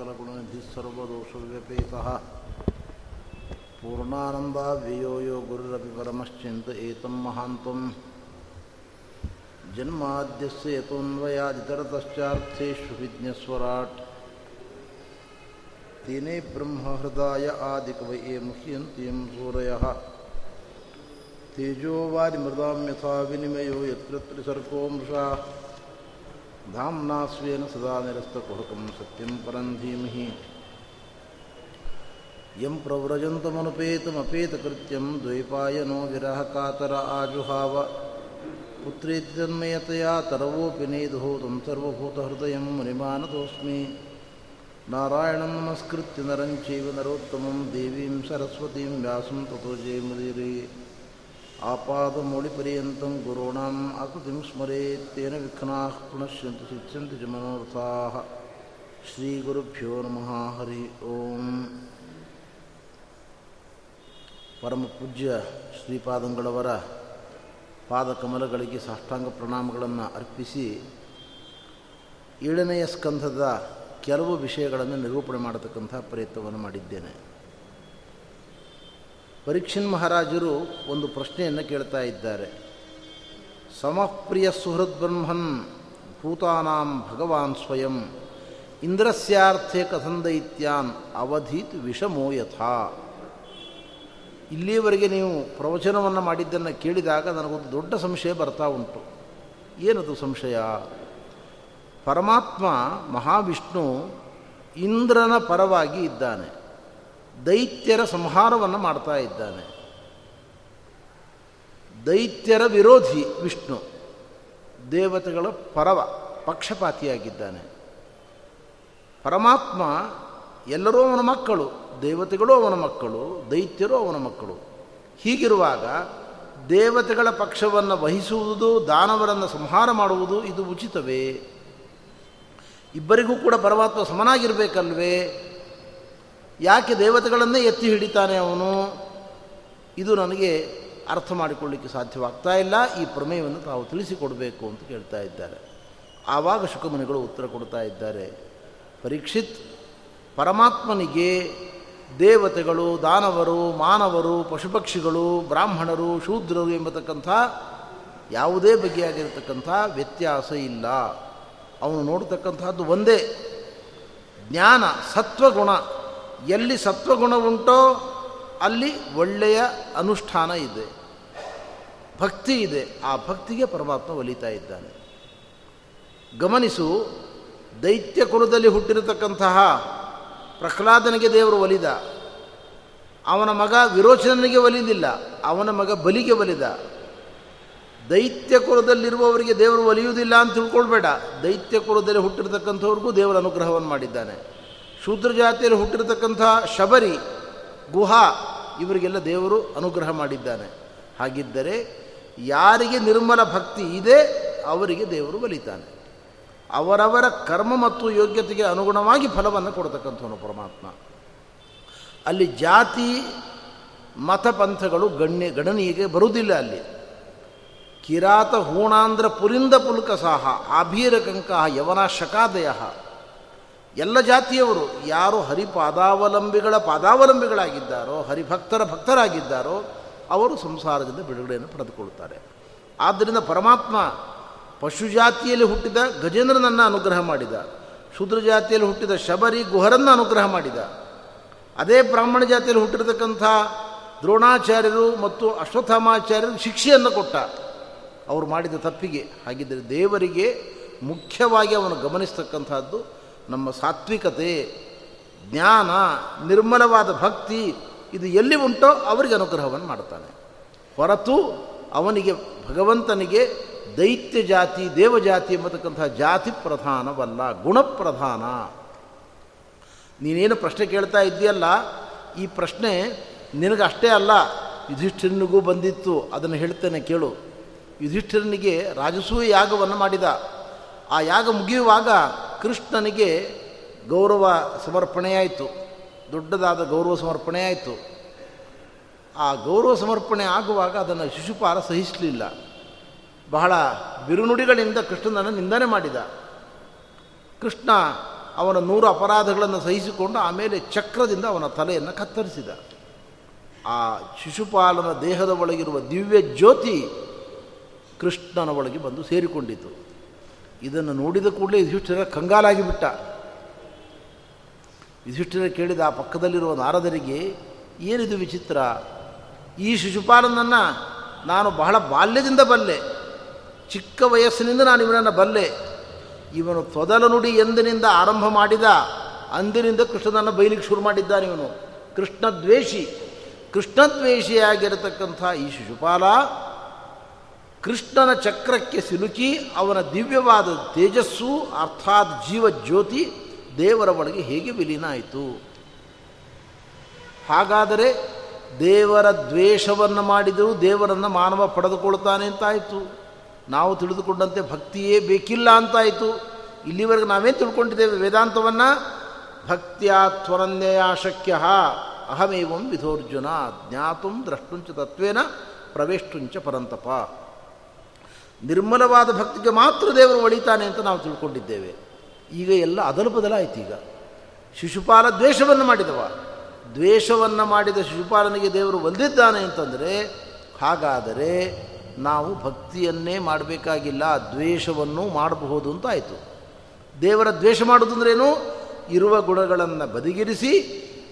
सकलगुणनिधिः सर्वदोषव्यपेतः पूर्णानन्दाव्ययो यो गुरुरपि परमश्चिन्त एतं महान्तं जन्माद्यस्य यतोऽन्वयादितरतश्चार्थेषु विज्ञस्वराट् तेने ब्रह्महृदाय आदिकवये मुह्यन्तीं सूरयः तेजो वारिमृदां यथा विनिमयो यत्र त्रिसर्गो मृषा ಧಾಮ್ನಾಸ್ವೇನ ಸದಾ ನಿರಸ್ತ ಕುಹಕಂ ಸತ್ಯಂ ಪರಂ ಧೀಮಹಿ. ಯಂ ಪ್ರವ್ರಜಂತಮನುಪೇತಮಪೇತಕೃತ್ಯಂ ದ್ವೈಪಾಯನೋ ವಿರಹ ಕಾತರ ಆಜುಹಾವ ಪುತ್ರೇತ್ಯನ್ಮಯತೆಯ ತರವೋಪಿ ನೇದುಹೂತಂ ಸರ್ವಭೂತಹೃದಯ ಮುನಿಮಾನತೋಸ್ಮಿ. ನಾರಾಯಣಂ ನಮಸ್ಕೃತ್ಯ ನರಂಚೈವ ನರೋತ್ತಮಂ ದೇವೀಂ ಸರಸ್ವತೀಂ ವ್ಯಾಸಂ ತಥೋಜೇ ಮುದಿರೇ आपादमौलिपर्यन्तं गुरूणाम् आकृतिं स्मरेत् तेन विघ्नाः पुनश्यन्ति सिद्ध्यन्ति च मनोरथाः ಶ್ರೀಗುರುಭ್ಯೋ ನಮಃ ಹರಿ ಓಂ ಪರಮ ಪೂಜ್ಯ ಶ್ರೀಪಾದಂಗಳವರ ಪಾದಕಮಲಗಳಿಗೆ ಸಾಷ್ಟಾಂಗ ಪ್ರಣಾಮಗಳನ್ನು ಅರ್ಪಿಸಿ ಏಳನೆಯ ಸ್ಕಂಧದ ಕೆಲವು ವಿಷಯಗಳನ್ನು ನಿರೂಪಣೆ ಮಾಡತಕ್ಕಂಥ ಪ್ರಯತ್ನವನ್ನು ಮಾಡಿದ್ದೇನೆ ಪರೀಕ್ಷನ್ ಮಹಾರಾಜರು ಒಂದು ಪ್ರಶ್ನೆಯನ್ನು ಕೇಳ್ತಾ ಇದ್ದಾರೆ. ಸಮಪ್ರಿಯ ಸುಹೃದ್ ಬ್ರಹ್ಮನ್ ಭೂತಾನಾಂ ಭಗವಾನ್ ಸ್ವಯಂ ಇಂದ್ರಸ್ಯಾರ್ಥೆ ಕಥಂದೈತ್ಯಾನ್ ಅವಧೀತ್ ವಿಷಮೋ ಯಥಾ. ಇಲ್ಲಿಯವರೆಗೆ ನೀವು ಪ್ರವಚನವನ್ನು ಮಾಡಿದ್ದನ್ನು ಕೇಳಿದಾಗ ನನಗೊಂದು ದೊಡ್ಡ ಸಂಶಯ ಬರ್ತಾ ಉಂಟು. ಏನದು ಸಂಶಯ? ಪರಮಾತ್ಮ ಮಹಾವಿಷ್ಣು ಇಂದ್ರನ ಪರವಾಗಿ ಇದ್ದಾನೆ. ದೈತ್ಯರ ಸಂಹಾರವನ್ನು ಮಾಡ್ತಾ ಇದ್ದಾನೆ. ದೈತ್ಯರ ವಿರೋಧಿ ವಿಷ್ಣು, ದೇವತೆಗಳ ಪರವ, ಪಕ್ಷಪಾತಿಯಾಗಿದ್ದಾನೆ. ಪರಮಾತ್ಮ ಎಲ್ಲರೂ ಅವನ ಮಕ್ಕಳು, ದೇವತೆಗಳು ಅವನ ಮಕ್ಕಳು, ದೈತ್ಯರು ಅವನ ಮಕ್ಕಳು. ಹೀಗಿರುವಾಗ ದೇವತೆಗಳ ಪಕ್ಷವನ್ನು ವಹಿಸುವುದು, ದಾನವರನ್ನು ಸಂಹಾರ ಮಾಡುವುದು ಇದು ಉಚಿತವೇ? ಇಬ್ಬರಿಗೂ ಕೂಡ ಪರಮಾತ್ಮ ಸಮನಾಗಿರಬೇಕಲ್ವೇ? ಯಾಕೆ ದೇವತೆಗಳನ್ನೇ ಎತ್ತಿ ಹಿಡಿತಾನೆ ಅವನು? ಇದು ನನಗೆ ಅರ್ಥ ಮಾಡಿಕೊಳ್ಳಿಕ್ಕೆ ಸಾಧ್ಯವಾಗ್ತಾ ಇಲ್ಲ. ಈ ಪ್ರಮೇಯವನ್ನು ತಾವು ತಿಳಿಸಿಕೊಡಬೇಕು ಅಂತ ಕೇಳ್ತಾ ಇದ್ದಾರೆ. ಆವಾಗ ಶುಕಮುನಿಗಳು ಉತ್ತರ ಕೊಡ್ತಾ ಇದ್ದಾರೆ. ಪರೀಕ್ಷಿತ್, ಪರಮಾತ್ಮನಿಗೆ ದೇವತೆಗಳು, ದಾನವರು, ಮಾನವರು, ಪಶುಪಕ್ಷಿಗಳು, ಬ್ರಾಹ್ಮಣರು, ಶೂದ್ರರು ಎಂಬತಕ್ಕಂಥ ಯಾವುದೇ ಬಗೆಯಾಗಿರತಕ್ಕಂಥ ವ್ಯತ್ಯಾಸ ಇಲ್ಲ. ಅವನು ನೋಡತಕ್ಕಂಥದ್ದು ಒಂದೇ. ಜ್ಞಾನ, ಸತ್ವಗುಣ. ಎಲ್ಲಿ ಸತ್ವಗುಣ ಉಂಟೋ ಅಲ್ಲಿ ಒಳ್ಳೆಯ ಅನುಷ್ಠಾನ ಇದೆ. ಭಕ್ತಿ ಇದೆ. ಆ ಭಕ್ತಿಗೆ ಪರಮಾತ್ಮ ಒಲಿತಾ ಇದ್ದಾನೆ. ಗಮನಿಸು, ದೈತ್ಯ ಕುಲದಲ್ಲಿ ಹುಟ್ಟಿರತಕ್ಕಂತಹ ಪ್ರಹ್ಲಾದನಿಗೆ ದೇವರು ಒಲಿದ. ಅವನ ಮಗ ವಿರೋಚನನಿಗೆ ಒಲಿದಿಲ್ಲ. ಅವನ ಮಗ ಬಲಿಗೆ ಒಲಿದ. ದೈತ್ಯ ಕುಲದಲ್ಲಿರುವವರಿಗೆ ದೇವರು ಒಲಿಯುವುದಿಲ್ಲ ಅಂತ ತಿಳ್ಕೊಳ್ಬೇಡ. ದೈತ್ಯ ಕುಲದಲ್ಲಿ ಹುಟ್ಟಿರತಕ್ಕಂಥವ್ರಿಗೂ ದೇವರ ಅನುಗ್ರಹವನ್ನು ಮಾಡಿದ್ದಾನೆ. ಶೂದ್ರ ಜಾತಿಯಲ್ಲಿ ಹುಟ್ಟಿರತಕ್ಕಂಥ ಶಬರಿ, ಗುಹಾ, ಇವರಿಗೆಲ್ಲ ದೇವರು ಅನುಗ್ರಹ ಮಾಡಿದ್ದಾನೆ. ಹಾಗಿದ್ದರೆ ಯಾರಿಗೆ ನಿರ್ಮಲ ಭಕ್ತಿ ಇದೆ, ಅವರಿಗೆ ದೇವರು ಬಲಿತಾನೆ. ಅವರವರ ಕರ್ಮ ಮತ್ತು ಯೋಗ್ಯತೆಗೆ ಅನುಗುಣವಾಗಿ ಫಲವನ್ನು ಕೊಡ್ತಕ್ಕಂಥವನು ಪರಮಾತ್ಮ. ಅಲ್ಲಿ ಜಾತಿ ಮತಪಂಥಗಳು ಗಣ್ಯ ಗಣನೀಯಗೆ ಬರುವುದಿಲ್ಲ ಅಲ್ಲಿ. ಕಿರಾತ ಹೂಣಾಂಧ್ರ ಪುರಿಂದ ಪುಲ್ಕ ಸಾಹ ಆಭೀರ ಕಂಕಃ ಯವನ ಶಕಾದಯ ಎಲ್ಲ ಜಾತಿಯವರು ಯಾರು ಹರಿಪಾದಾವಲಂಬಿಗಳ ಪಾದಾವಲಂಬಿಗಳಾಗಿದ್ದಾರೋ, ಹರಿಭಕ್ತರ ಭಕ್ತರಾಗಿದ್ದಾರೋ, ಅವರು ಸಂಸಾರದಿಂದ ಬಿಡುಗಡೆಯನ್ನು ಪಡೆದುಕೊಳ್ಳುತ್ತಾರೆ. ಆದ್ದರಿಂದ ಪರಮಾತ್ಮ ಪಶು ಜಾತಿಯಲ್ಲಿ ಹುಟ್ಟಿದ, ಗಜೇಂದ್ರನನ್ನು ಅನುಗ್ರಹ ಮಾಡಿದ, ಶೂದ್ರ ಜಾತಿಯಲ್ಲಿ ಹುಟ್ಟಿದ, ಶಬರಿ ಗುಹರನ್ನು ಅನುಗ್ರಹ ಮಾಡಿದ, ಅದೇ ಬ್ರಾಹ್ಮಣ ಜಾತಿಯಲ್ಲಿ ಹುಟ್ಟಿರತಕ್ಕಂಥ ದ್ರೋಣಾಚಾರ್ಯರು ಮತ್ತು ಅಶ್ವತ್ಥಾಮಾಚಾರ್ಯರು ಶಿಕ್ಷೆಯನ್ನು ಕೊಟ್ಟ, ಅವರು ಮಾಡಿದ ತಪ್ಪಿಗೆ. ಹಾಗಿದ್ದರೆ ದೇವರಿಗೆ ಮುಖ್ಯವಾಗಿ ಅವನು ಗಮನಿಸ್ತಕ್ಕಂಥದ್ದು ನಮ್ಮ ಸಾತ್ವಿಕತೆ, ಜ್ಞಾನ, ನಿರ್ಮಲವಾದ ಭಕ್ತಿ, ಇದು ಎಲ್ಲಿ ಉಂಟೋ ಅವರಿಗೆ ಅನುಗ್ರಹವನ್ನು ಮಾಡ್ತಾನೆ ಹೊರತು ಅವನಿಗೆ, ಭಗವಂತನಿಗೆ ದೈತ್ಯ ಜಾತಿ ದೇವಜಾತಿ ಎಂಬತಕ್ಕಂಥ ಜಾತಿ ಪ್ರಧಾನವಲ್ಲ ಗುಣಪ್ರಧಾನ ನೀನೇನು ಪ್ರಶ್ನೆ ಕೇಳ್ತಾ ಇದ್ದೀಯಲ್ಲ, ಈ ಪ್ರಶ್ನೆ ನಿನಗೆ ಅಷ್ಟೇ ಅಲ್ಲ, ಯುಧಿಷ್ಠಿರನಿಗೂ ಬಂದಿತ್ತು, ಅದನ್ನು ಹೇಳ್ತೇನೆ ಕೇಳು. ಯುಧಿಷ್ಠಿರನಿಗೆ ರಾಜಸೂಯ ಯಾಗವನ್ನು ಮಾಡಿದ. ಆ ಯಾಗ ಮುಗಿಯುವಾಗ ಕೃಷ್ಣನಿಗೆ ಗೌರವ ಸಮರ್ಪಣೆಯಾಯಿತು. ದೊಡ್ಡದಾದ ಗೌರವ ಸಮರ್ಪಣೆ ಆಯಿತು ಆ ಗೌರವ ಸಮರ್ಪಣೆ ಆಗುವಾಗ ಅದನ್ನು ಶಿಶುಪಾಲ ಸಹಿಸಲಿಲ್ಲ. ಬಹಳ ಬಿರುನುಡಿಗಳಿಂದ ಕೃಷ್ಣನನ್ನು ನಿಂದನೆ ಮಾಡಿದ. ಕೃಷ್ಣ ಅವನ ನೂರು ಅಪರಾಧಗಳನ್ನು ಸಹಿಸಿಕೊಂಡು ಆಮೇಲೆ ಚಕ್ರದಿಂದ ಅವನ ತಲೆಯನ್ನು ಕತ್ತರಿಸಿದ. ಆ ಶಿಶುಪಾಲನ ದೇಹದ ಒಳಗಿರುವ ದಿವ್ಯ ಜ್ಯೋತಿ ಕೃಷ್ಣನ ಒಳಗೆ ಬಂದು ಸೇರಿಕೊಂಡಿತು. ಇದನ್ನು ನೋಡಿದ ಕೂಡಲೇ ಯುಧಿಷ್ಠಿರ ಕಂಗಾಲಾಗಿ ಬಿಟ್ಟ. ಯುಧಿಷ್ಠಿರ ಕೇಳಿದ ಆ ಪಕ್ಕದಲ್ಲಿರುವ ನಾರದರಿಗೆ, ಏನಿದು ವಿಚಿತ್ರ? ಈ ಶಿಶುಪಾಲನನ್ನು ನಾನು ಬಹಳ ಬಾಲ್ಯದಿಂದ ಬಲ್ಲೆ. ಚಿಕ್ಕ ವಯಸ್ಸಿನಿಂದ ನಾನು ಇವನನ್ನು ಬಲ್ಲೆ. ಇವನು ತೊದಲ ನುಡಿ ಎಂದಿನಿಂದ ಆರಂಭ ಮಾಡಿದ, ಅಂದಿನಿಂದ ಕೃಷ್ಣನನ್ನು ಬೈಲಿಕ್ಕೆ ಶುರು ಮಾಡಿದ್ದಾನೆ ಇವನು. ಕೃಷ್ಣದ್ವೇಷಿ. ಕೃಷ್ಣದ್ವೇಷಿಯಾಗಿರತಕ್ಕಂಥ ಈ ಶಿಶುಪಾಲ ಕೃಷ್ಣನ ಚಕ್ರಕ್ಕೆ ಸಿಲುಕಿ ಅವನ ದಿವ್ಯವಾದ ತೇಜಸ್ಸು, ಅರ್ಥಾತ್ ಜೀವಜ್ಯೋತಿ ದೇವರ ಒಳಗೆ ಹೇಗೆ ವಿಲೀನ ಆಯಿತು? ಹಾಗಾದರೆ ದೇವರ ದ್ವೇಷವನ್ನು ಮಾಡಿದರೂ ದೇವರನ್ನು ಮಾನವ ಪಡೆದುಕೊಳ್ತಾನೆ ಅಂತಾಯಿತು. ನಾವು ತಿಳಿದುಕೊಂಡಂತೆ ಭಕ್ತಿಯೇ ಬೇಕಿಲ್ಲ ಅಂತಾಯಿತು. ಇಲ್ಲಿವರೆಗೆ ನಾವೇ ತಿಳ್ಕೊಂಡಿದ್ದೇವೆ? ವೇದಾಂತವನ್ನು ಭಕ್ತಿಯ ತ್ವರನ್ಯಯ ಶಕ್ಯ ಅಹಮೇವಂ ವಿಧೋರ್ಜುನ ಜ್ಞಾತು ದ್ರಷ್ಟುಂಚ ತತ್ವೇನ ಪ್ರವೇಷ್ಟುಂಚ ಪರಂತಪ. ನಿರ್ಮಲವಾದ ಭಕ್ತಿಗೆ ಮಾತ್ರ ದೇವರು ಒಳಿತಾನೆ ಅಂತ ನಾವು ತಿಳ್ಕೊಂಡಿದ್ದೇವೆ. ಈಗ ಎಲ್ಲ ಅದಲು ಬದಲಾಯಿತು ಈಗ. ಶಿಶುಪಾಲ ದ್ವೇಷವನ್ನು ಮಾಡಿದವ. ದ್ವೇಷವನ್ನು ಮಾಡಿದ ಶಿಶುಪಾಲನಿಗೆ ದೇವರು ಒಲ್ದಿದ್ದಾನೆ ಅಂತಂದರೆ, ಹಾಗಾದರೆ ನಾವು ಭಕ್ತಿಯನ್ನೇ ಮಾಡಬೇಕಾಗಿಲ್ಲ, ದ್ವೇಷವನ್ನು ಮಾಡಬಹುದು ಅಂತ ಆಯಿತು. ದೇವರ ದ್ವೇಷ ಮಾಡೋದಂದ್ರೇನು ಇರುವ ಗುಣಗಳನ್ನು ಬದಿಗಿರಿಸಿ,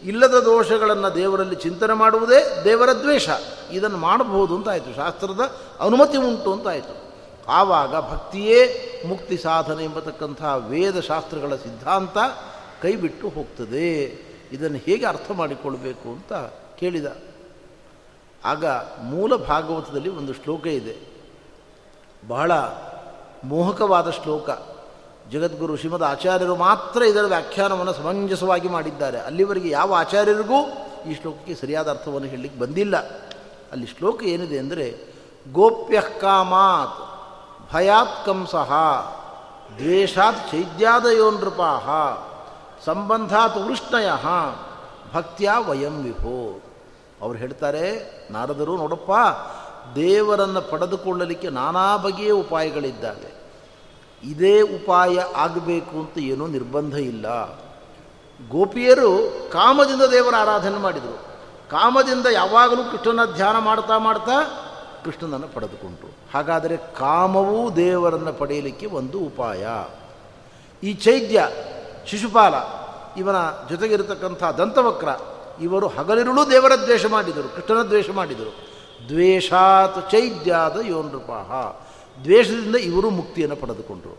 ಇಲ್ಲದ ದೋಷಗಳನ್ನು ದೇವರಲ್ಲಿ ಚಿಂತನೆ ಮಾಡುವುದೇ ದೇವರ ದ್ವೇಷ. ಇದನ್ನು ಮಾಡಬಹುದು ಅಂತಾಯಿತು ಶಾಸ್ತ್ರದ ಅನುಮತಿ ಉಂಟು ಅಂತಾಯಿತು ಆವಾಗ ಭಕ್ತಿಯೇ ಮುಕ್ತಿ ಸಾಧನೆ ಎಂಬತಕ್ಕಂಥ ವೇದಶಾಸ್ತ್ರಗಳ ಸಿದ್ಧಾಂತ ಕೈಬಿಟ್ಟು ಹೋಗ್ತದೆ. ಇದನ್ನು ಹೇಗೆ ಅರ್ಥ ಮಾಡಿಕೊಳ್ಬೇಕು ಅಂತ ಕೇಳಿದ. ಆಗ ಮೂಲ ಭಾಗವತದಲ್ಲಿ ಒಂದು ಶ್ಲೋಕ ಇದೆ. ಬಹಳ ಮೋಹಕವಾದ ಶ್ಲೋಕ. ಜಗದ್ಗುರು ಶ್ರೀಮದ್ ಆಚಾರ್ಯರು ಮಾತ್ರ ಇದರ ವ್ಯಾಖ್ಯಾನವನ್ನು ಸಮಂಜಸವಾಗಿ ಮಾಡಿದ್ದಾರೆ. ಅಲ್ಲಿವರೆಗೆ ಯಾವ ಆಚಾರ್ಯರಿಗೂ ಈ ಶ್ಲೋಕಕ್ಕೆ ಸರಿಯಾದ ಅರ್ಥವನ್ನು ಹೇಳಲಿಕ್ಕೆ ಬಂದಿಲ್ಲ. ಅಲ್ಲಿ ಶ್ಲೋಕ ಏನಿದೆ ಅಂದರೆ ಗೋಪ್ಯ ಕಾಮಾತ್ ಭಯಾತ್ ಕಂಸಃ ದ್ವೇಷಾತ್ ಚೈದ್ಯಾದಯೋ ನೃಪಾಹ ಸಂಬಂಧಾತ್ ವೃಷ್ಣಯ. ಭಕ್ತಿಯ ವಯಂ ವಿಭೋ. ಅವ್ರು ಹೇಳ್ತಾರೆ, ನಾರದರು, ನೋಡಪ್ಪ, ದೇವರನ್ನು ಪಡೆದುಕೊಳ್ಳಲಿಕ್ಕೆ ನಾನಾ ಬಗೆಯ ಉಪಾಯಗಳಿದ್ದಾವೆ. ಇದೇ ಉಪಾಯ ಆಗಬೇಕು ಅಂತ ಏನೂ ನಿರ್ಬಂಧ ಇಲ್ಲ. ಗೋಪಿಯರು ಕಾಮದಿಂದ ದೇವರ ಆರಾಧನೆ ಮಾಡಿದರು. ಕಾಮದಿಂದ ಯಾವಾಗಲೂ ಕೃಷ್ಣನ ಧ್ಯಾನ ಮಾಡ್ತಾ ಮಾಡ್ತಾ ಕೃಷ್ಣನನ್ನು ಪಡೆದುಕೊಂಡರು. ಹಾಗಾದರೆ ಕಾಮವೂ ದೇವರನ್ನು ಪಡೆಯಲಿಕ್ಕೆ ಒಂದು ಉಪಾಯ. ಈ ಚೈದ್ಯ ಶಿಶುಪಾಲ, ಇವನ ಜೊತೆಗಿರತಕ್ಕಂಥ ದಂತವಕ್ರ, ಇವರು ಹಗಲಿರುಳು ದೇವರ ದ್ವೇಷ ಮಾಡಿದರು, ಕೃಷ್ಣನ ದ್ವೇಷ ಮಾಡಿದರು. ದ್ವೇಷಾತ್ ಚೈದ್ಯಾದ ಯೋನ್ ನೃಪಾಹ ದ್ವೇಷದಿಂದ ಇವರು ಮುಕ್ತಿಯನ್ನು ಪಡೆದುಕೊಂಡರು.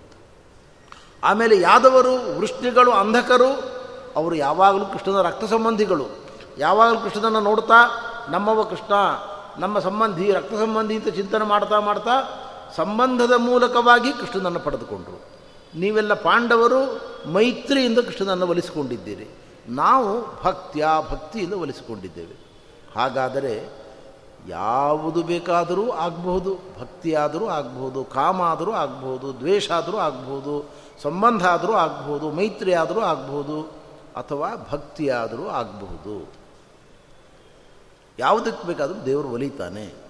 ಆಮೇಲೆ ಯಾದವರು, ವೃಷ್ಣಿಗಳು, ಅಂಧಕರು, ಅವರು ಯಾವಾಗಲೂ ಕೃಷ್ಣನ ರಕ್ತ ಸಂಬಂಧಿಗಳು. ಯಾವಾಗಲೂ ಕೃಷ್ಣನನ್ನು ನೋಡ್ತಾ ನಮ್ಮವ ಕೃಷ್ಣ ನಮ್ಮ ಸಂಬಂಧಿ, ರಕ್ತ ಸಂಬಂಧಿ ಅಂತ ಚಿಂತನೆ ಮಾಡ್ತಾ ಮಾಡ್ತಾ ಸಂಬಂಧದ ಮೂಲಕವಾಗಿ ಕೃಷ್ಣನನ್ನು ಪಡೆದುಕೊಂಡರು. ನೀವೆಲ್ಲ ಪಾಂಡವರು, ಮೈತ್ರಿಯಿಂದ ಕೃಷ್ಣನನ್ನು ಒಲಿಸಿಕೊಂಡಿದ್ದೀರಿ. ನಾವು ಭಕ್ತಿಯ, ಭಕ್ತಿಯಿಂದ ಒಲಿಸಿಕೊಂಡಿದ್ದೇವೆ. ಹಾಗಾದರೆ ಯಾವುದು ಬೇಕಾದರೂ ಆಗಬಹುದು, ಭಕ್ತಿಯಾದರೂ ಆಗಬಹುದು ಕಾಮ ಆದರೂ ಆಗಬಹುದು ದ್ವೇಷ ಆದರೂ ಆಗಬಹುದು, ಸಂಬಂಧ ಆದರೂ ಆಗಬಹುದು ಮೈತ್ರಿ ಆದರೂ ಆಗಬಹುದು, ಅಥವಾ ಭಕ್ತಿಯಾದರೂ ಆಗಬಹುದು. ಯಾವುದಕ್ಕೆ ಬೇಕಾದರೂ ದೇವರು ಒಲಿತಾನೆ.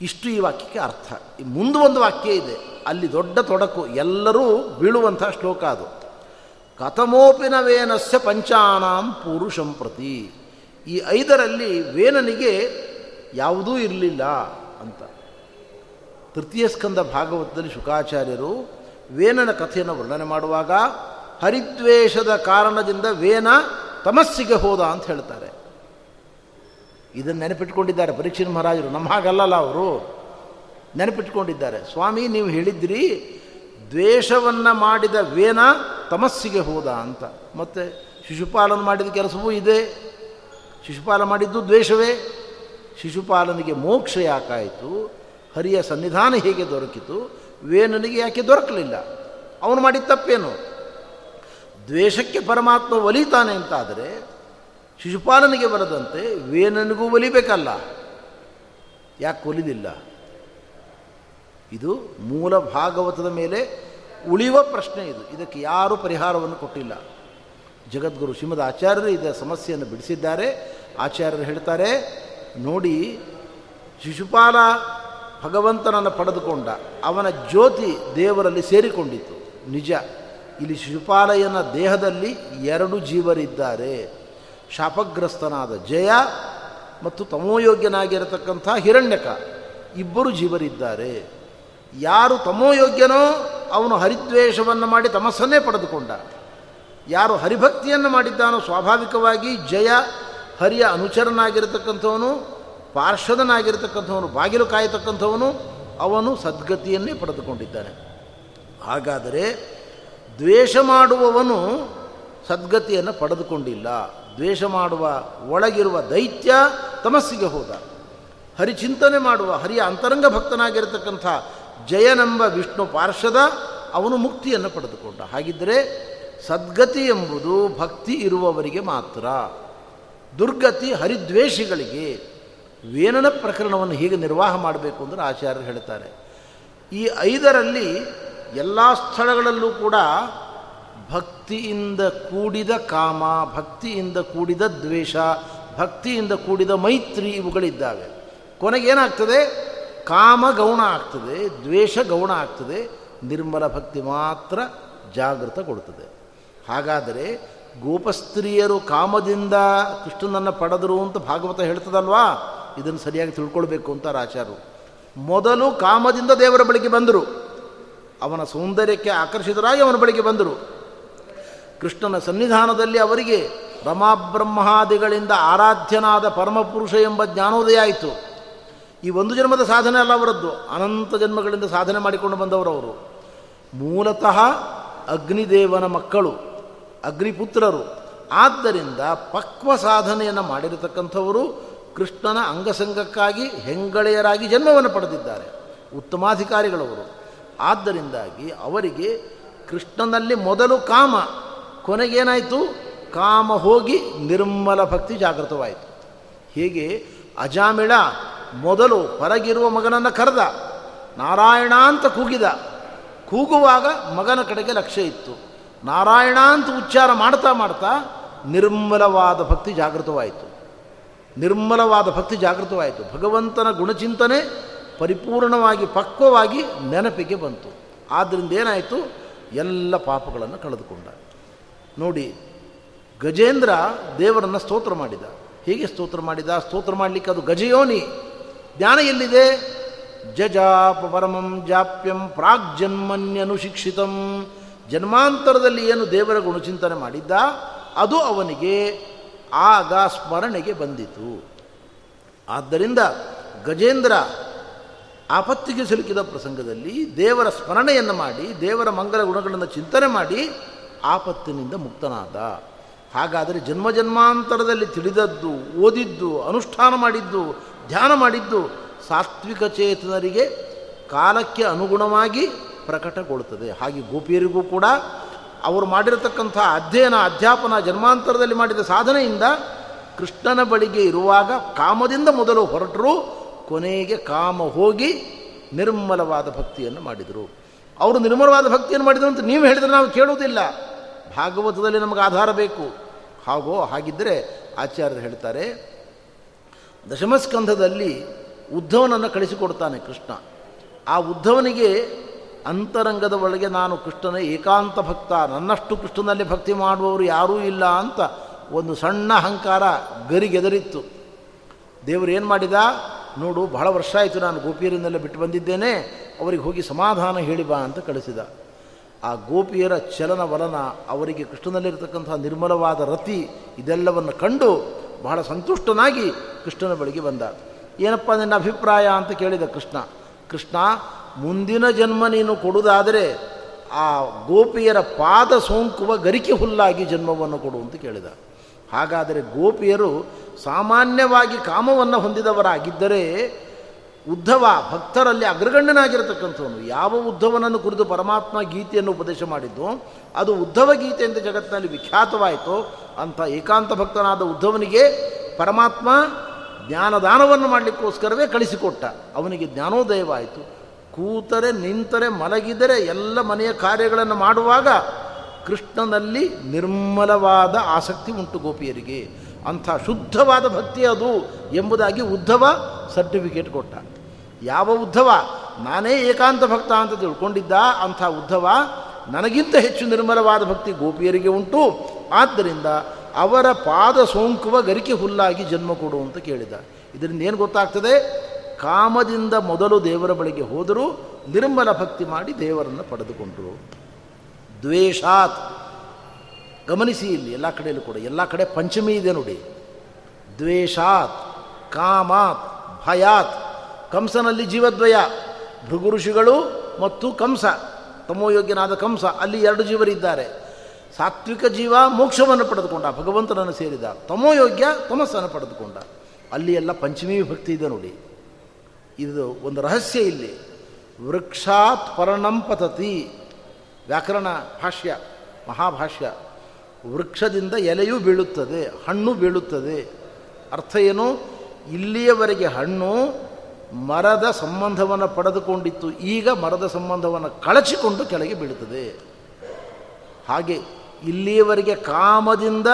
ಇಷ್ಟು ಈ ವಾಕ್ಯಕ್ಕೆ ಅರ್ಥ. ಮುಂದೆ ಒಂದು ವಾಕ್ಯ ಇದೆ. ಅಲ್ಲಿ ದೊಡ್ಡ ತೊಡಕು. ಎಲ್ಲರೂ ಬೀಳುವಂಥ ಶ್ಲೋಕ ಅದು. ಕಥಮೋಪಿನ ವೇನಸ್ಯ ಪಂಚಾನಾಂ ಪುರುಷಂ ಪ್ರತಿ. ಈ ಐದರಲ್ಲಿ ವೇನನಿಗೆ ಯಾವುದೂ ಇರಲಿಲ್ಲ ಅಂತ. ತೃತೀಯ ಸ್ಕಂದ ಭಾಗವತದಲ್ಲಿ ಶುಕಾಚಾರ್ಯರು ವೇನನ ಕಥೆಯನ್ನು ವರ್ಣನೆ ಮಾಡುವಾಗ ಹರಿದ್ವೇಷದ ಕಾರಣದಿಂದ ವೇನ ತಮಸ್ಸಿಗೆ ಹೋದ ಅಂತ ಹೇಳ್ತಾರೆ. ಇದನ್ನು ನೆನಪಿಟ್ಕೊಂಡಿದ್ದಾರೆ ಪರೀಕ್ಷಿನ ಮಹಾರಾಜರು. ನಮ್ಮ ಹಾಗಲ್ಲಲ್ಲ ಅವರು. ನೆನಪಿಟ್ಕೊಂಡಿದ್ದಾರೆ. ಸ್ವಾಮಿ, ನೀವು ಹೇಳಿದ್ರಿ, ದ್ವೇಷವನ್ನು ಮಾಡಿದ ವೇನ ತಮಸ್ಸಿಗೆ ಹೋದ ಅಂತ. ಮತ್ತು ಶಿಶುಪಾಲನ ಮಾಡಿದ ಕೆಲಸವೂ ಇದೆ. ಶಿಶುಪಾಲ ಮಾಡಿದ್ದು ದ್ವೇಷವೇ. ಶಿಶುಪಾಲನಿಗೆ ಮೋಕ್ಷ ಯಾಕಾಯಿತು? ಹರಿಯ ಸನ್ನಿಧಾನ ಹೇಗೆ ದೊರಕಿತು? ವೇನನಿಗೆ ಯಾಕೆ ದೊರಕಲಿಲ್ಲ? ಅವನು ಮಾಡಿದ ತಪ್ಪೇನು? ದ್ವೇಷಕ್ಕೆ ಪರಮಾತ್ಮ ಒಲಿತಾನೆ ಅಂತಾದರೆ ಶಿಶುಪಾಲನಿಗೆ ಬರದಂತೆ ವೇನನಿಗೂ ಒಲಿಬೇಕಲ್ಲ. ಯಾಕೆ ಒಲಿದಿಲ್ಲ? ಇದು ಮೂಲ ಭಾಗವತದ ಮೇಲೆ ಉಳಿಯುವ ಪ್ರಶ್ನೆ ಇದು. ಇದಕ್ಕೆ ಯಾರೂ ಪರಿಹಾರವನ್ನು ಕೊಟ್ಟಿಲ್ಲ. ಜಗದ್ಗುರು ಶ್ರೀಮದ್ ಆಚಾರ್ಯರು ಇದರ ಸಮಸ್ಯೆಯನ್ನು ಬಿಡಿಸಿದ್ದಾರೆ. ಆಚಾರ್ಯರು ಹೇಳ್ತಾರೆ, ನೋಡಿ, ಶಿಶುಪಾಲ ಭಗವಂತನನ್ನು ಪಡೆದುಕೊಂಡ, ಅವನ ಜ್ಯೋತಿ ದೇವರಲ್ಲಿ ಸೇರಿಕೊಂಡಿತು ನಿಜ, ಇಲ್ಲಿ ಶಿಶುಪಾಲಯನ ದೇಹದಲ್ಲಿ ಎರಡು ಜೀವರಿದ್ದಾರೆ. ಶಾಪಗ್ರಸ್ತನಾದ ಜಯ ಮತ್ತು ತಮೋಯೋಗ್ಯನಾಗಿರತಕ್ಕಂಥ ಹಿರಣ್ಯಕ ಇಬ್ಬರು ಜೀವರಿದ್ದಾರೆ. ಯಾರು ತಮೋಯೋಗ್ಯನೋ ಅವನು ಹರಿದ್ವೇಷವನ್ನು ಮಾಡಿ ತಮಸ್ಸನ್ನೇ ಪಡೆದುಕೊಂಡ. ಯಾರು ಹರಿಭಕ್ತಿಯನ್ನು ಮಾಡಿದ್ದಾನೋ ಸ್ವಾಭಾವಿಕವಾಗಿ ಜಯ ಹರಿಯ ಅನುಚರನಾಗಿರತಕ್ಕಂಥವನು, ಪಾರ್ಷದನಾಗಿರತಕ್ಕಂಥವನು, ಬಾಗಿಲು ಕಾಯತಕ್ಕಂಥವನು, ಅವನು ಸದ್ಗತಿಯನ್ನೇ ಪಡೆದುಕೊಂಡಿದ್ದಾನೆ. ಹಾಗಾದರೆ ದ್ವೇಷ ಮಾಡುವವನು ಸದ್ಗತಿಯನ್ನು ಪಡೆದುಕೊಂಡಿಲ್ಲ. ದ್ವೇಷ ಮಾಡುವ, ಒಳಗಿರುವ ದೈತ್ಯ ತಮಸ್ಸಿಗೆ ಹೋದ. ಹರಿಚಿಂತನೆ ಮಾಡುವ, ಹರಿಯ ಅಂತರಂಗ ಭಕ್ತನಾಗಿರತಕ್ಕಂಥ ಜಯನೆಂಬ ವಿಷ್ಣು ಪಾರ್ಶ್ವದ ಅವನು ಮುಕ್ತಿಯನ್ನು ಪಡೆದುಕೊಂಡ. ಹಾಗಿದ್ದರೆ ಸದ್ಗತಿ ಎಂಬುದು ಭಕ್ತಿ ಇರುವವರಿಗೆ ಮಾತ್ರ. ದುರ್ಗತಿ ಹರಿದ್ವೇಷಿಗಳಿಗೆ ವೇನನ ಪ್ರಕರಣವನ್ನು ಹೀಗೆ ನಿರ್ವಾಹ ಮಾಡಬೇಕು ಅಂದರೆ ಆಚಾರ್ಯರು ಹೇಳ್ತಾರೆ. ಈ ಐದರಲ್ಲಿ ಎಲ್ಲ ಸ್ಥಳಗಳಲ್ಲೂ ಕೂಡ ಭಕ್ತಿಯಿಂದ ಕೂಡಿದ ಕಾಮ, ಭಕ್ತಿಯಿಂದ ಕೂಡಿದ ದ್ವೇಷ, ಭಕ್ತಿಯಿಂದ ಕೂಡಿದ ಮೈತ್ರಿ ಇವುಗಳಿದ್ದಾವೆ. ಕೊನೆಗೇನಾಗ್ತದೆ ಕಾಮ ಗೌಣ ಆಗ್ತದೆ, ದ್ವೇಷ ಗೌಣ ಆಗ್ತದೆ, ನಿರ್ಮಲ ಭಕ್ತಿ ಮಾತ್ರ ಜಾಗೃತ ಕೊಡ್ತದೆ. ಹಾಗಾದರೆ ಗೋಪಸ್ತ್ರೀಯರು ಕಾಮದಿಂದ ಕೃಷ್ಣನನ್ನು ಪಡೆದರು ಅಂತ ಭಾಗವತ ಹೇಳ್ತದಲ್ವಾ? ಇದನ್ನು ಸರಿಯಾಗಿ ತಿಳ್ಕೊಳ್ಬೇಕು ಅಂತ ಆಚಾರ್ಯರು. ಮೊದಲು ಕಾಮದಿಂದ ದೇವರ ಬಳಿಗೆ ಬಂದರು. ಅವನ ಸೌಂದರ್ಯಕ್ಕೆ ಆಕರ್ಷಿತರಾಗಿ ಅವನ ಬಳಿಗೆ ಬಂದರು. ಕೃಷ್ಣನ ಸನ್ನಿಧಾನದಲ್ಲಿ ಅವರಿಗೆ ರಮಾಬ್ರಹ್ಮಾದಿಗಳಿಂದ ಆರಾಧ್ಯನಾದ ಪರಮಪುರುಷ ಎಂಬ ಜ್ಞಾನೋದಯ ಆಯಿತು. ಈ ಒಂದು ಜನ್ಮದ ಸಾಧನೆ ಅಲ್ಲ ಅವರದ್ದು, ಅನಂತ ಜನ್ಮಗಳಿಂದ ಸಾಧನೆ ಮಾಡಿಕೊಂಡು ಬಂದವರು ಅವರು ಮೂಲತಃ ಅಗ್ನಿದೇವನ ಮಕ್ಕಳು, ಅಗ್ನಿಪುತ್ರರು. ಆದ್ದರಿಂದ ಪಕ್ವ ಸಾಧನೆಯನ್ನು ಮಾಡಿರತಕ್ಕಂಥವರು ಕೃಷ್ಣನ ಅಂಗಸಂಗಕ್ಕಾಗಿ ಹೆಂಗಳೆಯರಾಗಿ ಜನ್ಮವನ್ನು ಪಡೆದಿದ್ದಾರೆ, ಉತ್ತಮಾಧಿಕಾರಿಗಳವರು. ಆದ್ದರಿಂದಾಗಿ ಅವರಿಗೆ ಕೃಷ್ಣನಲ್ಲಿ ಮೊದಲು ಕಾಮ ಕೊನೆಗೇನಾಯಿತು? ಕಾಮ ಹೋಗಿ ನಿರ್ಮಲ ಭಕ್ತಿ ಜಾಗೃತವಾಯಿತು. ಹೀಗೆ ಅಜಾಮಿಳ ಮೊದಲು ಹೊರಗಿರುವ ಮಗನನ್ನು ಕರೆದ. ನಾರಾಯಣ ಅಂತ ಕೂಗಿದ. ಕೂಗುವಾಗ ಮಗನ ಕಡೆಗೆ ಲಕ್ಷ್ಯ ಇತ್ತು. ನಾರಾಯಣ ಅಂತ ಉಚ್ಚಾರ ಮಾಡ್ತಾ ಮಾಡ್ತಾ ನಿರ್ಮಲವಾದ ಭಕ್ತಿ ಜಾಗೃತವಾಯಿತು. ನಿರ್ಮಲವಾದ ಭಕ್ತಿ ಜಾಗೃತವಾಯಿತು. ಭಗವಂತನ ಗುಣಚಿಂತನೆ ಪರಿಪೂರ್ಣವಾಗಿ ಪಕ್ವವಾಗಿ ನೆನಪಿಗೆ ಬಂತು. ಆದ್ದರಿಂದ ಏನಾಯಿತು? ಎಲ್ಲ ಪಾಪಗಳನ್ನು ಕಳೆದುಕೊಂಡ. ನೋಡಿ, ಗಜೇಂದ್ರ ದೇವರನ್ನು ಸ್ತೋತ್ರ ಮಾಡಿದ. ಹೇಗೆ ಸ್ತೋತ್ರ ಮಾಡಿದ? ಸ್ತೋತ್ರ ಮಾಡಲಿಕ್ಕೆ ಅದು ಗಜಯೋನಿ. ಜ್ಞಾನ ಎಲ್ಲಿದೆ? ಜಜಾಪ ಪರಮಂ ಜಾಪ್ಯಂ ಪ್ರಾಗ್ಜನ್ಮನ್ಯನುಶಿಕ್ಷಿತಂ. ಜನ್ಮಾಂತರದಲ್ಲಿ ಏನು ದೇವರ ಗುಣಚಿಂತನೆ ಮಾಡಿದ್ದ? ಅದು ಅವನಿಗೆ, ಆಗ ಸ್ಮರಣೆಗೆ ಬಂದಿತು. ಆದ್ದರಿಂದ ಗಜೇಂದ್ರ ಆಪತ್ತಿಗೆ ಸಿಲುಕಿದ ಪ್ರಸಂಗದಲ್ಲಿ ದೇವರ ಸ್ಮರಣೆಯನ್ನು ಮಾಡಿ, ದೇವರ ಮಂಗಲ ಗುಣಗಳನ್ನು ಚಿಂತನೆ ಮಾಡಿ ಆಪತ್ತಿನಿಂದ ಮುಕ್ತನಾದ. ಹಾಗಾದರೆ ಜನ್ಮ ಜನ್ಮಾಂತರದಲ್ಲಿ ತಿಳಿದದ್ದು, ಓದಿದ್ದು, ಅನುಷ್ಠಾನ ಮಾಡಿದ್ದು, ಧ್ಯಾನ ಮಾಡಿದ್ದು ಸಾತ್ವಿಕ ಚೇತನರಿಗೆ ಕಾಲಕ್ಕೆ ಅನುಗುಣವಾಗಿ ಪ್ರಕಟಗೊಳ್ಳುತ್ತದೆ. ಹಾಗೆ ಗೋಪಿಯರಿಗೂ ಕೂಡ ಅವರು ಮಾಡಿರತಕ್ಕಂಥ ಅಧ್ಯಯನ, ಅಧ್ಯಾಪನ, ಜನ್ಮಾಂತರದಲ್ಲಿ ಮಾಡಿದ ಸಾಧನೆಯಿಂದ ಕೃಷ್ಣನ ಬಳಿಗೆ ಇರುವಾಗ ಕಾಮದಿಂದ ಮೊದಲು ಹೊರಟರು, ಕೊನೆಗೆ ಕಾಮ ಹೋಗಿ ನಿರ್ಮಲವಾದ ಭಕ್ತಿಯನ್ನು ಮಾಡಿದರು. ಅವರು ನಿರ್ಮಲವಾದ ಭಕ್ತಿಯನ್ನು ಮಾಡಿದರು ಅಂತ ನೀವು ಹೇಳಿದರೆ ನಾವು ಕೇಳುವುದಿಲ್ಲ. ಭಾಗವತದಲ್ಲಿ ನಮಗೆ ಆಧಾರ ಬೇಕು. ಹಾಗೋ ಹಾಗಿದ್ದರೆ ಆಚಾರ್ಯರು ಹೇಳ್ತಾರೆ, ದಶಮಸ್ಕಂಧದಲ್ಲಿ ಉದ್ಧವನನ್ನು ಕಳಿಸಿಕೊಡ್ತಾನೆ ಕೃಷ್ಣ. ಆ ಉದ್ಧವನಿಗೆ ಅಂತರಂಗದ ಒಳಗೆ ನಾನು ಕೃಷ್ಣನ ಏಕಾಂತ ಭಕ್ತ, ನನ್ನಷ್ಟು ಕೃಷ್ಣನಲ್ಲಿ ಭಕ್ತಿ ಮಾಡುವವರು ಯಾರೂ ಇಲ್ಲ ಅಂತ ಒಂದು ಸಣ್ಣ ಅಹಂಕಾರ ಗರಿಗೆದರಿತ್ತು. ದೇವರು ಏನು ಮಾಡಿದ? ನೋಡು, ಬಹಳ ವರ್ಷ ಆಯಿತು ನಾನು ಗೋಪಿಯರಿಂದಲೇ ಬಿಟ್ಟು ಬಂದಿದ್ದೇನೆ, ಅವರಿಗೆ ಹೋಗಿ ಸಮಾಧಾನ ಹೇಳಿ ಬಾ ಅಂತ ಕಳಿಸಿದ. ಆ ಗೋಪಿಯರ ಚಲನ ವಲನ ಅವರಿಗೆ ಕೃಷ್ಣನಲ್ಲಿರತಕ್ಕಂತಹ ನಿರ್ಮಲವಾದ ರತಿ ಇದೆಲ್ಲವನ್ನು ಕಂಡು ಬಹಳ ಸಂತುಷ್ಟನಾಗಿ ಕೃಷ್ಣನ ಬಳಿಗೆ ಬಂದ. ಏನಪ್ಪ ನಿನ್ನ ಅಭಿಪ್ರಾಯ ಅಂತ ಕೇಳಿದ ಕೃಷ್ಣ. ಕೃಷ್ಣ, ಮುಂದಿನ ಜನ್ಮ ನೀನು ಕೊಡುವುದಾದರೆ ಆ ಗೋಪಿಯರ ಪಾದ ಸೋಂಕುವ ಗರಿಕೆ ಹುಲ್ಲಾಗಿ ಜನ್ಮವನ್ನು ಕೊಡು ಅಂತ ಕೇಳಿದ. ಹಾಗಾದರೆ ಗೋಪಿಯರು ಸಾಮಾನ್ಯವಾಗಿ ಕಾಮವನ್ನು ಹೊಂದಿದವರಾಗಿದ್ದರೆ ಉದ್ಧವ ಭಕ್ತರಲ್ಲಿ ಅಗ್ರಗಣ್ಯನಾಗಿರತಕ್ಕಂಥವನು. ಯಾವ ಉದ್ಧವನನ್ನು ಕುರಿತು ಪರಮಾತ್ಮ ಗೀತೆಯನ್ನು ಉಪದೇಶ ಮಾಡಿದ್ದು, ಅದು ಉದ್ಧವ ಗೀತೆ ಎಂದು ಜಗತ್ತಿನಲ್ಲಿ ವಿಖ್ಯಾತವಾಯಿತು, ಅಂಥ ಏಕಾಂತ ಭಕ್ತನಾದ ಉದ್ಧವನಿಗೆ ಪರಮಾತ್ಮ ಜ್ಞಾನದಾನವನ್ನು ಮಾಡಲಿಕ್ಕೋಸ್ಕರವೇ ಕಳಿಸಿಕೊಟ್ಟ. ಅವನಿಗೆ ಜ್ಞಾನೋದಯವಾಯಿತು. ಕೂತರೆ, ನಿಂತರೆ, ಮಲಗಿದರೆ ಎಲ್ಲ ಮನೆಯ ಕಾರ್ಯಗಳನ್ನು ಮಾಡುವಾಗ ಕೃಷ್ಣನಲ್ಲಿ ನಿರ್ಮಲವಾದ ಆಸಕ್ತಿ ಉಂಟು ಗೋಪಿಯರಿಗೆ. ಅಂಥ ಶುದ್ಧವಾದ ಭಕ್ತಿ ಅದು ಎಂಬುದಾಗಿ ಉದ್ಧವ ಸರ್ಟಿಫಿಕೇಟ್ ಕೊಟ್ಟ. ಯಾವ ಉದ್ಧವ? ನಾನೇ ಏಕಾಂತ ಭಕ್ತ ಅಂತ ತಿಳ್ಕೊಂಡಿದ್ದ ಅಂಥ ಉದ್ಧವ ನನಗಿಂತ ಹೆಚ್ಚು ನಿರ್ಮಲವಾದ ಭಕ್ತಿ ಗೋಪಿಯರಿಗೆ ಉಂಟು. ಆದ್ದರಿಂದ ಅವರ ಪಾದ ಸೋಂಕುವ ಗರಿಕೆ ಹುಲ್ಲಾಗಿ ಜನ್ಮ ಕೊಡು ಅಂತ ಕೇಳಿದ. ಇದರಿಂದ ಏನು ಗೊತ್ತಾಗ್ತದೆ? ಕಾಮದಿಂದ ಮೊದಲು ದೇವರ ಬಳಿಗೆ ಹೋದರೂ ನಿರ್ಮಲ ಭಕ್ತಿ ಮಾಡಿ ದೇವರನ್ನು ಪಡೆದುಕೊಂಡರು. ದ್ವೇಷಾತ್. ಗಮನಿಸಿ ಇಲ್ಲಿ ಎಲ್ಲ ಕಡೆಯಲ್ಲೂ ಕೂಡ, ಎಲ್ಲ ಕಡೆ ಪಂಚಮಿ ಇದೆ ನೋಡಿ. ದ್ವೇಷಾತ್, ಕಾಮಾತ್, ಭಯಾತ್, ಕಂಸನಲ್ಲಿ ಜೀವದ್ವಯ ಭೃಗು ಋಷಿಗಳು ಮತ್ತು ಕಂಸ ತಮೋಯೋಗ್ಯನಾದ ಕಂಸ, ಅಲ್ಲಿ ಎರಡು ಜೀವರಿದ್ದಾರೆ. ಸಾತ್ವಿಕ ಜೀವ ಮೋಕ್ಷವನ್ನು ಪಡೆದುಕೊಂಡ, ಭಗವಂತನನ್ನು ಸೇರಿದ ತಮೋಯೋಗ್ಯ ತಮಸ್ಸನ್ನು ಪಡೆದುಕೊಂಡ, ಅಲ್ಲಿ ಎಲ್ಲ ಪಂಚಮಿ ಭಕ್ತಿ ಇದೆ ನೋಡಿ. ಇದು ಒಂದು ರಹಸ್ಯ ಇಲ್ಲಿ. ವೃಕ್ಷಾತ್ ಪರಣಂ ಪತತಿ. ವ್ಯಾಕರಣ ಭಾಷ್ಯ, ಮಹಾಭಾಷ್ಯ. ವೃಕ್ಷದಿಂದ ಎಲೆಯೂ ಬೀಳುತ್ತದೆ, ಹಣ್ಣು ಬೀಳುತ್ತದೆ. ಅರ್ಥ ಏನು? ಇಲ್ಲಿಯವರೆಗೆ ಹಣ್ಣು ಮರದ ಸಂಬಂಧವನ್ನು ಪಡೆದುಕೊಂಡಿತ್ತು, ಈಗ ಮರದ ಸಂಬಂಧವನ್ನು ಕಳಚಿಕೊಂಡು ಕೆಳಗೆ ಬೀಳುತ್ತದೆ. ಹಾಗೆ ಇಲ್ಲಿಯವರೆಗೆ ಕಾಮದಿಂದ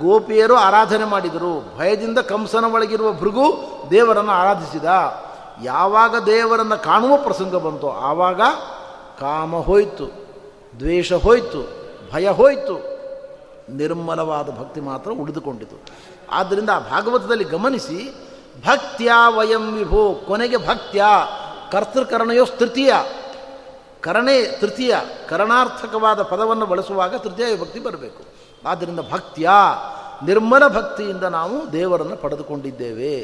ಗೋಪಿಯರು ಆರಾಧನೆ ಮಾಡಿದರು, ಭಯದಿಂದ ಕಂಸನ ಒಳಗಿರುವ ಭೃಗು ದೇವರನ್ನು ಆರಾಧಿಸಿದ. ಯಾವಾಗ ದೇವರನ್ನು ಕಾಣುವ ಪ್ರಸಂಗ ಬಂತು ಆವಾಗ ಕಾಮ ಹೋಯಿತು, ದ್ವೇಷ ಹೋಯಿತು, ಭಯ ಹೋಯಿತು. ನಿರ್ಮಲವಾದ ಭಕ್ತಿ ಮಾತ್ರ ಉಳಿದುಕೊಂಡಿತು. ಆದ್ದರಿಂದ ಆ ಭಾಗವತದಲ್ಲಿ ಗಮನಿಸಿ, ಭಕ್ತ್ಯ ವಯಂ ವಿಭೋ, ಕೊನೆಗೆ ಭಕ್ತ್ಯ ಕರ್ತೃಕರಣೆಯೋ ತೃತೀಯ. ಕರಣೆ ತೃತೀಯ, ಕರಣಾರ್ಥಕವಾದ ಪದವನ್ನು ಬಳಸುವಾಗ ತೃತೀಯ ಭಕ್ತಿ ಬರಬೇಕು. ಆದ್ದರಿಂದ ಭಕ್ತಿಯ, ನಿರ್ಮಲ ಭಕ್ತಿಯಿಂದ ನಾವು ದೇವರನ್ನು ಪಡೆದುಕೊಂಡಿದ್ದೇವೆ.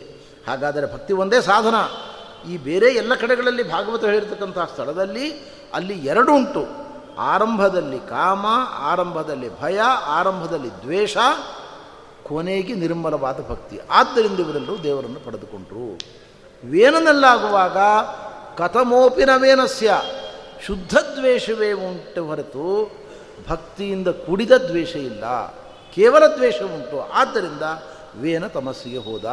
ಹಾಗಾದರೆ ಭಕ್ತಿ ಒಂದೇ ಸಾಧನ. ಈ ಬೇರೆ ಎಲ್ಲ ಕಡೆಗಳಲ್ಲಿ ಭಾಗವತ ಹೇಳಿರ್ತಕ್ಕಂಥ ಸ್ಥಳದಲ್ಲಿ ಅಲ್ಲಿ ಎರಡು ಉಂಟು. ಆರಂಭದಲ್ಲಿ ಕಾಮ, ಆರಂಭದಲ್ಲಿ ಭಯ, ಆರಂಭದಲ್ಲಿ ದ್ವೇಷ, ಕೊನೆಗೆ ನಿರ್ಮಲವಾದ ಭಕ್ತಿ. ಆದ್ದರಿಂದ ಇವರೆಲ್ಲರೂ ದೇವರನ್ನು ಪಡೆದುಕೊಂಡರು. ವೇನನಲ್ಲಾಗುವಾಗ ಕಥಮೋಪಿನ ವೇನಸ್ಯ ಶುದ್ಧ ದ್ವೇಷವೇ ಉಂಟು ಹೊರತು ಭಕ್ತಿಯಿಂದ ಕುಡಿದ ದ್ವೇಷ ಇಲ್ಲ. ಕೇವಲ ದ್ವೇಷ ಉಂಟು. ಆದ್ದರಿಂದ ವೇನ ತಮಸ್ಸಿಗೆ ಹೋದ.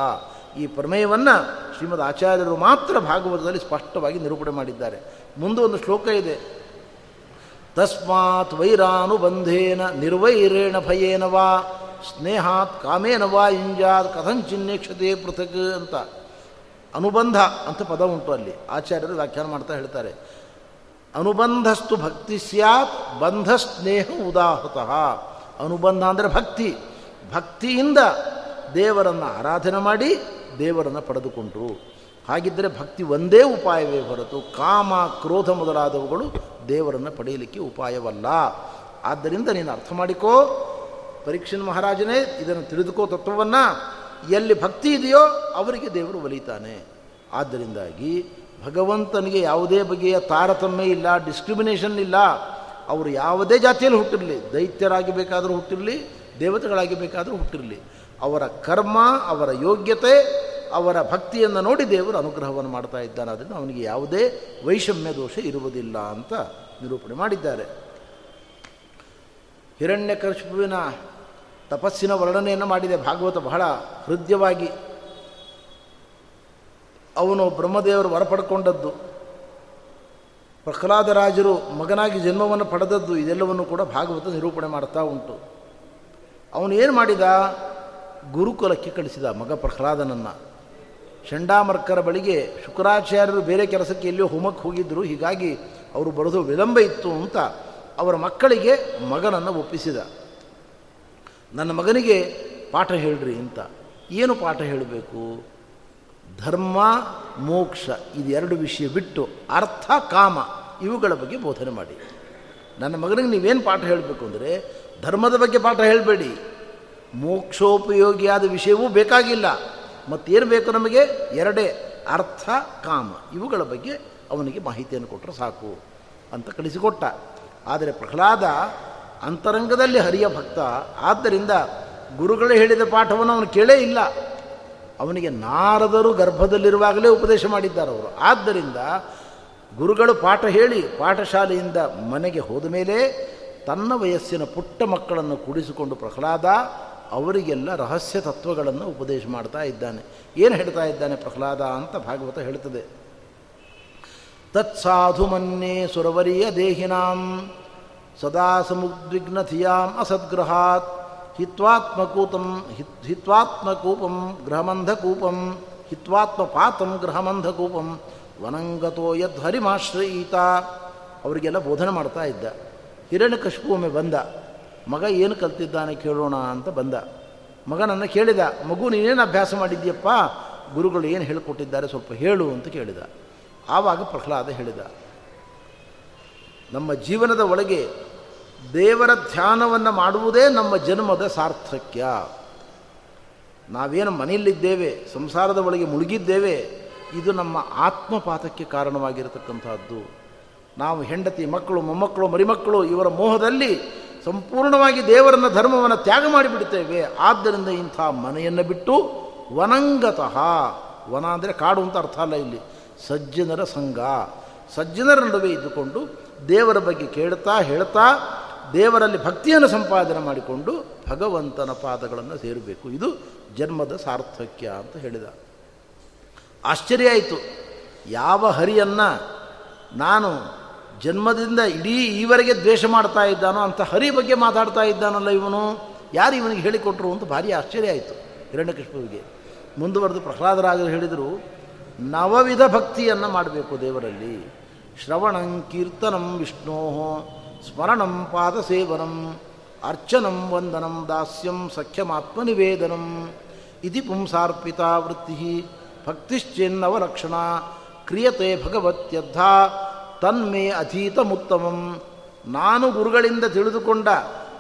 ಈ ಪ್ರಮೇಯವನ್ನು ಶ್ರೀಮದ್ ಆಚಾರ್ಯರು ಮಾತ್ರ ಭಾಗವತದಲ್ಲಿ ಸ್ಪಷ್ಟವಾಗಿ ನಿರೂಪಣೆ ಮಾಡಿದ್ದಾರೆ. ಮುಂದೆ ಒಂದು ಶ್ಲೋಕ ಇದೆ. ತಸ್ಮಾತ್ ವೈರಾನುಬಂಧೇನ ನಿರ್ವೈರೇಣ ಭಯೇನ ವಾ, ಸ್ನೇಹಾತ್ ಕಾಮೇನ ವಾ ಇಂಜಾತ್ ಕಥಂಚಿನ್ನೇಕ್ಷತೆ ಪೃಥಕ್ ಅಂತ. ಅನುಬಂಧ ಅಂತ ಪದ ಉಂಟು ಅಲ್ಲಿ. ಆಚಾರ್ಯರು ವ್ಯಾಖ್ಯಾನ ಮಾಡ್ತಾ ಹೇಳ್ತಾರೆ. ಅನುಬಂಧಸ್ತು ಭಕ್ತಿ ಸ್ಯಾತ್ ಬಂಧ ಸ್ನೇಹ ಉದಾಹೃತಃ. ಅನುಬಂಧ ಅಂದರೆ ಭಕ್ತಿ. ಭಕ್ತಿಯಿಂದ ದೇವರನ್ನು ಆರಾಧನೆ ಮಾಡಿ ದೇವರನ್ನು ಪಡೆದುಕೊಂಡರು. ಹಾಗಿದ್ದರೆ ಭಕ್ತಿ ಒಂದೇ ಉಪಾಯವೇ ಹೊರತು ಕಾಮ, ಕ್ರೋಧ ಮೊದಲಾದವುಗಳು ದೇವರನ್ನು ಪಡೆಯಲಿಕ್ಕೆ ಉಪಾಯವಲ್ಲ. ಆದ್ದರಿಂದ ನೀನು ಅರ್ಥ ಮಾಡಿಕೋ ಪರೀಕ್ಷನ್ ಮಹಾರಾಜನೇ, ಇದನ್ನು ತಿಳಿದುಕೋ ತತ್ವವನ್ನು. ಎಲ್ಲಿ ಭಕ್ತಿ ಇದೆಯೋ ಅವರಿಗೆ ದೇವರು ಒಲಿತಾನೆ. ಆದ್ದರಿಂದಾಗಿ ಭಗವಂತನಿಗೆ ಯಾವುದೇ ಬಗೆಯ ತಾರತಮ್ಯ ಇಲ್ಲ ಡಿಸ್ಕ್ರಿಮಿನೇಷನ್ ಇಲ್ಲ. ಅವರು ಯಾವುದೇ ಜಾತಿಯಲ್ಲಿ ಹುಟ್ಟಿರಲಿ ದೈತ್ಯರಾಗಿ ಬೇಕಾದರೂ ಹುಟ್ಟಿರಲಿ ದೇವತೆಗಳಾಗಿ ಬೇಕಾದರೂ ಹುಟ್ಟಿರಲಿ. ಅವರ ಕರ್ಮ, ಅವರ ಯೋಗ್ಯತೆ ಅವರ ಭಕ್ತಿಯನ್ನು ನೋಡಿ ದೇವರು ಅನುಗ್ರಹವನ್ನು ಮಾಡ್ತಾ ಇದ್ದಾನೆ. ಅದರಿಂದ ಅವನಿಗೆ ಯಾವುದೇ ವೈಷಮ್ಯ ದೋಷ ಇರುವುದಿಲ್ಲ ಅಂತ ನಿರೂಪಣೆ ಮಾಡಿದ್ದಾರೆ. ಹಿರಣ್ಯಕರ್ಷುವಿನ ತಪಸ್ಸಿನ ವರ್ಣನೆಯನ್ನು ಮಾಡಿದೆ. ಭಾಗವತ ಬಹಳ ಹೃದಯವಾಗಿ. ಅವನು ಬ್ರಹ್ಮದೇವರು ವರ ಪಡ್ಕೊಂಡದ್ದು ಪ್ರಹ್ಲಾದರಾಜರು ಮಗನಾಗಿ ಜನ್ಮವನ್ನು ಪಡೆದದ್ದು. ಇದೆಲ್ಲವನ್ನು ಕೂಡ ಭಾಗವತ ನಿರೂಪಣೆ ಮಾಡ್ತಾ ಉಂಟು. ಅವನು ಏನು ಮಾಡಿದ? ಗುರುಕುಲಕ್ಕೆ ಕಳಿಸಿದ ಮಗ ಪ್ರಹ್ಲಾದನನ್ನು. ಚಂಡಾಮರ್ಕರ ಬಳಿಗೆ ಶುಕ್ರಾಚಾರ್ಯರು ಬೇರೆ ಕೆಲಸಕ್ಕೆ ಎಲ್ಲಿಯೋ ಹೋಮಕ್ಕೆ ಹೋಗಿದ್ದರು. ಹೀಗಾಗಿ ಅವರು ಬರೋದು ವಿಳಂಬ ಇತ್ತು ಅಂತ ಅವರ ಮಕ್ಕಳಿಗೆ ಮಗನನ್ನು ಒಪ್ಪಿಸಿದ. ನನ್ನ ಮಗನಿಗೆ ಪಾಠ ಹೇಳ್ರಿ ಅಂತ. ಏನು ಪಾಠ ಹೇಳಬೇಕು? ಧರ್ಮ, ಮೋಕ್ಷ ಇದೆರಡು ವಿಷಯ ಬಿಟ್ಟು ಅರ್ಥ, ಕಾಮ ಇವುಗಳ ಬಗ್ಗೆ ಬೋಧನೆ ಮಾಡಿ. ನನ್ನ ಮಗನಿಗೆ ನೀವೇನು ಪಾಠ ಹೇಳಬೇಕು ಅಂದರೆ, ಧರ್ಮದ ಬಗ್ಗೆ ಪಾಠ ಹೇಳಬೇಡಿ. ಮೋಕ್ಷೋಪಯೋಗಿಯಾದ ವಿಷಯವೂ ಬೇಕಾಗಿಲ್ಲ. ಮತ್ತೇನು ಬೇಕು ನಮಗೆ? ಎರಡೇ ಅರ್ಥ, ಕಾಮ. ಇವುಗಳ ಬಗ್ಗೆ ಅವನಿಗೆ ಮಾಹಿತಿಯನ್ನು ಕೊಟ್ಟರೆ ಸಾಕು ಅಂತ ಕಳಿಸಿಕೊಟ್ಟ. ಆದರೆ ಪ್ರಹ್ಲಾದ ಅಂತರಂಗದಲ್ಲಿ ಹರಿಯ ಭಕ್ತ. ಆದ್ದರಿಂದ ಗುರುಗಳು ಹೇಳಿದ ಪಾಠವನ್ನು ಅವನು ಕೇಳೇ ಇಲ್ಲ. ಅವನಿಗೆ ನಾರದರು ಗರ್ಭದಲ್ಲಿರುವಾಗಲೇ ಉಪದೇಶ ಮಾಡಿದ್ದಾರೆ ಅವರು. ಆದ್ದರಿಂದ ಗುರುಗಳು ಪಾಠ ಹೇಳಿ ಪಾಠಶಾಲೆಯಿಂದ ಮನೆಗೆ ಹೋದ ಮೇಲೆ ತನ್ನ ವಯಸ್ಸಿನ ಪುಟ್ಟ ಮಕ್ಕಳನ್ನು ಕೂಡಿಸಿಕೊಂಡು ಪ್ರಹ್ಲಾದ ಅವರಿಗೆಲ್ಲ ರಹಸ್ಯ ತತ್ವಗಳನ್ನು ಉಪದೇಶ ಮಾಡ್ತಾ ಇದ್ದಾನೆ. ಏನು ಹೇಳ್ತಾ ಇದ್ದಾನೆ ಪ್ರಹ್ಲಾದ ಅಂತ ಭಾಗವತ ಹೇಳ್ತದೆ. ತತ್ಸಾಧು ಮನ್ನೆ ಸುರವರಿಯ ದೇಹಿನಾಂ, ಸದಾ ಸಮುದ್ವಿಗ್ನಥಿಯಾಂ ಅಸದ್ಗ್ರಹಾತ್ ಹಿತ್ವಾತ್ಮಕೂತಂ ಹಿತ್, ಹಿತ್ವಾತ್ಮಕೂಪಂ ಗೃಹಮಂಧಕೂಪಂ ಹಿತ್ವಾತ್ಮಪಾತಂ ಗೃಹಮಂಧಕೂಪಂ ವನಂಗತೋ ಯದ್ ಹರಿಮಾಶ್ರಯೀತ ಅವರಿಗೆಲ್ಲ ಬೋಧನೆ ಮಾಡ್ತಾ ಇದ್ದ. ಹಿರಣ್ಯಕಶಿಪು ಒಮ್ಮೆ ಬಂದ. ಮಗ ಏನು ಕಲ್ತಿದ್ದಾನೆ ಕೇಳೋಣ ಅಂತ ಬಂದ. ಮಗ ನನ್ನ ಕೇಳಿದ, ಮಗು, ನೀನೇನು ಅಭ್ಯಾಸ ಮಾಡಿದ್ಯಪ್ಪ ಗುರುಗಳು ಏನು ಹೇಳಿಕೊಟ್ಟಿದ್ದಾರೆ ಸ್ವಲ್ಪ ಹೇಳು ಅಂತ ಕೇಳಿದ. ಆವಾಗ ಪ್ರಹ್ಲಾದ ಹೇಳಿದ, ನಮ್ಮ ಜೀವನದ ಒಳಗೆ ದೇವರ ಧ್ಯಾನವನ್ನು ಮಾಡುವುದೇ ನಮ್ಮ ಜನ್ಮದ ಸಾರ್ಥಕ್ಯ. ನಾವೇನು ಮನೆಯಲ್ಲಿದ್ದೇವೆ, ಸಂಸಾರದ ಒಳಗೆ ಮುಳುಗಿದ್ದೇವೆ, ಇದು ನಮ್ಮ ಆತ್ಮಪಾತಕ್ಕೆ ಕಾರಣವಾಗಿರತಕ್ಕಂಥದ್ದು ನಾವು ಹೆಂಡತಿ ಮಕ್ಕಳು, ಮೊಮ್ಮಕ್ಕಳು, ಮರಿಮಕ್ಕಳು ಇವರ ಮೋಹದಲ್ಲಿ ಸಂಪೂರ್ಣವಾಗಿ ದೇವರನ್ನ ಧರ್ಮವನ್ನು ತ್ಯಾಗ ಮಾಡಿಬಿಡ್ತೇವೆ ಆದ್ದರಿಂದ ಇಂಥ ಮನೆಯನ್ನು ಬಿಟ್ಟು ವನಂಗತಃ, ವನ ಅಂದರೆ ಕಾಡು ಅಂತ ಅರ್ಥ ಅಲ್ಲ ಇಲ್ಲಿ, ಸಜ್ಜನರ ಸಂಘ. ಸಜ್ಜನರ ನಡುವೆ ಇದ್ದುಕೊಂಡು ದೇವರ ಬಗ್ಗೆ ಕೇಳ್ತಾ ಹೇಳ್ತಾ ದೇವರಲ್ಲಿ ಭಕ್ತಿಯನ್ನು ಸಂಪಾದನೆ ಮಾಡಿಕೊಂಡು ಭಗವಂತನ ಪಾದಗಳನ್ನು ಸೇರಬೇಕು. ಇದು ಜನ್ಮದ ಸಾರ್ಥಕ್ಯ ಅಂತ ಹೇಳಿದ. ಆಶ್ಚರ್ಯ ಆಯಿತು. ಯಾವ ಹರಿಯನ್ನು ನಾನು ಜನ್ಮದಿಂದ ಇಡೀ ಈವರೆಗೆ ದ್ವೇಷ ಮಾಡ್ತಾ ಇದ್ದಾನೋ ಅಂತ ಹರಿ ಬಗ್ಗೆ ಮಾತಾಡ್ತಾ ಇದ್ದಾನಲ್ಲ ಇವನು? ಯಾರು ಇವನಿಗೆ ಹೇಳಿಕೊಟ್ರು ಅಂತ ಭಾರಿ ಆಶ್ಚರ್ಯ ಆಯಿತು ಹಿರಣ್ಯಕೃಷ್ಣರಿಗೆ. ಮುಂದುವರೆದು ಪ್ರಹ್ಲಾದರಾಜರು ಹೇಳಿದರು, ನವವಿಧ ಭಕ್ತಿಯನ್ನು ಮಾಡಬೇಕು ದೇವರಲ್ಲಿ. ಶ್ರವಣಂ ಕೀರ್ತನಂ ವಿಷ್ಣೋ, ಸ್ಮರಣಂ ಪಾದಸೇವನಂ, ಅರ್ಚನಂ ವಂದನಂ ದಾಸ್ಯಂ ಸಖ್ಯಮಾತ್ಮನಿವೇದನಂ. ಇತಿ ಪುಂಸಾರ್ಪಿತ ವೃತ್ತಿ, ಭಕ್ತಿಶ್ಚೇನ್ನವಲಕ್ಷಣ, ಕ್ರಿಯತೆ ಭಗವತ್ಯದ್ಧ ತನ್ಮೇ ಅಧೀತಮುತ್ತಮಂ ನಾನು ಗುರುಗಳಿಂದ ತಿಳಿದುಕೊಂಡ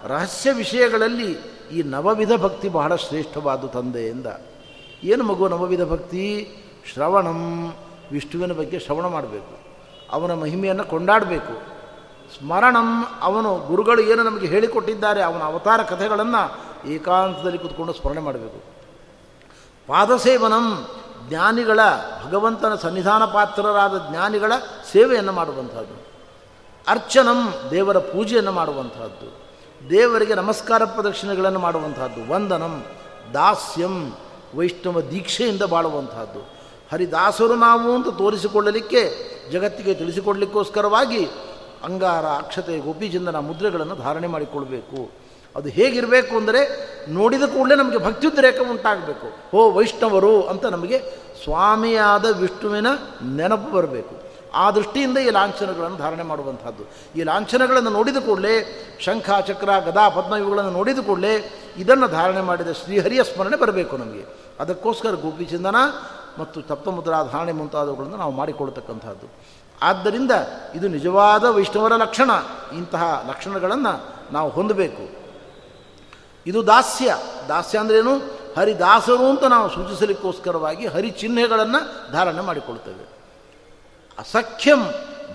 ರಹಸ್ಯ ವಿಷಯಗಳಲ್ಲಿ ಈ ನವವಿಧ ಭಕ್ತಿ ಬಹಳ ಶ್ರೇಷ್ಠವಾದ ತಂದೆಯಿಂದ ಏನು ಮಗು ನವವಿಧ ಭಕ್ತಿ? ಶ್ರವಣಂ. ವಿಷ್ಣುವಿನ ಬಗ್ಗೆ ಶ್ರವಣ ಮಾಡಬೇಕು. ಅವನ ಮಹಿಮೆಯನ್ನು ಕೊಂಡಾಡಬೇಕು. ಸ್ಮರಣಂ. ಅವನು ಗುರುಗಳು ಏನು ನಮಗೆ ಹೇಳಿಕೊಟ್ಟಿದ್ದಾರೆ, ಅವನ ಅವತಾರ ಕಥೆಗಳನ್ನು ಏಕಾಂತದಲ್ಲಿ ಕೂತ್ಕೊಂಡು ಸ್ಮರಣೆ ಮಾಡಬೇಕು. ಪಾದಸೇವನಂ. ಜ್ಞಾನಿಗಳ ಭಗವಂತನ ಸನ್ನಿಧಾನ ಪಾತ್ರರಾದ ಜ್ಞಾನಿಗಳ ಸೇವೆಯನ್ನು ಮಾಡುವಂಥದ್ದು. ಅರ್ಚನಂ ದೇವರ ಪೂಜೆಯನ್ನು ಮಾಡುವಂಥದ್ದು. ದೇವರಿಗೆ ನಮಸ್ಕಾರ ಪ್ರದಕ್ಷಿಣೆಗಳನ್ನು ಮಾಡುವಂತಹದ್ದು ವಂದನಂ, ದಾಸ್ಯಂ, ವೈಷ್ಣವ ದೀಕ್ಷೆಯಿಂದ ಬಾಳುವಂತಹದ್ದು ಹರಿದಾಸರು ನಾವು ಅಂತ ತೋರಿಸಿಕೊಳ್ಳಲಿಕ್ಕೆ, ಜಗತ್ತಿಗೆ ತಿಳಿಸಿಕೊಡಲಿಕ್ಕೋಸ್ಕರವಾಗಿ ಅಂಗಾರ, ಅಕ್ಷತೆ ಗೋಪಿಚಂದನ ಮುದ್ರೆಗಳನ್ನು ಧಾರಣೆ ಮಾಡಿಕೊಳ್ಬೇಕು. ಅದು ಹೇಗಿರಬೇಕು ಅಂದರೆ ನೋಡಿದ ಕೂಡಲೇ ನಮಗೆ ಭಕ್ತ್ಯುದ್ರೇಕ ಉಂಟಾಗಬೇಕು. ಓ ವೈಷ್ಣವರು ಅಂತ ನಮಗೆ ಸ್ವಾಮಿಯಾದ ವಿಷ್ಣುವಿನ ನೆನಪು ಬರಬೇಕು. ಆ ದೃಷ್ಟಿಯಿಂದ ಈ ಲಾಂಛನಗಳನ್ನು ಧಾರಣೆ ಮಾಡುವಂಥದ್ದು. ಈ ಲಾಂಛನಗಳನ್ನು ನೋಡಿದ ಕೂಡಲೇ ಶಂಖ, ಚಕ್ರ, ಗದಾ, ಪದ್ಮ ಇವುಗಳನ್ನು ನೋಡಿದ ಕೂಡಲೇ ಇದನ್ನು ಧಾರಣೆ ಮಾಡಿದ ಶ್ರೀಹರಿಯ ಸ್ಮರಣೆ ಬರಬೇಕು ನಮಗೆ. ಅದಕ್ಕೋಸ್ಕರ ಗೋಪಿಚಂದನ ಮತ್ತು ತಪ್ತಮುದ್ರಾ ಧಾರಣೆ ಮುಂತಾದವುಗಳನ್ನು ನಾವು ಮಾಡಿಕೊಳ್ತಕ್ಕಂಥದ್ದು ಆದ್ದರಿಂದ ಇದು ನಿಜವಾದ ವೈಷ್ಣವರ ಲಕ್ಷಣ. ಇಂತಹ ಲಕ್ಷಣಗಳನ್ನು ನಾವು ಹೊಂದಬೇಕು. ಇದು ದಾಸ್ಯ. ದಾಸ್ಯ ಅಂದ್ರೇನು? ಹರಿದಾಸರು ಅಂತ ನಾವು ಸೂಚಿಸಲಿಕ್ಕೋಸ್ಕರವಾಗಿ ಹರಿ ಚಿಹ್ನೆಗಳನ್ನು ಧಾರಣೆ ಮಾಡಿಕೊಳ್ತೇವೆ. ಅಸಖ್ಯಂ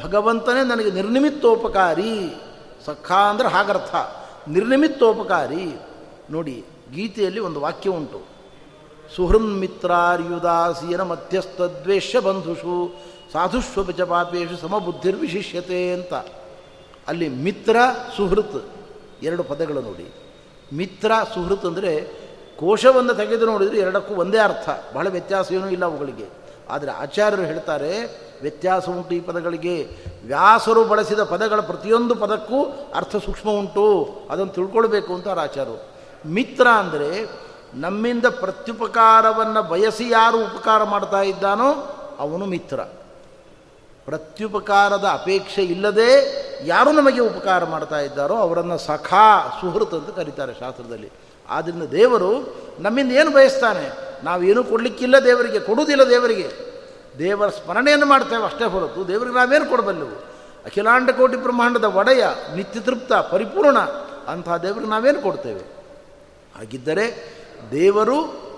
ಭಗವಂತನೇ ನನಗೆ ನಿರ್ನಿಮಿತ್ತೋಪಕಾರಿ. ಸಖ ಅಂದರೆ ಹಾಗರ್ಥ. ನಿರ್ನಿಮಿತ್ತೋಪಕಾರಿ. ನೋಡಿ, ಗೀತೆಯಲ್ಲಿ ಒಂದು ವಾಕ್ಯ ಉಂಟು. ಸುಹೃನ್ಮಿತ್ರಾರ್ಯುದಾಸೀನ ಮಧ್ಯಸ್ಥದ್ವೇಷ ಬಂಧುಷು ಸಾಧುಷ್ವಪಚ ಪಾಪೇಶು ಸಮಬುದ್ಧಿರ್ವಿಶಿಷ್ಯತೆ ಅಂತ. ಅಲ್ಲಿ ಮಿತ್ರ, ಸುಹೃತ್, ಎರಡು ಪದಗಳು ನೋಡಿ. ಮಿತ್ರ ಸುಹೃತ್ ಅಂದರೆ ಕೋಶವನ್ನು ತೆಗೆದು ನೋಡಿದರೆ ಎರಡಕ್ಕೂ ಒಂದೇ ಅರ್ಥ. ಬಹಳ ವ್ಯತ್ಯಾಸ ಏನೂ ಇಲ್ಲ ಅವುಗಳಿಗೆ. ಆದರೆ ಆಚಾರ್ಯರು ಹೇಳ್ತಾರೆ, ವ್ಯತ್ಯಾಸ ಉಂಟು ಈ ಪದಗಳಿಗೆ. ವ್ಯಾಸರು ಬಳಸಿದ ಪದಗಳ ಪ್ರತಿಯೊಂದು ಪದಕ್ಕೂ ಅರ್ಥ ಸೂಕ್ಷ್ಮ ಉಂಟು. ಅದನ್ನು ತಿಳ್ಕೊಳ್ಬೇಕು ಅಂತ ಆಚಾರ್ಯರು. ಮಿತ್ರ ಅಂದರೆ ನಮ್ಮಿಂದ ಪ್ರತ್ಯುಪಕಾರವನ್ನು ಬಯಸಿ ಯಾರು ಉಪಕಾರ ಮಾಡ್ತಾ ಇದ್ದಾನೋ ಅವನು ಮಿತ್ರ. ಪ್ರತ್ಯುಪಕಾರದ ಅಪೇಕ್ಷೆ ಇಲ್ಲದೆ ಯಾರು ನಮಗೆ ಉಪಕಾರ ಮಾಡ್ತಾ ಇದ್ದಾರೋ ಅವರನ್ನು ಸಖಾ ಸುಹೃತ್ ಅಂತ ಕರೀತಾರೆ ಶಾಸ್ತ್ರದಲ್ಲಿ. ಆದ್ದರಿಂದ ದೇವರು ನಮ್ಮಿಂದ ಏನು ಬಯಸ್ತಾನೆ? ನಾವೇನು ಕೊಡಲಿಕ್ಕಿಲ್ಲ ದೇವರಿಗೆ, ಕೊಡುವುದಿಲ್ಲ ದೇವರಿಗೆ. ದೇವರ ಸ್ಮರಣೆಯನ್ನು ಮಾಡ್ತೇವೆ ಅಷ್ಟೇ ಹೊರತು ದೇವರಿಗೆ ನಾವೇನು ಕೊಡಬಲ್ಲೆವು? ಅಖಿಲಾಂಡ ಕೋಟಿ ಬ್ರಹ್ಮಾಂಡದ ಒಡೆಯ, ನಿತ್ಯ ತೃಪ್ತ, ಪರಿಪೂರ್ಣ ಅಂತಹ ದೇವರಿಗೆ ನಾವೇನು ಕೊಡ್ತೇವೆ? ಹಾಗಿದ್ದರೆ ದೇವರು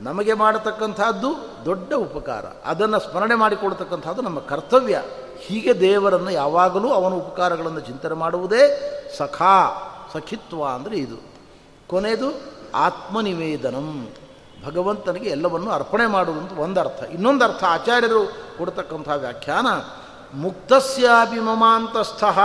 ನಮಗೆ ಮಾಡತಕ್ಕಂಥದ್ದು ದೊಡ್ಡ ಉಪಕಾರ. ಅದನ್ನು ಸ್ಮರಣೆ ಮಾಡಿಕೊಡ್ತಕ್ಕಂಥದ್ದು ನಮ್ಮ ಕರ್ತವ್ಯ. ಹೀಗೆ ದೇವರನ್ನು ಯಾವಾಗಲೂ ಅವನ ಉಪಕಾರಗಳನ್ನು ಚಿಂತನೆ ಮಾಡುವುದೇ ಸಖಾ, ಸಖಿತ್ವ ಅಂದರೆ ಇದು. ಕೊನೆಯದು ಆತ್ಮನಿವೇದನಂ. ಭಗವಂತನಿಗೆ ಎಲ್ಲವನ್ನು ಅರ್ಪಣೆ ಮಾಡುವುದು ಒಂದು ಅರ್ಥ ಇನ್ನೊಂದು ಅರ್ಥ ಆಚಾರ್ಯರು ಕೊಡ್ತಕ್ಕಂಥ ವ್ಯಾಖ್ಯಾನ, ಮುಕ್ತಸ್ಯಾಪಿ ಮಮಾಂತಸ್ಥಃ,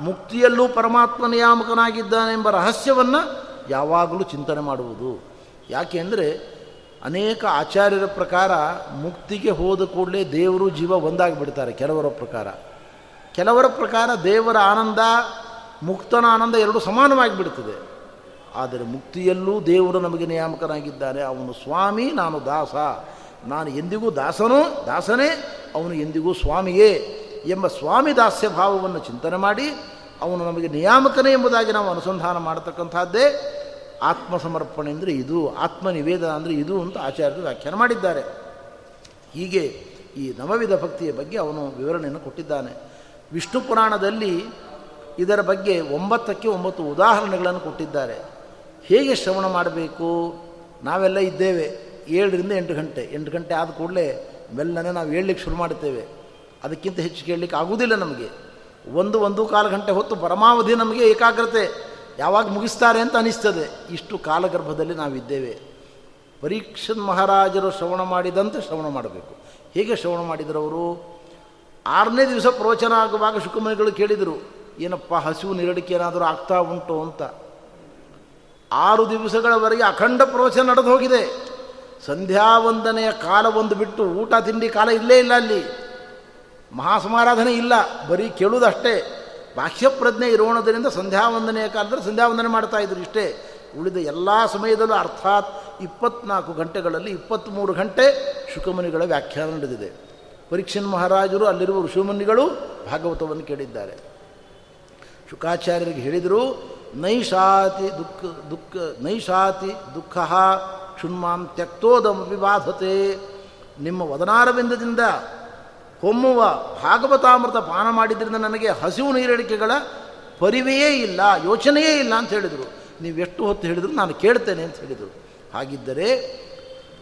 ಮುಕ್ತಿಯಲ್ಲೂ ಪರಮಾತ್ಮ ನಿಯಾಮಕನಾಗಿದ್ದಾನೆಂಬ ರಹಸ್ಯವನ್ನು ಯಾವಾಗಲೂ ಚಿಂತನೆ ಮಾಡುವುದು. ಯಾಕೆ ಅಂದರೆ ಅನೇಕ ಆಚಾರ್ಯರ ಪ್ರಕಾರ ಮುಕ್ತಿಗೆ ಹೋದ ಕೂಡಲೇ ದೇವರು ಜೀವ ಒಂದಾಗಿಬಿಡ್ತಾರೆ, ಕೆಲವರ ಪ್ರಕಾರ. ಕೆಲವರ ಪ್ರಕಾರ ದೇವರ ಆನಂದ, ಮುಕ್ತನ ಆನಂದ ಎರಡು ಸಮಾನವಾಗಿ ಬಿಡ್ತದೆ ಆದರೆ ಮುಕ್ತಿಯಲ್ಲೂ ದೇವರು ನಮಗೆ ನಿಯಾಮಕನಾಗಿದ್ದಾನೆ. ಅವನು ಸ್ವಾಮಿ, ನಾನು ದಾಸ. ನಾನು ಎಂದಿಗೂ ದಾಸನು, ದಾಸನೇ, ಅವನು ಎಂದಿಗೂ ಸ್ವಾಮಿಯೇ ಎಂಬ ಸ್ವಾಮಿ ದಾಸ್ಯ ಭಾವವನ್ನು ಚಿಂತನೆ ಮಾಡಿ, ಅವನು ನಮಗೆ ನಿಯಾಮಕನೇ ಎಂಬುದಾಗಿ ನಾವು ಅನುಸಂಧಾನ ಮಾಡತಕ್ಕಂಥದ್ದೇ. ಆತ್ಮಸಮರ್ಪಣೆ ಅಂದರೆ ಇದು ಆತ್ಮ ನಿವೇದನ ಅಂದರೆ ಇದು ಅಂತ ಆಚಾರ್ಯರು ವ್ಯಾಖ್ಯಾನ ಮಾಡಿದ್ದಾರೆ. ಹೀಗೆ ಈ ನವವಿಧ ಭಕ್ತಿಯ ಬಗ್ಗೆ ಅವನು ವಿವರಣೆಯನ್ನು ಕೊಟ್ಟಿದ್ದಾನೆ. ವಿಷ್ಣು ಪುರಾಣದಲ್ಲಿ ಇದರ ಬಗ್ಗೆ ಒಂಬತ್ತಕ್ಕೆ ಒಂಬತ್ತು ಉದಾಹರಣೆಗಳನ್ನು ಕೊಟ್ಟಿದ್ದಾರೆ. ಹೇಗೆ ಶ್ರವಣ ಮಾಡಬೇಕು? ನಾವೆಲ್ಲ ಇದ್ದೇವೆ ಏಳರಿಂದ ಎಂಟು ಗಂಟೆ. ಎಂಟು ಗಂಟೆ ಆದ ಕೂಡಲೇ ಮೆಲ್ಲನೆ ನಾವು ಹೇಳಲಿಕ್ಕೆ ಶುರು ಮಾಡುತ್ತೇವೆ. ಅದಕ್ಕಿಂತ ಹೆಚ್ಚು ಕೇಳಲಿಕ್ಕೆ ಆಗುವುದಿಲ್ಲ ನಮಗೆ. ಒಂದು ಒಂದು ಕಾಲು ಗಂಟೆ ಹೊತ್ತು ಪರಮಾವಧಿ ನಮಗೆ ಏಕಾಗ್ರತೆ. ಯಾವಾಗ ಮುಗಿಸ್ತಾರೆ ಅಂತ ಅನಿಸ್ತದೆ. ಇಷ್ಟು ಕಾಲಗರ್ಭದಲ್ಲಿ ನಾವಿದ್ದೇವೆ. ಪರೀಕ್ಷನ್ ಮಹಾರಾಜರು ಶ್ರವಣ ಮಾಡಿದಂತೆ ಶ್ರವಣ ಮಾಡಬೇಕು. ಹೇಗೆ ಶ್ರವಣ ಮಾಡಿದರು ಅವರು ಆರನೇ ದಿವಸ ಪ್ರವಚನ ಆಗುವಾಗ ಶುಕುಮನಿಗಳು ಕೇಳಿದರು, ಏನಪ್ಪ ಹಸಿವು ನಿರಡಿಕೆ ಏನಾದರೂ ಆಗ್ತಾ ಉಂಟು ಅಂತ. ಆರು ದಿವಸಗಳವರೆಗೆ ಅಖಂಡ ಪ್ರವಚನ ನಡೆದು ಹೋಗಿದೆ. ಸಂಧ್ಯಾವಂದನೆಯ ಕಾಲ ಒಂದು ಬಿಟ್ಟು ಊಟ, ತಿಂಡಿ, ಕಾಲ ಇಲ್ಲೇ ಇಲ್ಲ ಅಲ್ಲಿ. ಮಹಾಸಮಾರಾಧನೆ ಇಲ್ಲ, ಬರೀ ಕೇಳುವುದಷ್ಟೇ ಬಾಹ್ಯ ಪ್ರಜ್ಞೆ ಇರೋಣದರಿಂದ ಸಂಧ್ಯಾವಂದನೆಯ ಕಾಲದಲ್ಲಿ ಸಂಧ್ಯಾವಂದನೆ ಮಾಡ್ತಾ ಇದ್ರು ಇಷ್ಟೇ. ಉಳಿದ ಎಲ್ಲ ಸಮಯದಲ್ಲೂ ಅರ್ಥಾತ್ ಇಪ್ಪತ್ನಾಲ್ಕು ಗಂಟೆಗಳಲ್ಲಿ ಇಪ್ಪತ್ತ್ಮೂರು ಗಂಟೆ ಶುಕಮುನಿಗಳ ವ್ಯಾಖ್ಯಾನ ನಡೆದಿದೆ. ಪರೀಕ್ಷನ್ ಮಹಾರಾಜರು ಅಲ್ಲಿರುವ ಋಷಿಮುನಿಗಳು ಭಾಗವತವನ್ನು ಕೇಳಿದ್ದಾರೆ. ಶುಕಾಚಾರ್ಯರಿಗೆ ಹೇಳಿದರು, ನೈಷಾತಿ ದುಃಖ ದುಃಖ, ನೈಷಾತಿ ದುಃಖ ಕ್ಷುಣ್ಮಾಂ ತ್ಯಕ್ತೋದಮಿ ಬಾಧತೆ ನಿಮ್ಮ ವದನಾರವಿಂದದಿಂದ ಹೊಮ್ಮುವ ಭಾಗವತಾಮೃತ ಪಾನ ಮಾಡಿದ್ರಿಂದ ನನಗೆ ಹಸಿವು ನೀರಡಿಕೆಗಳ ಪರಿವೆಯೇ ಇಲ್ಲ, ಯೋಚನೆಯೇ ಇಲ್ಲ ಅಂತ ಹೇಳಿದರು. ನೀವು ಎಷ್ಟು ಹೊತ್ತು ಹೇಳಿದ್ರು ನಾನು ಕೇಳ್ತೇನೆ ಅಂತ ಹೇಳಿದರು. ಹಾಗಿದ್ದರೆ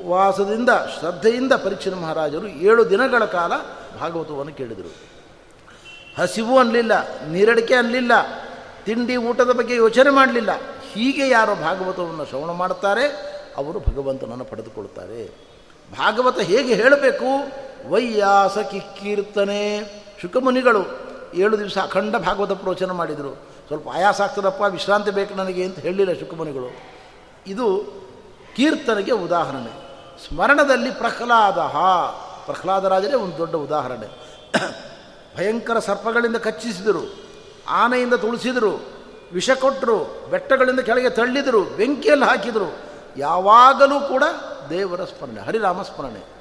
ವಾಸದಿಂದ ಶ್ರದ್ಧೆಯಿಂದ ಪರೀಕ್ಷಣ ಮಹಾರಾಜರು ಏಳು ದಿನಗಳ ಕಾಲ ಭಾಗವತವನ್ನು ಕೇಳಿದರು. ಹಸಿವು ಅನ್ನಲಿಲ್ಲ ನೀರಡಿಕೆ ಅನ್ನಲಿಲ್ಲ ತಿಂಡಿ ಊಟದ ಬಗ್ಗೆ ಯೋಚನೆ ಮಾಡಲಿಲ್ಲ. ಹೀಗೆ ಯಾರು ಭಾಗವತವನ್ನು ಶ್ರವಣ ಮಾಡುತ್ತಾರೆ ಅವರು ಭಗವಂತನನ್ನು ಪಡೆದುಕೊಳ್ತಾರೆ ಭಾಗವತ ಹೇಗೆ ಹೇಳಬೇಕು? ವೈಯಾಸ ಕಿಕ್ಕೀರ್ತನೆ ಶುಕಮುನಿಗಳು ಏಳು ದಿವಸ ಅಖಂಡ ಭಾಗವತ ಪ್ರವಚನ ಮಾಡಿದರು. ಸ್ವಲ್ಪ ಆಯಾಸ ಆಗ್ತದಪ್ಪ, ವಿಶ್ರಾಂತಿ ಬೇಕು ನನಗೆ ಅಂತ ಹೇಳಿಲ್ಲ ಶುಕಮುನಿಗಳು. ಇದು ಕೀರ್ತನೆಗೆ ಉದಾಹರಣೆ. ಸ್ಮರಣದಲ್ಲಿ ಪ್ರಹ್ಲಾದ ಪ್ರಹ್ಲಾದರಾಜರೇ ಒಂದು ದೊಡ್ಡ ಉದಾಹರಣೆ. ಭಯಂಕರ ಸರ್ಪಗಳಿಂದ ಕಚ್ಚಿಸಿದರು, ಆನೆಯಿಂದ ತುಳಿಸಿದರು, ವಿಷ ಕೊಟ್ಟರು ಬೆಟ್ಟಗಳಿಂದ ಕೆಳಗೆ ತಳ್ಳಿದರು, ಬೆಂಕಿಯಲ್ಲಿ ಹಾಕಿದರು. ಯಾವಾಗಲೂ ಕೂಡ ದೇವರ ಸ್ಮರಣೆ, ಹರಿರಾಮ ಸ್ಮರಣೆ.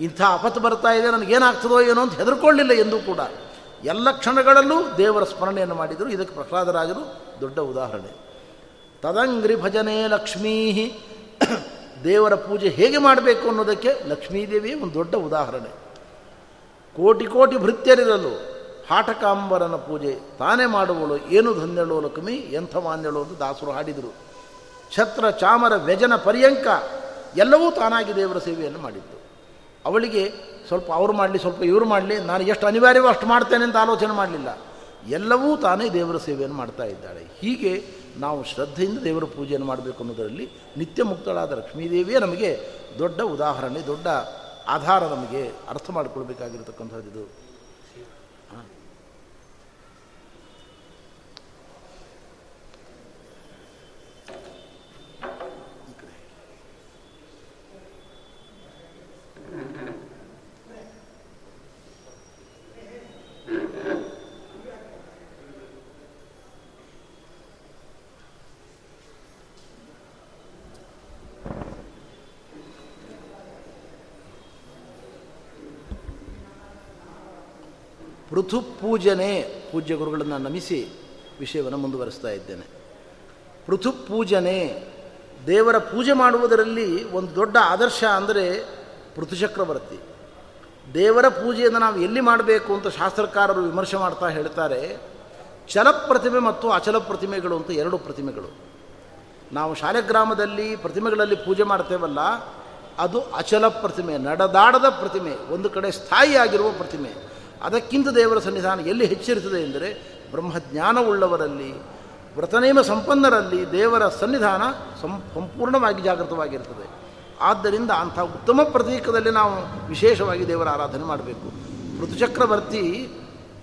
ಇಂಥ ಆಪತ್ತು ಬರ್ತಾ ಇದೆ, ನನಗೇನಾಗ್ತದೋ ಏನೋ ಅಂತ ಹೆದರ್ಕೊಳ್ಳಿಲ್ಲ ಎಂದೂ ಕೂಡ. ಎಲ್ಲ ಕ್ಷಣಗಳಲ್ಲೂ ದೇವರ ಸ್ಮರಣೆಯನ್ನು ಮಾಡಿದರು. ಇದಕ್ಕೆ ಪ್ರಹ್ಲಾದರಾಜರು ದೊಡ್ಡ ಉದಾಹರಣೆ. ತದಂಗ್ರಿ ಭಜನೆ ಲಕ್ಷ್ಮೀ ದೇವರ ಪೂಜೆ ಹೇಗೆ ಮಾಡಬೇಕು ಅನ್ನೋದಕ್ಕೆ ಲಕ್ಷ್ಮೀದೇವಿಯೇ ಒಂದು ದೊಡ್ಡ ಉದಾಹರಣೆ. ಕೋಟಿ ಕೋಟಿ ಭೃತ್ಯರಿರಲು ಹಾಟಕಾಂಬರನ ಪೂಜೆ ತಾನೇ ಮಾಡುವಳು, ಏನು ಧನ್ಯಳು ಲಕ್ಷ್ಮಿ, ಎಂಥ ಮಾನ್ಯಳು ಅಂತ ದಾಸರು ಹಾಡಿದರು. ಛತ್ರ ಚಾಮರ ವ್ಯಜನ ಪರ್ಯಂಕ ಎಲ್ಲವೂ ತಾನಾಗಿ ದೇವರ ಸೇವೆಯನ್ನು ಮಾಡಿದ್ದು ಅವಳಿಗೆ ಸ್ವಲ್ಪ ಅವರು ಮಾಡಲಿ, ಸ್ವಲ್ಪ ಇವರು ಮಾಡಲಿ, ನಾನು ಎಷ್ಟು ಅನಿವಾರ್ಯವೋ ಅಷ್ಟು ಮಾಡ್ತೇನೆ ಅಂತ ಆಲೋಚನೆ ಮಾಡಲಿಲ್ಲ. ಎಲ್ಲವೂ ತಾನೇ ದೇವರ ಸೇವೆಯನ್ನು ಮಾಡ್ತಾ ಇದ್ದಾಳೆ. ಹೀಗೆ ನಾವು ಶ್ರದ್ಧೆಯಿಂದ ದೇವರ ಪೂಜೆಯನ್ನು ಮಾಡಬೇಕು ಅನ್ನೋದರಲ್ಲಿ ನಿತ್ಯ ಮುಕ್ತಳಾದ ಲಕ್ಷ್ಮೀದೇವಿಯೇ ನಮಗೆ ದೊಡ್ಡ ಉದಾಹರಣೆ, ದೊಡ್ಡ ಆಧಾರ ನಮಗೆ ಅರ್ಥ ಮಾಡಿಕೊಳ್ಬೇಕಾಗಿರ್ತಕ್ಕಂಥದ್ದು. ಪೃಥು ಪೂಜನೆ ಪೂಜ್ಯ ಗುರುಗಳನ್ನು ನಮಿಸಿ ವಿಷಯವನ್ನು ಮುಂದುವರಿಸ್ತಾ ಇದ್ದೇನೆ. ಪೃಥು ಪೂಜನೆ ದೇವರ ಪೂಜೆ ಮಾಡುವುದರಲ್ಲಿ ಒಂದು ದೊಡ್ಡ ಆದರ್ಶ ಅಂದರೆ ಪೃಥುಚಕ್ರವರ್ತಿ ದೇವರ ಪೂಜೆಯನ್ನು ನಾವು ಎಲ್ಲಿ ಮಾಡಬೇಕು ಅಂತ ಶಾಸ್ತ್ರಕಾರರು ವಿಮರ್ಶೆ ಮಾಡ್ತಾ ಹೇಳ್ತಾರೆ. ಚಲ ಪ್ರತಿಮೆ ಮತ್ತು ಅಚಲ ಪ್ರತಿಮೆಗಳು ಅಂತ ಎರಡು ಪ್ರತಿಮೆಗಳು. ನಾವು ಶಾಲೆಗ್ರಾಮದಲ್ಲಿ ಪ್ರತಿಮೆಗಳಲ್ಲಿ ಪೂಜೆ ಮಾಡ್ತೇವಲ್ಲ, ಅದು ಅಚಲ ಪ್ರತಿಮೆ, ನಡೆದಾಡದ ಪ್ರತಿಮೆ, ಒಂದು ಕಡೆ ಸ್ಥಾಯಿಯಾಗಿರುವ ಪ್ರತಿಮೆ. ಅದಕ್ಕಿಂತ ದೇವರ ಸನ್ನಿಧಾನ ಎಲ್ಲಿ ಹೆಚ್ಚಿರುತ್ತದೆ ಎಂದರೆ ಬ್ರಹ್ಮಜ್ಞಾನವುಳ್ಳವರಲ್ಲಿ, ವ್ರತನೇಮ ಸಂಪನ್ನರಲ್ಲಿ ದೇವರ ಸನ್ನಿಧಾನ ಸಂ, ಸಂಪೂರ್ಣವಾಗಿ ಜಾಗೃತವಾಗಿರ್ತದೆ ಆದ್ದರಿಂದ ಅಂಥ ಉತ್ತಮ ಪ್ರತೀಕದಲ್ಲಿ ನಾವು ವಿಶೇಷವಾಗಿ ದೇವರ ಆರಾಧನೆ ಮಾಡಬೇಕು. ಋತುಚಕ್ರವರ್ತಿ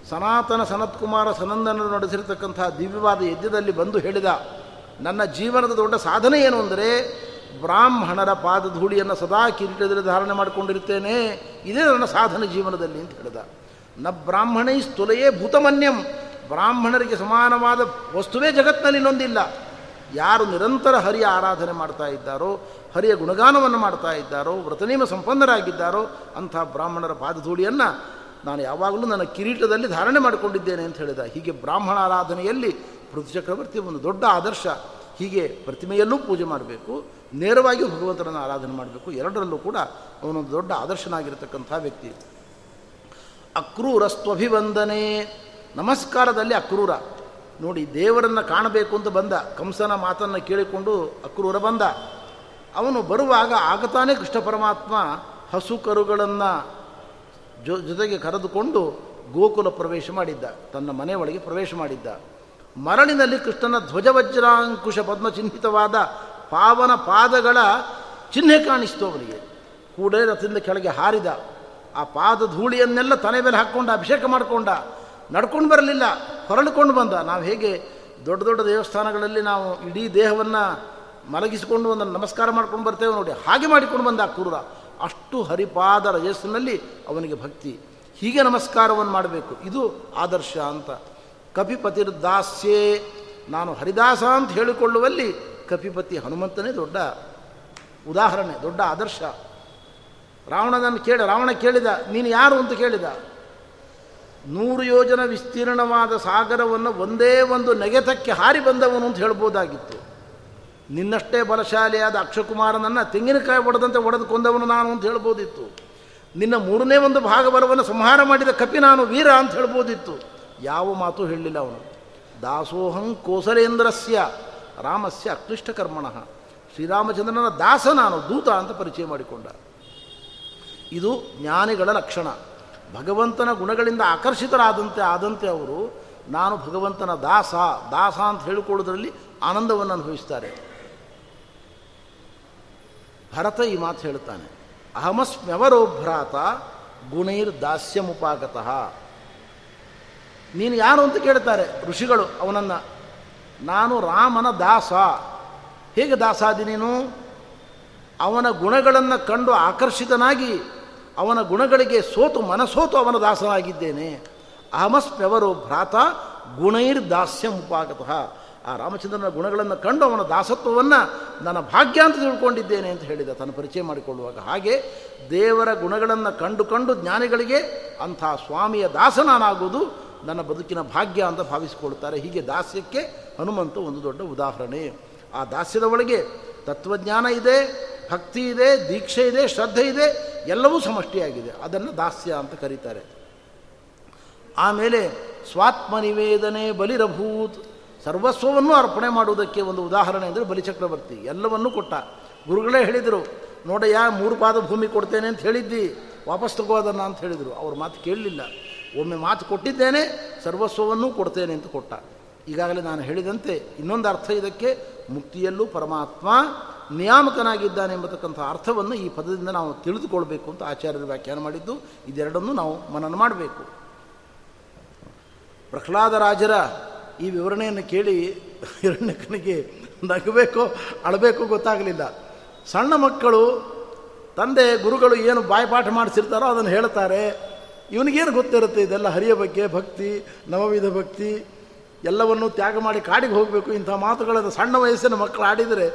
ಸನಾತನ ಸನತ್ಕುಮಾರ ಸನಂದನರು ನಡೆಸಿರತಕ್ಕಂಥ ದಿವ್ಯವಾದ ಯಜ್ಞದಲ್ಲಿ ಬಂದು ಹೇಳಿದ, ನನ್ನ ಜೀವನದ ದೊಡ್ಡ ಸಾಧನೆ ಏನು ಅಂದರೆ ಬ್ರಾಹ್ಮಣರ ಪಾದಧೂಳಿಯನ್ನು ಸದಾ ಕಿರೀಟದಲ್ಲಿ ಧಾರಣೆ ಮಾಡಿಕೊಂಡಿರ್ತೇನೆ ಇದೇ ನನ್ನ ಸಾಧನೆ ಜೀವನದಲ್ಲಿ ಅಂತ ಹೇಳಿದ. ನ ಬ್ರಾಹ್ಮಣೈ ಸ್ಥುಲೆಯೇ ಭೂತಮನ್ಯಂ. ಬ್ರಾಹ್ಮಣರಿಗೆ ಸಮಾನವಾದ ವಸ್ತುವೇ ಜಗತ್ತಿನಲ್ಲಿ ಇನ್ನೊಂದಿಲ್ಲ. ಯಾರು ನಿರಂತರ ಹರಿಯ ಆರಾಧನೆ ಮಾಡ್ತಾ ಇದ್ದಾರೋ, ಹರಿಯ ಗುಣಗಾನವನ್ನು ಮಾಡ್ತಾ ಇದ್ದಾರೋ ವ್ರತನೇಮ ಸಂಪನ್ನರಾಗಿದ್ದಾರೋ, ಅಂಥ ಬ್ರಾಹ್ಮಣರ ಪಾದಧೂಳಿಯನ್ನು ನಾನು ಯಾವಾಗಲೂ ನನ್ನ ಕಿರೀಟದಲ್ಲಿ ಧಾರಣೆ ಮಾಡಿಕೊಂಡಿದ್ದೇನೆ ಅಂತ ಹೇಳಿದ. ಹೀಗೆ ಬ್ರಾಹ್ಮಣ ಆರಾಧನೆಯಲ್ಲಿ ಪೃಥ್ವಿ ಚಕ್ರವರ್ತಿ ಒಂದು ದೊಡ್ಡ ಆದರ್ಶ. ಹೀಗೆ ಪ್ರತಿಮೆಯಲ್ಲೂ ಪೂಜೆ ಮಾಡಬೇಕು, ನೇರವಾಗಿ ಭಗವಂತನನ್ನು ಆರಾಧನೆ ಮಾಡಬೇಕು. ಎರಡರಲ್ಲೂ ಕೂಡ ಅವನೊಂದು ದೊಡ್ಡ ಆದರ್ಶನಾಗಿರತಕ್ಕಂಥ ವ್ಯಕ್ತಿ. ಅಕ್ರೂರಸ್ತ್ವಭಿವಂದನೆ. ನಮಸ್ಕಾರದಲ್ಲಿ ಅಕ್ರೂರ. ನೋಡಿ, ದೇವರನ್ನು ಕಾಣಬೇಕು ಅಂತ ಬಂದ, ಕಂಸನ ಮಾತನ್ನು ಕೇಳಿಕೊಂಡು ಅಕ್ರೂರ ಬಂದ. ಅವನು ಬರುವಾಗ ಆಗತಾನೆ ಕೃಷ್ಣ ಪರಮಾತ್ಮ ಹಸು ಕರುಗಳನ್ನು ಜೊ, ಜೊತೆಗೆ ಕರೆದುಕೊಂಡು ಗೋಕುಲ ಪ್ರವೇಶ ಮಾಡಿದ್ದ, ತನ್ನ ಮನೆ ಒಳಗೆ ಪ್ರವೇಶ ಮಾಡಿದ್ದ. ಮರಳಿನಲ್ಲಿ ಕೃಷ್ಣನ ಧ್ವಜವಜ್ರಾಂಕುಶ ಪದ್ಮಚಿಹ್ನಿತವಾದ ಪಾವನ ಪಾದಗಳ ಚಿಹ್ನೆ ಕಾಣಿಸ್ತು ಅವನಿಗೆ. ಕೂಡಲೇ ರಥದಿಂದ ಕೆಳಗೆ ಹಾರಿದ. ಆ ಪಾದ ಧೂಳಿಯನ್ನೆಲ್ಲ ತಲೆ ಮೇಲೆ ಹಾಕ್ಕೊಂಡ, ಅಭಿಷೇಕ ಮಾಡಿಕೊಂಡ, ನಡ್ಕೊಂಡು ಬರಲಿಲ್ಲ, ಹೊರಳಿಕೊಂಡು ಬಂದ. ನಾವು ಹೇಗೆ ದೊಡ್ಡ ದೊಡ್ಡ ದೇವಸ್ಥಾನಗಳಲ್ಲಿ ನಾವು ಇಡೀ ದೇಹವನ್ನು ಮಲಗಿಸಿಕೊಂಡು ಒಂದು ನಮಸ್ಕಾರ ಮಾಡ್ಕೊಂಡು ಬರ್ತೇವೆ ನೋಡಿ, ಹಾಗೆ ಮಾಡಿಕೊಂಡು ಬಂದ ಕ್ರೂರ. ಅಷ್ಟು ಹರಿಪಾದ ರಜಸ್ಸಿನಲ್ಲಿ ಅವನಿಗೆ ಭಕ್ತಿ. ಹೀಗೆ ನಮಸ್ಕಾರವನ್ನು ಮಾಡಬೇಕು. ಇದು ಆದರ್ಶ ಅಂತ. ಕಪಿಪತಿರ್ದಾಸ್ಯೇ, ನಾನು ಹರಿದಾಸ ಅಂತ ಹೇಳಿಕೊಳ್ಳುವಲ್ಲಿ ಕಪಿಪತಿ ಹನುಮಂತನೇ ದೊಡ್ಡ ಉದಾಹರಣೆ, ದೊಡ್ಡ ಆದರ್ಶ. ರಾವಣನನ್ನು ಕೇಳ, ರಾವಣ ಕೇಳಿದ, ನೀನು ಯಾರು ಅಂತ ಕೇಳಿದ. ನೂರು ಯೋಜನ ವಿಸ್ತೀರ್ಣವಾದ ಸಾಗರವನ್ನು ಒಂದೇ ಒಂದು ನೆಗೆತಕ್ಕೆ ಹಾರಿ ಬಂದವನು ಅಂತ ಹೇಳ್ಬೋದಾಗಿತ್ತು. ನಿನ್ನಷ್ಟೇ ಬಲಶಾಲಿಯಾದ ಅಕ್ಷಕುಮಾರನನ್ನು ತೆಂಗಿನಕಾಯಿ ಒಡೆದಂತೆ ಒಡೆದು ಕೊಂದವನು ನಾನು ಅಂತ ಹೇಳ್ಬೋದಿತ್ತು. ನಿನ್ನ ಮೂರನೇ ಒಂದು ಭಾಗವರವನ್ನು ಸಂಹಾರ ಮಾಡಿದ ಕಪಿ ನಾನು, ವೀರ ಅಂತ ಹೇಳ್ಬೋದಿತ್ತು. ಯಾವ ಮಾತು ಹೇಳಲಿಲ್ಲ ಅವನು. ದಾಸೋಹಂ ಕೋಸಲೇಂದ್ರಸ್ಯ, ರಾಮಸ್ಯ ಅಕ್ಲಿಷ್ಟ ಕರ್ಮಣ ಶ್ರೀರಾಮಚಂದ್ರನ ದಾಸ ನಾನು, ದೂತ ಅಂತ ಪರಿಚಯ ಮಾಡಿಕೊಂಡ. ಇದು ಜ್ಞಾನಿಗಳ ಲಕ್ಷಣ. ಭಗವಂತನ ಗುಣಗಳಿಂದ ಆಕರ್ಷಿತರಾದಂತೆ ಆದಂತೆ ಅವರು, ನಾನು ಭಗವಂತನ ದಾಸ ದಾಸ ಅಂತ ಹೇಳಿಕೊಳ್ಳೋದ್ರಲ್ಲಿ ಆನಂದವನ್ನು ಅನುಭವಿಸ್ತಾರೆ. ಭರತ ಈ ಮಾತು ಹೇಳುತ್ತಾನೆ ಅಹಮಸ್ಮ್ಯವರೋಭ್ರಾತ ಗುಣೈರ್ ದಾಸ್ಯಮುಪಾಗತಃ. ನೀನು ಯಾರು ಅಂತ ಕೇಳ್ತಾರೆ ಋಷಿಗಳು ಅವನನ್ನು. ನಾನು ರಾಮನ ದಾಸ. ಹೇಗೆ ದಾಸಾದಿ ನೀನು? ಅವನ ಗುಣಗಳನ್ನು ಕಂಡು ಆಕರ್ಷಿತನಾಗಿ ಅವನ ಗುಣಗಳಿಗೆ ಸೋತು ಮನಸೋತು ಅವನ ದಾಸನಾಗಿದ್ದೇನೆ. ಅಹಮಸ್ಮ್ಯವರು ಭ್ರಾತ ಗುಣೈರ್ ದಾಸ್ಯಂ ಮುಪಾಗತಃ ಆ ರಾಮಚಂದ್ರನ ಗುಣಗಳನ್ನು ಕಂಡು ಅವನ ದಾಸತ್ವವನ್ನು ನನ್ನ ಭಾಗ್ಯ ಅಂತ ತಿಳ್ಕೊಂಡಿದ್ದೇನೆ ಅಂತ ಹೇಳಿದ. ತನ್ನ ಪರಿಚಯ ಮಾಡಿಕೊಳ್ಳುವಾಗ ಹಾಗೆ ದೇವರ ಗುಣಗಳನ್ನು ಕಂಡು ಕಂಡು ಜ್ಞಾನಿಗಳಿಗೆ ಅಂಥ ಸ್ವಾಮಿಯ ದಾಸನಾನಾಗುವುದು ನನ್ನ ಬದುಕಿನ ಭಾಗ್ಯ ಅಂತ ಭಾವಿಸಿಕೊಳ್ತಾರೆ ಹೀಗೆ ದಾಸ್ಯಕ್ಕೆ ಹನುಮಂತ ಒಂದು ದೊಡ್ಡ ಉದಾಹರಣೆ. ಆ ದಾಸ್ಯದ ಒಳಗೆ ತತ್ವಜ್ಞಾನ ಇದೆ, ಭಕ್ತಿ ಇದೆ, ದೀಕ್ಷೆ ಇದೆ, ಶ್ರದ್ಧೆ ಇದೆ, ಎಲ್ಲವೂ ಸಮಷ್ಟಿಯಾಗಿದೆ. ಅದನ್ನು ದಾಸ್ಯ ಅಂತ ಕರೀತಾರೆ. ಆಮೇಲೆ ಸ್ವಾತ್ಮನಿವೇದನೆ ಬಲಿರಭೂತ್, ಸರ್ವಸ್ವವನ್ನು ಅರ್ಪಣೆ ಮಾಡುವುದಕ್ಕೆ ಒಂದು ಉದಾಹರಣೆ ಅಂದರೆ ಬಲಿಚಕ್ರವರ್ತಿ. ಎಲ್ಲವನ್ನೂ ಕೊಟ್ಟ. ಗುರುಗಳೇ ಹೇಳಿದರು, ನೋಡಯ್ಯ, ಮೂರು ಪಾದ ಭೂಮಿ ಕೊಡ್ತೇನೆ ಅಂತ ಹೇಳಿದ್ದಿ, ವಾಪಸ್ ತಗೋದನ್ನ ಅಂತ ಹೇಳಿದರು. ಅವ್ರ ಮಾತು ಕೇಳಲಿಲ್ಲ. ಒಮ್ಮೆ ಮಾತು ಕೊಟ್ಟಿದ್ದೇನೆ, ಸರ್ವಸ್ವವನ್ನೂ ಕೊಡ್ತೇನೆ ಅಂತ ಕೊಟ್ಟ. ಈಗಾಗಲೇ ನಾನು ಹೇಳಿದಂತೆ ಇನ್ನೊಂದು ಅರ್ಥ ಇದಕ್ಕೆ ಮುಕ್ತಿಯಲ್ಲೂ ಪರಮಾತ್ಮ ನಿಯಾಮಕನಾಗಿದ್ದಾನೆ ಎಂಬತಕ್ಕಂಥ ಅರ್ಥವನ್ನು ಈ ಪದದಿಂದ ನಾವು ತಿಳಿದುಕೊಳ್ಬೇಕು ಅಂತ ಆಚಾರ್ಯರು ವ್ಯಾಖ್ಯಾನ ಮಾಡಿದ್ದು. ಇದೆರಡನ್ನೂ ನಾವು ಮನನ ಮಾಡಬೇಕು. ಪ್ರಹ್ಲಾದರಾಜರ ಈ ವಿವರಣೆಯನ್ನು ಕೇಳಿ ಹಿರಣ್ಯಕನಿಗೆ ನಗಬೇಕೋ, ಅಳಬೇಕೋ ಗೊತ್ತಾಗಲಿಲ್ಲ. ಸಣ್ಣ ಮಕ್ಕಳು, ತಂದೆ, ಗುರುಗಳು ಏನು ಬಾಯಿಪಾಠ ಮಾಡಿಸಿರ್ತಾರೋ ಅದನ್ನು ಹೇಳ್ತಾರೆ ಇವನಿಗೇನು ಗೊತ್ತಿರುತ್ತೆ ಇದೆಲ್ಲ ಹರಿಯ ಬಗ್ಗೆ, ಭಕ್ತಿ, ನವವಿಧ ಭಕ್ತಿ ಎಲ್ಲವನ್ನೂ ತ್ಯಾಗ ಮಾಡಿ ಕಾಡಿಗೆ ಹೋಗಬೇಕು. ಇಂಥ ಮಾತುಗಳನ್ನು ಸಣ್ಣ ವಯಸ್ಸಿನ ಮಕ್ಕಳು ಆಡಿದರೆ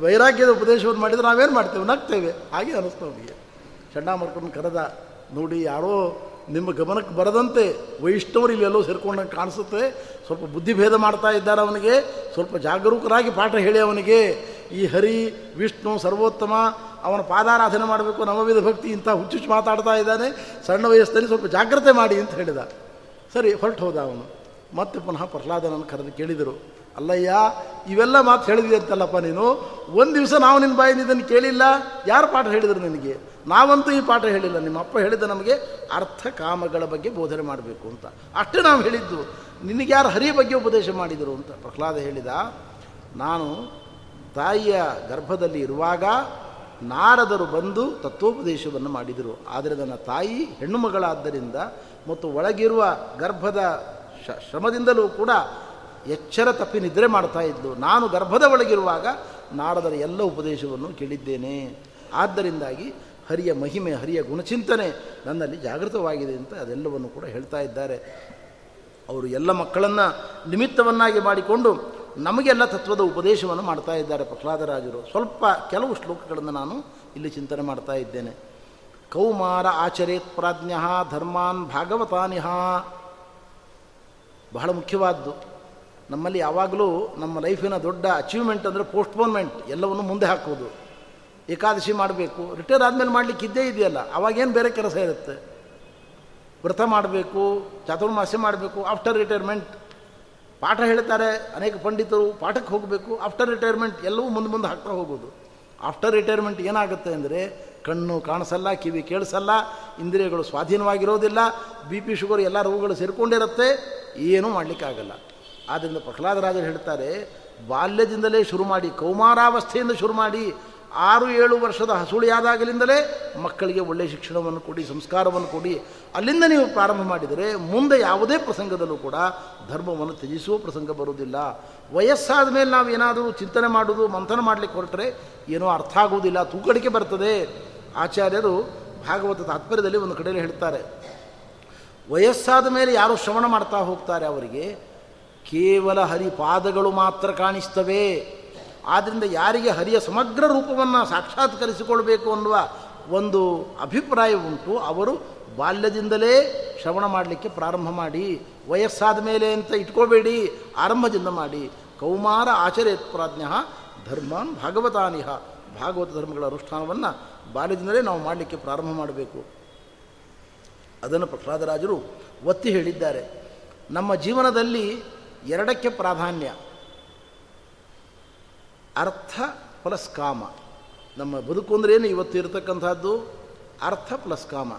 ವೈರಾಗ್ಯದ ಉಪದೇಶವನ್ನು ಮಾಡಿದರೆ ನಾವೇನು ಮಾಡ್ತೇವೆ? ನಗ್ತೇವೆ ಹಾಗೆ ಅನ್ನಿಸ್ತು ಅವನಿಗೆ ಚಂಡಾಮರ್ಕನ ಕರೆದ ನೋಡಿ, ಯಾರೋ ನಿಮ್ಮ ಗಮನಕ್ಕೆ ಬರದಂತೆ ವೈಷ್ಣವರು ಇಲ್ಲೆಲ್ಲೋ ಸೇರ್ಕೊಂಡಂಗೆ ಕಾಣಿಸುತ್ತೆ. ಸ್ವಲ್ಪ ಬುದ್ಧಿಭೇದ ಮಾಡ್ತಾ ಇದ್ದಾರೆ ಅವನಿಗೆ. ಸ್ವಲ್ಪ ಜಾಗರೂಕರಾಗಿ ಪಾಠ ಹೇಳಿ ಅವನಿಗೆ. ಈ ಹರಿ, ವಿಷ್ಣು, ಸರ್ವೋತ್ತಮ, ಅವನ ಪಾದಾರಾಧನೆ ಮಾಡಬೇಕು, ನವವಿಧ ಭಕ್ತಿ, ಇಂಥ ಹುಚ್ಚುಚ್ಚು ಮಾತಾಡ್ತಾ ಇದ್ದಾನೆ. ಸಣ್ಣ ವಯಸ್ಸಲ್ಲಿ ಸ್ವಲ್ಪ ಜಾಗ್ರತೆ ಮಾಡಿ ಅಂತ ಹೇಳಿದ. ಸರಿ, ಹೊರಟು ಹೋದ ಅವನು. ಮತ್ತೆ ಪುನಃ ಪ್ರಹ್ಲಾದನನ್ನು ಕರೆದು ಕೇಳಿದರು, ಅಲ್ಲಯ್ಯ, ಇವೆಲ್ಲ ಮಾತು ಹೇಳಿದ್ವಿ ಅಂತಲ್ಲಪ್ಪ ನೀನು? ಒಂದು ದಿವಸ ನಾವು ನಿನ್ನ ಬಾಯಿಂದ ಇದನ್ನು ಕೇಳಿಲ್ಲ? ಯಾರು ಪಾಠ ಹೇಳಿದರು ನಿನಗೆ? ನಾವಂತೂ ಈ ಪಾಠ ಹೇಳಿಲ್ಲ. ನಿಮ್ಮ ಅಪ್ಪ ಹೇಳಿದ ನಮಗೆ ಅರ್ಥ ಕಾಮಗಳ ಬಗ್ಗೆ ಬೋಧನೆ ಮಾಡಬೇಕು ಅಂತ. ಅಷ್ಟೇ ನಾವು ಹೇಳಿದ್ದು. ನಿನಗೆ ಯಾರು ಹರಿಯ ಬಗ್ಗೆ ಉಪದೇಶ ಮಾಡಿದರು ಅಂತ ಪ್ರಹ್ಲಾದ ಹೇಳಿದ, ನಾನು ತಾಯಿಯ ಗರ್ಭದಲ್ಲಿ ಇರುವಾಗ ನಾರದರು ಬಂದು ತತ್ವೋಪದೇಶವನ್ನು ಮಾಡಿದರು. ಆದರೆ ನನ್ನ ತಾಯಿ ಹೆಣ್ಣು ಮಗಳಾದ್ದರಿಂದ ಮತ್ತು ಒಳಗಿರುವ ಗರ್ಭದ ಶ್ರಮದಿಂದಲೂ ಕೂಡ ಎಚ್ಚರ ತಪ್ಪಿ ನಿದ್ರೆ ಮಾಡ್ತಾ ಇದ್ದು ನಾನು ಗರ್ಭದ ಒಳಗಿರುವಾಗ ನಾಡದರ ಎಲ್ಲ ಉಪದೇಶವನ್ನು ಕೇಳಿದ್ದೇನೆ. ಆದ್ದರಿಂದಾಗಿ ಹರಿಯ ಮಹಿಮೆ, ಹರಿಯ ಗುಣಚಿಂತನೆ ನನ್ನಲ್ಲಿ ಜಾಗೃತವಾಗಿದೆ ಅಂತ ಅದೆಲ್ಲವನ್ನು ಕೂಡ ಹೇಳ್ತಾ ಇದ್ದಾರೆ. ಅವರು ಎಲ್ಲ ಮಕ್ಕಳನ್ನು ನಿಮಿತ್ತವನ್ನಾಗಿ ಮಾಡಿಕೊಂಡು ನಮಗೆಲ್ಲ ತತ್ವದ ಉಪದೇಶವನ್ನು ಮಾಡ್ತಾ ಇದ್ದಾರೆ ಪ್ರಹ್ಲಾದರಾಜರು. ಸ್ವಲ್ಪ ಕೆಲವು ಶ್ಲೋಕಗಳನ್ನು ನಾನು ಇಲ್ಲಿ ಚಿಂತನೆ ಮಾಡ್ತಾ ಇದ್ದೇನೆ. ಕೌಮಾರ ಆಚರೇತ್ ಪ್ರಾಜ್ಞ ಧರ್ಮಾನ್ ಭಾಗವತಾನಿಹ. ಬಹಳ ಮುಖ್ಯವಾದ್ದು. ನಮ್ಮಲ್ಲಿ ಯಾವಾಗಲೂ ನಮ್ಮ ಲೈಫಿನ ದೊಡ್ಡ ಅಚೀವ್ಮೆಂಟ್ ಅಂದರೆ ಪೋಸ್ಟ್ಪೋನ್ಮೆಂಟ್ ಎಲ್ಲವನ್ನು ಮುಂದೆ ಹಾಕೋದು ಏಕಾದಶಿ ಮಾಡಬೇಕು ರಿಟೈರ್ ಆದಮೇಲೆ ಮಾಡಲಿಕ್ಕೆ ಇದ್ದೇ ಇದೆಯಲ್ಲ, ಅವಾಗೇನು ಬೇರೆ ಕೆಲಸ ಇರುತ್ತೆ. ವ್ರತ ಮಾಡಬೇಕು, ಚಾತುರ್ಮಾಸ್ಯ ಮಾಡಬೇಕು ಆಫ್ಟರ್ ರಿಟೈರ್ಮೆಂಟ್ ಪಾಠ ಹೇಳ್ತಾರೆ ಅನೇಕ ಪಂಡಿತರು, ಪಾಠಕ್ಕೆ ಹೋಗಬೇಕು ಆಫ್ಟರ್ ರಿಟೈರ್ಮೆಂಟ್ ಎಲ್ಲವೂ ಮುಂದೆ ಮುಂದೆ ಹಾಕ್ತಾ ಹೋಗೋದು ಆಫ್ಟರ್ ರಿಟೈರ್ಮೆಂಟ್ ಏನಾಗುತ್ತೆ ಅಂದರೆ ಕಣ್ಣು ಕಾಣಿಸಲ್ಲ, ಕಿವಿ ಕೇಳಿಸಲ್ಲ, ಇಂದ್ರಿಯಗಳು ಸ್ವಾಧೀನವಾಗಿರೋದಿಲ್ಲ, ಬಿ ಪಿ ಶುಗರ್ ಎಲ್ಲ ರೋಗಗಳು ಸೇರಿಕೊಂಡಿರುತ್ತೆ, ಏನೂ ಮಾಡಲಿಕ್ಕಾಗಲ್ಲ. ಆದ್ದರಿಂದ ಪ್ರಹ್ಲಾದರಾಜರು ಹೇಳ್ತಾರೆ, ಬಾಲ್ಯದಿಂದಲೇ ಶುರು ಮಾಡಿ, ಕೌಮಾರಾವಸ್ಥೆಯಿಂದ ಶುರು ಮಾಡಿ, ಆರು ಏಳು ವರ್ಷದ ಹಸುಳಿಯಾದಾಗಲಿಂದಲೇ ಮಕ್ಕಳಿಗೆ ಒಳ್ಳೆಯ ಶಿಕ್ಷಣವನ್ನು ಕೊಡಿ, ಸಂಸ್ಕಾರವನ್ನು ಕೊಡಿ, ಅಲ್ಲಿಂದ ನೀವು ಪ್ರಾರಂಭ ಮಾಡಿದರೆ ಮುಂದೆ ಯಾವುದೇ ಪ್ರಸಂಗದಲ್ಲೂ ಕೂಡ ಧರ್ಮವನ್ನು ತ್ಯಜಿಸುವ ಪ್ರಸಂಗ ಬರುವುದಿಲ್ಲ. ವಯಸ್ಸಾದ ಮೇಲೆ ನಾವು ಏನಾದರೂ ಚಿಂತನೆ ಮಾಡೋದು ಮಂಥನ ಮಾಡಲಿಕ್ಕೆ ಹೊರಟ್ರೆ ಏನೋ ಅರ್ಥ ಆಗುವುದಿಲ್ಲ, ತೂಕಡಿಕೆ ಬರ್ತದೆ. ಆಚಾರ್ಯರು ಭಾಗವತ ತಾತ್ಪರ್ಯದಲ್ಲಿ ಒಂದು ಕಡೆಯಲ್ಲಿ ಹೇಳ್ತಾರೆ, ವಯಸ್ಸಾದ ಮೇಲೆ ಯಾರು ಶ್ರವಣ ಮಾಡ್ತಾ ಹೋಗ್ತಾರೆ ಅವರಿಗೆ? ಕೇವಲ ಹರಿಪಾದಗಳು ಮಾತ್ರ ಕಾಣಿಸ್ತವೆ. ಆದ್ದರಿಂದ ಯಾರಿಗೆ ಹರಿಯ ಸಮಗ್ರ ರೂಪವನ್ನು ಸಾಕ್ಷಾತ್ಕರಿಸಿಕೊಳ್ಬೇಕು ಅನ್ನುವ ಒಂದು ಅಭಿಪ್ರಾಯ ಉಂಟು. ಅವರು ಬಾಲ್ಯದಿಂದಲೇ ಶ್ರವಣ ಮಾಡಲಿಕ್ಕೆ ಪ್ರಾರಂಭ ಮಾಡಿ, ವಯಸ್ಸಾದ ಮೇಲೆ ಅಂತ ಇಟ್ಕೋಬೇಡಿ, ಆರಂಭದಿಂದ ಮಾಡಿ. ಕೌಮಾರ ಆಚರೇತ್ ಪ್ರಾಜ್ಞ ಧರ್ಮಾನ್ ಭಾಗವತಾನಿಹ. ಭಾಗವತ ಧರ್ಮಗಳ ಅನುಷ್ಠಾನವನ್ನು ಬಾಲ್ಯದಿಂದಲೇ ನಾವು ಮಾಡಲಿಕ್ಕೆ ಪ್ರಾರಂಭ ಮಾಡಬೇಕು. ಅದನ್ನು ಪ್ರಹ್ಲಾದರಾಜರು ಒತ್ತಿ ಹೇಳಿದ್ದಾರೆ. ನಮ್ಮ ಜೀವನದಲ್ಲಿ ಎರಡಕ್ಕೆ ಪ್ರಾಧಾನ್ಯ. ಅರ್ಥ ಪ್ಲಸ್ ಕಾಮ. ನಮ್ಮ ಬದುಕು ಅಂದ್ರೇನು ಇವತ್ತು ಇರತಕ್ಕಂಥದ್ದು ಅರ್ಥ ಪ್ಲಸ್ ಕಾಮ.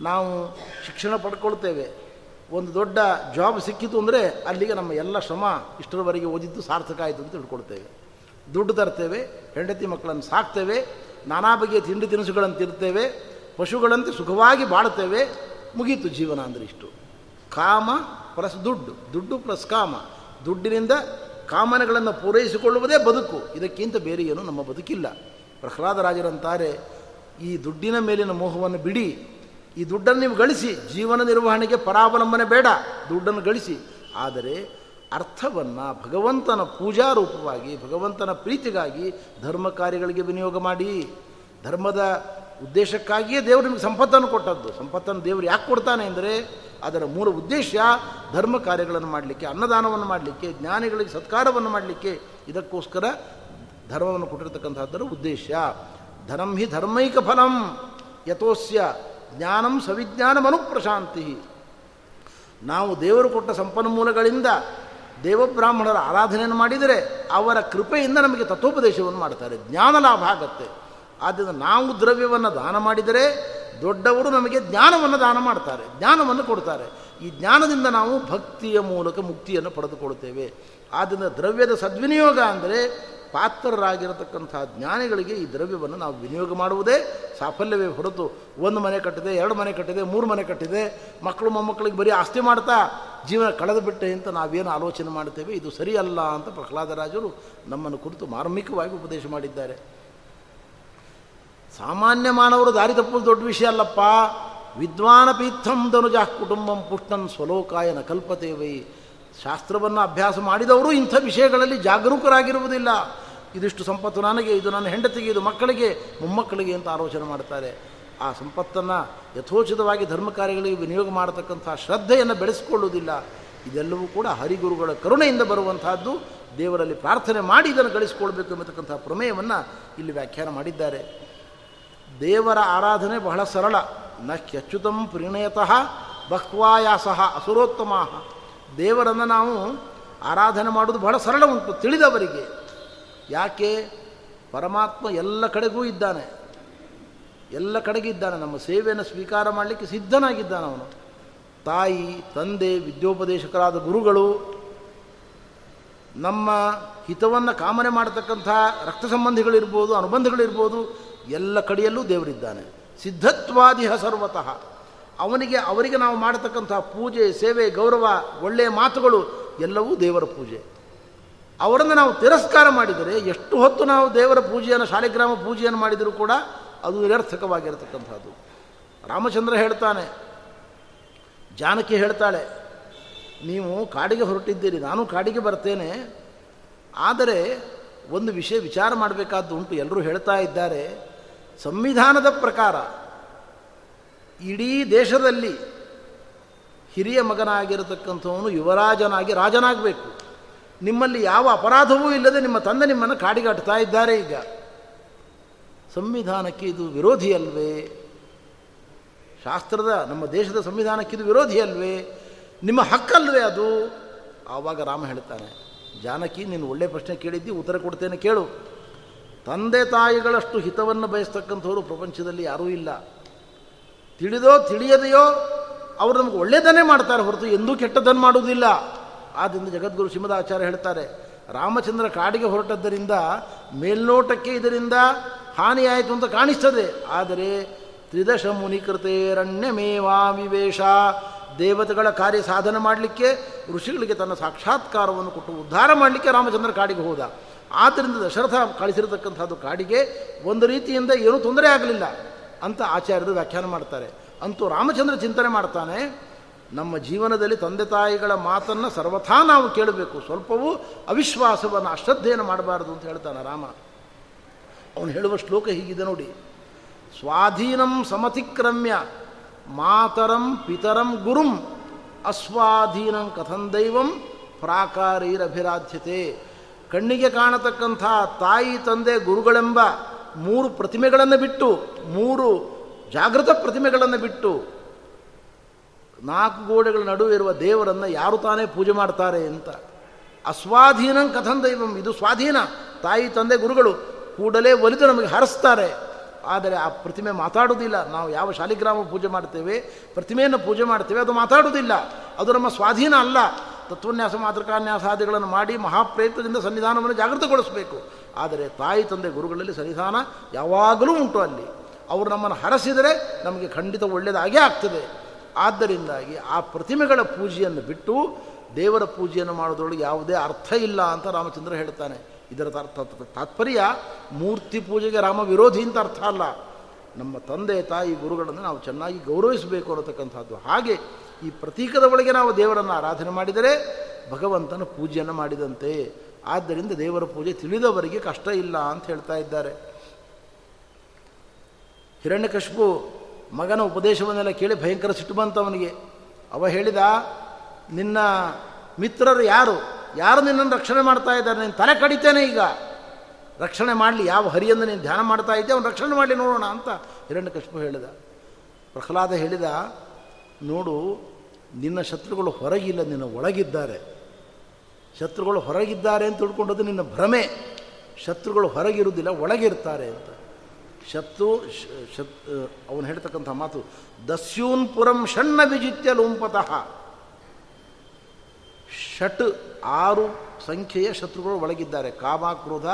ನಾವು ಶಿಕ್ಷಣ ಪಡ್ಕೊಳ್ತೇವೆ. ಒಂದು ದೊಡ್ಡ ಜಾಬ್ ಸಿಕ್ಕಿತು ಅಂದರೆ ಅಲ್ಲಿಗೆ ನಮ್ಮ ಎಲ್ಲ ಶ್ರಮ ಇಷ್ಟರವರೆಗೆ ಓದಿದ್ದು ಸಾರ್ಥಕ ಆಯಿತು ಅಂತ ತಿಳ್ಕೊಳ್ತೇವೆ. ದುಡ್ಡು ತರ್ತೇವೆ, ಹೆಂಡತಿ ಮಕ್ಕಳನ್ನು ಸಾಕ್ತೇವೆ, ನಾನಾ ಬಗೆಯ ತಿಂಡಿ ತಿನಿಸುಗಳನ್ನು ತಿರ್ತೇವೆ, ಪಶುಗಳಂತೆ ಸುಖವಾಗಿ ಬಾಳ್ತೇವೆ ಮುಗೀತು ಜೀವನ ಅಂದರೆ ಇಷ್ಟು. ಕಾಮ ಪ್ಲಸ್ ದುಡ್ಡು ದುಡ್ಡು ಪ್ಲಸ್ ಕಾಮ. ದುಡ್ಡಿನಿಂದ ಕಾಮನೆಗಳನ್ನು ಪೂರೈಸಿಕೊಳ್ಳುವುದೇ ಬದುಕು. ಇದಕ್ಕಿಂತ ಬೇರೆ ಏನು ನಮ್ಮ ಬದುಕಿಲ್ಲ. ಪ್ರಹ್ಲಾದರಾಜರಂತಾರೆ ಈ ದುಡ್ಡಿನ ಮೇಲಿನ ಮೋಹವನ್ನು ಬಿಡಿ. ಈ ದುಡ್ಡನ್ನು ನೀವು ಗಳಿಸಿ. ಜೀವನ ನಿರ್ವಹಣೆಗೆ ಪರಾವಲಂಬನೆ ಬೇಡ. ದುಡ್ಡನ್ನು ಗಳಿಸಿ. ಆದರೆ ಅರ್ಥವನ್ನು ಭಗವಂತನ ಪೂಜಾ ರೂಪವಾಗಿ, ಭಗವಂತನ ಪ್ರೀತಿಗಾಗಿ ಧರ್ಮ ಕಾರ್ಯಗಳಿಗೆ ವಿನಿಯೋಗ ಮಾಡಿ. ಧರ್ಮದ ಉದ್ದೇಶಕ್ಕಾಗಿಯೇ ದೇವರು ನಿಮಗೆ ಸಂಪತ್ತನ್ನು ಕೊಟ್ಟದ್ದು. ಸಂಪತ್ತನ್ನು ದೇವರು ಯಾಕೆ ಕೊಡ್ತಾನೆ ಅಂದರೆ, ಅದರ ಮೂಲ ಉದ್ದೇಶ ಧರ್ಮ ಕಾರ್ಯಗಳನ್ನು ಮಾಡಲಿಕ್ಕೆ, ಅನ್ನದಾನವನ್ನು ಮಾಡಲಿಕ್ಕೆ, ಜ್ಞಾನಿಗಳಿಗೆ ಸತ್ಕಾರವನ್ನು ಮಾಡಲಿಕ್ಕೆ. ಇದಕ್ಕೋಸ್ಕರ ಧರ್ಮವನ್ನು ಕೊಟ್ಟಿರತಕ್ಕಂಥದ್ದರ ಉದ್ದೇಶ. ಧನಂ ಹಿ ಧರ್ಮೈಕ ಫಲಂ ಯಥೋಸ್ಯ ಜ್ಞಾನಂ ಸವಿಜ್ಞಾನ ಮನುಪ್ರಶಾಂತಿ ನಾವು ದೇವರು ಕೊಟ್ಟ ಸಂಪನ್ಮೂಲಗಳಿಂದ ದೇವಬ್ರಾಹ್ಮಣರ ಆರಾಧನೆಯನ್ನು ಮಾಡಿದರೆ ಅವರ ಕೃಪೆಯಿಂದ ನಮಗೆ ತತ್ವೋಪದೇಶವನ್ನು ಮಾಡ್ತಾರೆ. ಜ್ಞಾನ ಲಾಭ ಆಗುತ್ತೆ. ಆದ್ದರಿಂದ ನಾವು ದ್ರವ್ಯವನ್ನು ದಾನ ಮಾಡಿದರೆ ದೊಡ್ಡವರು ನಮಗೆ ಜ್ಞಾನವನ್ನು ದಾನ ಮಾಡ್ತಾರೆ, ಜ್ಞಾನವನ್ನು ಕೊಡ್ತಾರೆ. ಈ ಜ್ಞಾನದಿಂದ ನಾವು ಭಕ್ತಿಯ ಮೂಲಕ ಮುಕ್ತಿಯನ್ನು ಪಡೆದುಕೊಳ್ಳುತ್ತೇವೆ. ಆದ್ದರಿಂದ ದ್ರವ್ಯದ ಸದ್ವಿನಿಯೋಗ ಅಂದರೆ ಪಾತ್ರರಾಗಿರತಕ್ಕಂಥ ಜ್ಞಾನಿಗಳಿಗೆ ಈ ದ್ರವ್ಯವನ್ನು ನಾವು ವಿನಿಯೋಗ ಮಾಡುವುದೇ ಸಾಫಲ್ಯವೇ ಹೊರತು. ಒಂದು ಮನೆ ಕಟ್ಟಿದೆ, ಎರಡು ಮನೆ ಕಟ್ಟಿದೆ, ಮೂರು ಮನೆ ಕಟ್ಟಿದೆ, ಮಕ್ಕಳು ಮೊಮ್ಮಕ್ಕಳಿಗೆ ಬರೀ ಆಸ್ತಿ ಮಾಡ್ತಾ ಜೀವನ ಕಳೆದು ಬಿಟ್ಟೆ ಅಂತ ನಾವೇನು ಆಲೋಚನೆ ಮಾಡ್ತೇವೆ ಇದು ಸರಿಯಲ್ಲ ಅಂತ ಪ್ರಹ್ಲಾದರಾಜರು ನಮ್ಮನ್ನು ಕುರಿತು ಮಾರ್ಮಿಕವಾಗಿ ಉಪದೇಶ ಮಾಡಿದ್ದಾರೆ. ಸಾಮಾನ್ಯ ಮಾನವರು ದಾರಿ ತಪ್ಪಲು ದೊಡ್ಡ ವಿಷಯ ಅಲ್ಲಪ್ಪ. ವಿದ್ವಾನ ಪೀಥಂ ಧನುಜ ಕುಟುಂಬಂ ಪುಷ್ಟನ್ ಸ್ವಲೋಕಾಯ ನ ಕಲ್ಪತೇವೈ. ಶಾಸ್ತ್ರವನ್ನು ಅಭ್ಯಾಸ ಮಾಡಿದವರು ಇಂಥ ವಿಷಯಗಳಲ್ಲಿ ಜಾಗರೂಕರಾಗಿರುವುದಿಲ್ಲ. ಇದಿಷ್ಟು ಸಂಪತ್ತು ನನಗೆ, ಇದು ನನ್ನ ಹೆಂಡತಿಗೆ, ಇದು ಮಕ್ಕಳಿಗೆ, ಮೊಮ್ಮಕ್ಕಳಿಗೆ ಅಂತ ಆಲೋಚನೆ ಮಾಡ್ತಾರೆ. ಆ ಸಂಪತ್ತನ್ನು ಯಥೋಚಿತವಾಗಿ ಧರ್ಮ ಕಾರ್ಯಗಳಿಗೆ ವಿನಿಯೋಗ ಮಾಡತಕ್ಕಂಥ ಶ್ರದ್ಧೆಯನ್ನು ಬೆಳೆಸಿಕೊಳ್ಳುವುದಿಲ್ಲ. ಇದೆಲ್ಲವೂ ಕೂಡ ಹರಿಗುರುಗಳ ಕರುಣೆಯಿಂದ ಬರುವಂತಹದ್ದು. ದೇವರಲ್ಲಿ ಪ್ರಾರ್ಥನೆ ಮಾಡಿ ಇದನ್ನು ಗಳಿಸಿಕೊಳ್ಬೇಕು ಎಂಬತಕ್ಕಂಥ ಪ್ರಮೇಯವನ್ನು ಇಲ್ಲಿ ವ್ಯಾಖ್ಯಾನ ಮಾಡಿದ್ದಾರೆ. ದೇವರ ಆರಾಧನೆ ಬಹಳ ಸರಳ. ನ ಕ್ಯಚ್ಯುತಂ ಪ್ರಣಯತಃ ಬಹ್ವಾಯಾಸಃ ಅಸುರೋತ್ತಮ ದೇವರನ್ನು ನಾವು ಆರಾಧನೆ ಮಾಡೋದು ಬಹಳ ಸರಳ ಉಂಟು ತಿಳಿದವರಿಗೆ. ಯಾಕೆ? ಪರಮಾತ್ಮ ಎಲ್ಲ ಕಡೆಗೂ ಇದ್ದಾನೆ. ಎಲ್ಲ ಕಡೆಗಿದ್ದಾನೆ. ನಮ್ಮ ಸೇವೆಯನ್ನು ಸ್ವೀಕಾರ ಮಾಡಲಿಕ್ಕೆ ಸಿದ್ಧನಾಗಿದ್ದಾನೆ ಅವನು. ತಾಯಿ, ತಂದೆ, ವಿದ್ಯೋಪದೇಶಕರಾದ ಗುರುಗಳು ನಮ್ಮ ಹಿತವನ್ನು ಕಾಮನೆ ಮಾಡತಕ್ಕಂಥ ರಕ್ತ ಸಂಬಂಧಿಗಳಿರ್ಬೋದು, ಅನುಬಂಧಗಳಿರ್ಬೋದು, ಎಲ್ಲ ಕಡೆಯಲ್ಲೂ ದೇವರಿದ್ದಾನೆ. ಸಿದ್ಧತ್ವಾದಿಹ ಸರ್ವತಃ. ಅವನಿಗೆ, ಅವರಿಗೆ ನಾವು ಮಾಡತಕ್ಕಂಥ ಪೂಜೆ, ಸೇವೆ, ಗೌರವ, ಒಳ್ಳೆಯ ಮಾತುಗಳು ಎಲ್ಲವೂ ದೇವರ ಪೂಜೆ. ಅವರನ್ನು ನಾವು ತಿರಸ್ಕಾರ ಮಾಡಿದರೆ ಎಷ್ಟು ಹೊತ್ತು ನಾವು ದೇವರ ಪೂಜೆಯನ್ನು, ಶಾಲಿಗ್ರಾಮ ಪೂಜೆಯನ್ನು ಮಾಡಿದರೂ ಕೂಡ ಅದು ನಿರರ್ಥಕವಾಗಿರತಕ್ಕಂಥದ್ದು. ರಾಮಚಂದ್ರ ಹೇಳ್ತಾನೆ, ಜಾನಕಿ ಹೇಳ್ತಾಳೆ, ನೀವು ಕಾಡಿಗೆ ಹೊರಟಿದ್ದೀರಿ, ನಾನು ಕಾಡಿಗೆ ಬರ್ತೇನೆ, ಆದರೆ ಒಂದು ವಿಷಯ ವಿಚಾರ ಮಾಡಬೇಕಾದ್ದು ಉಂಟು. ಎಲ್ಲರೂ ಹೇಳ್ತಾ ಇದ್ದಾರೆ, ಸಂವಿಧಾನದ ಪ್ರಕಾರ ಇಡೀ ದೇಶದಲ್ಲಿ ಹಿರಿಯ ಮಗನಾಗಿರತಕ್ಕಂಥವನು ಯುವರಾಜನಾಗಿ ರಾಜನಾಗಬೇಕು. ನಿಮ್ಮಲ್ಲಿ ಯಾವ ಅಪರಾಧವೂ ಇಲ್ಲದೆ ನಿಮ್ಮ ತಂದೆ ನಿಮ್ಮನ್ನು ಕಾಡಿಗಾಟ್ತಾ ಇದ್ದಾರೆ ಈಗ. ಸಂವಿಧಾನಕ್ಕೆ ಇದು ವಿರೋಧಿ ಅಲ್ವೇ? ಶಾಸ್ತ್ರದ, ನಮ್ಮ ದೇಶದ ಸಂವಿಧಾನಕ್ಕೆ ಇದು ವಿರೋಧಿ ಅಲ್ವೇ? ನಿಮ್ಮ ಹಕ್ಕಲ್ವೇ ಅದು? ಆವಾಗ ರಾಮ ಹೇಳ್ತಾನೆ, ಜಾನಕಿ, ನೀನು ಒಳ್ಳೆ ಪ್ರಶ್ನೆ ಕೇಳಿದ್ದಿ, ಉತ್ತರ ಕೊಡ್ತೇನೆ ಕೇಳು. ತಂದೆ ತಾಯಿಗಳಷ್ಟು ಹಿತವನ್ನು ಬಯಸ್ತಕ್ಕಂಥವರು ಪ್ರಪಂಚದಲ್ಲಿ ಯಾರೂ ಇಲ್ಲ. ತಿಳಿದೋ ತಿಳಿಯದೆಯೋ, ಅವರು ನಮಗೆ ಒಳ್ಳೆಯದನ್ನೇ ಮಾಡ್ತಾರೆ ಹೊರತು ಎಂದೂ ಕೆಟ್ಟದನ್ನು ಮಾಡುವುದಿಲ್ಲ. ಆದ್ದರಿಂದ ಜಗದ್ಗುರು ಸಿಂಹದಾಚಾರ್ಯ ಹೇಳ್ತಾರೆ, ರಾಮಚಂದ್ರ ಕಾಡಿಗೆ ಹೊರಟದ್ದರಿಂದ ಮೇಲ್ನೋಟಕ್ಕೆ ಇದರಿಂದ ಹಾನಿಯಾಯಿತು ಅಂತ ಕಾಣಿಸ್ತದೆ. ಆದರೆ ತ್ರಿದಶ ಮುನಿಕೃತೇರಣ್ಯಮೇವಾ ವಿವೇಶ, ದೇವತೆಗಳ ಕಾರ್ಯ ಸಾಧನೆ ಮಾಡಲಿಕ್ಕೆ ಋಷಿಗಳಿಗೆ ತನ್ನ ಸಾಕ್ಷಾತ್ಕಾರವನ್ನು ಕೊಟ್ಟು ಉದ್ಧಾರ ಮಾಡಲಿಕ್ಕೆ ರಾಮಚಂದ್ರ ಕಾಡಿಗೆ ಹೋದ. ಆದ್ದರಿಂದ ದಶರಥ ಕಳಿಸಿರತಕ್ಕಂಥದ್ದು ಕಾಡಿಗೆ ಒಂದು ರೀತಿಯಿಂದ ಏನೂ ತೊಂದರೆ ಆಗಲಿಲ್ಲ ಅಂತ ಆಚಾರ್ಯರು ವ್ಯಾಖ್ಯಾನ ಮಾಡ್ತಾರೆ. ಅಂತೂ ರಾಮಚಂದ್ರ ಚಿಂತನೆ ಮಾಡ್ತಾನೆ ನಮ್ಮ ಜೀವನದಲ್ಲಿ ತಂದೆ ತಾಯಿಗಳ ಮಾತನ್ನು ಸರ್ವಥಾ ನಾವು ಕೇಳಬೇಕು. ಸ್ವಲ್ಪವೂ ಅವಿಶ್ವಾಸವನ್ನು ಅಶ್ರದ್ಧೆಯನ್ನು ಮಾಡಬಾರದು ಅಂತ ಹೇಳ್ತಾನೆ ರಾಮ. ಅವನು ಹೇಳುವ ಶ್ಲೋಕ ಹೀಗಿದೆ ನೋಡಿ. ಸ್ವಾಧೀನಂ ಸಮತಿಕ್ರಮ್ಯ ಮಾತರಂ ಪಿತರಂ ಗುರುಂ ಅಸ್ವಾಧೀನಂ ಕಥಂ ದೈವಂ ಪ್ರಾಕಾರೀರಭಿರಾಧ್ಯತೆ. ಕಣ್ಣಿಗೆ ಕಾಣತಕ್ಕಂಥ ತಾಯಿ ತಂದೆ ಗುರುಗಳೆಂಬ ಮೂರು ಪ್ರತಿಮೆಗಳನ್ನು ಬಿಟ್ಟು ಮೂರು ಜಾಗೃತ ಪ್ರತಿಮೆಗಳನ್ನು ಬಿಟ್ಟು ನಾಲ್ಕು ಗೋಡೆಗಳ ನಡುವೆ ಇರುವ ದೇವರನ್ನು ಯಾರು ತಾನೇ ಪೂಜೆ ಮಾಡ್ತಾರೆ ಅಂತ. ಅಸ್ವಾಧೀನಂ ಕಥಂ ದೈವಂ, ಇದು ಸ್ವಾಧೀನ. ತಾಯಿ, ತಂದೆ, ಗುರುಗಳು ಕೂಡಲೇ ಒಲಿದು ನಮಗೆ ಹರಿಸ್ತಾರೆ. ಆದರೆ ಆ ಪ್ರತಿಮೆ ಮಾತಾಡುವುದಿಲ್ಲ. ನಾವು ಯಾವ ಶಾಲಿಗ್ರಾಮ ಪೂಜೆ ಮಾಡ್ತೇವೆ, ಪ್ರತಿಮೆಯನ್ನು ಪೂಜೆ ಮಾಡ್ತೇವೆ, ಅದು ಮಾತಾಡುವುದಿಲ್ಲ. ಅದು ನಮ್ಮ ಸ್ವಾಧೀನ ಅಲ್ಲ. ತತ್ವನ್ಯಾಸ, ಮಾತೃಕಾನ್ಯಾಸಾದಿಗಳನ್ನು ಮಾಡಿ ಮಹಾಪ್ರಯತ್ನದಿಂದ ಸನ್ನಿಧಾನವನ್ನು ಜಾಗೃತಗೊಳಿಸಬೇಕು. ಆದರೆ ತಾಯಿ, ತಂದೆ, ಗುರುಗಳಲ್ಲಿ ಸನ್ನಿಧಾನ ಯಾವಾಗಲೂ ಉಂಟು ಅಲ್ಲಿ. ಅವರು ನಮ್ಮನ್ನು ಹರಸಿದರೆ ನಮಗೆ ಖಂಡಿತ ಒಳ್ಳೆಯದಾಗೇ ಆಗ್ತದೆ. ಆದ್ದರಿಂದಾಗಿ ಆ ಪ್ರತಿಮೆಗಳ ಪೂಜೆಯನ್ನು ಬಿಟ್ಟು ದೇವರ ಪೂಜೆಯನ್ನು ಮಾಡೋದ್ರೊಳಗೆ ಯಾವುದೇ ಅರ್ಥ ಇಲ್ಲ ಅಂತ ರಾಮಚಂದ್ರ ಹೇಳ್ತಾನೆ. ಇದರ ತಾತ್ಪರ್ಯ ಮೂರ್ತಿ ಪೂಜೆಗೆ ರಾಮ ವಿರೋಧಿ ಅಂತ ಅರ್ಥ ಅಲ್ಲ. ನಮ್ಮ ತಂದೆ, ತಾಯಿ, ಗುರುಗಳನ್ನು ನಾವು ಚೆನ್ನಾಗಿ ಗೌರವಿಸಬೇಕು ಅನ್ನತಕ್ಕಂಥದ್ದು. ಹಾಗೆ ಈ ಪ್ರತೀಕದ ಒಳಗೆ ನಾವು ದೇವರನ್ನು ಆರಾಧನೆ ಮಾಡಿದರೆ ಭಗವಂತನ ಪೂಜೆಯನ್ನು ಮಾಡಿದಂತೆ. ಆದ್ದರಿಂದ ದೇವರ ಪೂಜೆ ತಿಳಿದವರಿಗೆ ಕಷ್ಟ ಇಲ್ಲ ಅಂತ ಹೇಳ್ತಾ ಇದ್ದಾರೆ. ಹಿರಣ್ಯಕಶಿಪು ಮಗನ ಉಪದೇಶವನ್ನೆಲ್ಲ ಕೇಳಿ ಭಯಂಕರ ಸಿಟ್ಟು ಬಂತು ಅವನಿಗೆ. ಅವ ಹೇಳಿದ, ನಿನ್ನ ಮಿತ್ರರು ಯಾರು? ಯಾರು ನಿನ್ನನ್ನು ರಕ್ಷಣೆ ಮಾಡ್ತಾ ಇದ್ದಾರೆ? ನೀನು ತಲೆ ಕಡಿತೇನೆ ಈಗ. ರಕ್ಷಣೆ ಮಾಡಲಿ, ಯಾವ ಹರಿಯನ್ನು ನೀನು ಧ್ಯಾನ ಮಾಡ್ತಾ ಇದ್ದೆ ಅವನು ರಕ್ಷಣೆ ಮಾಡಲಿ ನೋಡೋಣ ಅಂತ ಹಿರಣ್ಯಕಶಿಪು ಹೇಳಿದ. ಪ್ರಹ್ಲಾದ ಹೇಳಿದ, ನೋಡು, ನಿನ್ನ ಶತ್ರುಗಳು ಹೊರಗಿಲ್ಲ, ನಿನ್ನ ಒಳಗಿದ್ದಾರೆ. ಶತ್ರುಗಳು ಹೊರಗಿದ್ದಾರೆ ಅಂತ ತಿಳ್ಕೊಂಡದ್ದು ನಿನ್ನ ಭ್ರಮೆ. ಶತ್ರುಗಳು ಹೊರಗಿರುವುದಿಲ್ಲ, ಒಳಗಿರ್ತಾರೆ ಅಂತ. ಶತ್ರು ಶತ್ ಅವನು ಹೇಳ್ತಕ್ಕಂಥ ಮಾತು, ದಸ್ಯೂನ್ ಪುರಂ ಷಣ್ಣ ವಿಜಿತ್ಯ ಲೋಂಪತಃ. ಷಟ್ ಆರು ಸಂಖ್ಯೆಯ ಶತ್ರುಗಳು ಒಳಗಿದ್ದಾರೆ. ಕಾಮ, ಕ್ರೋಧ,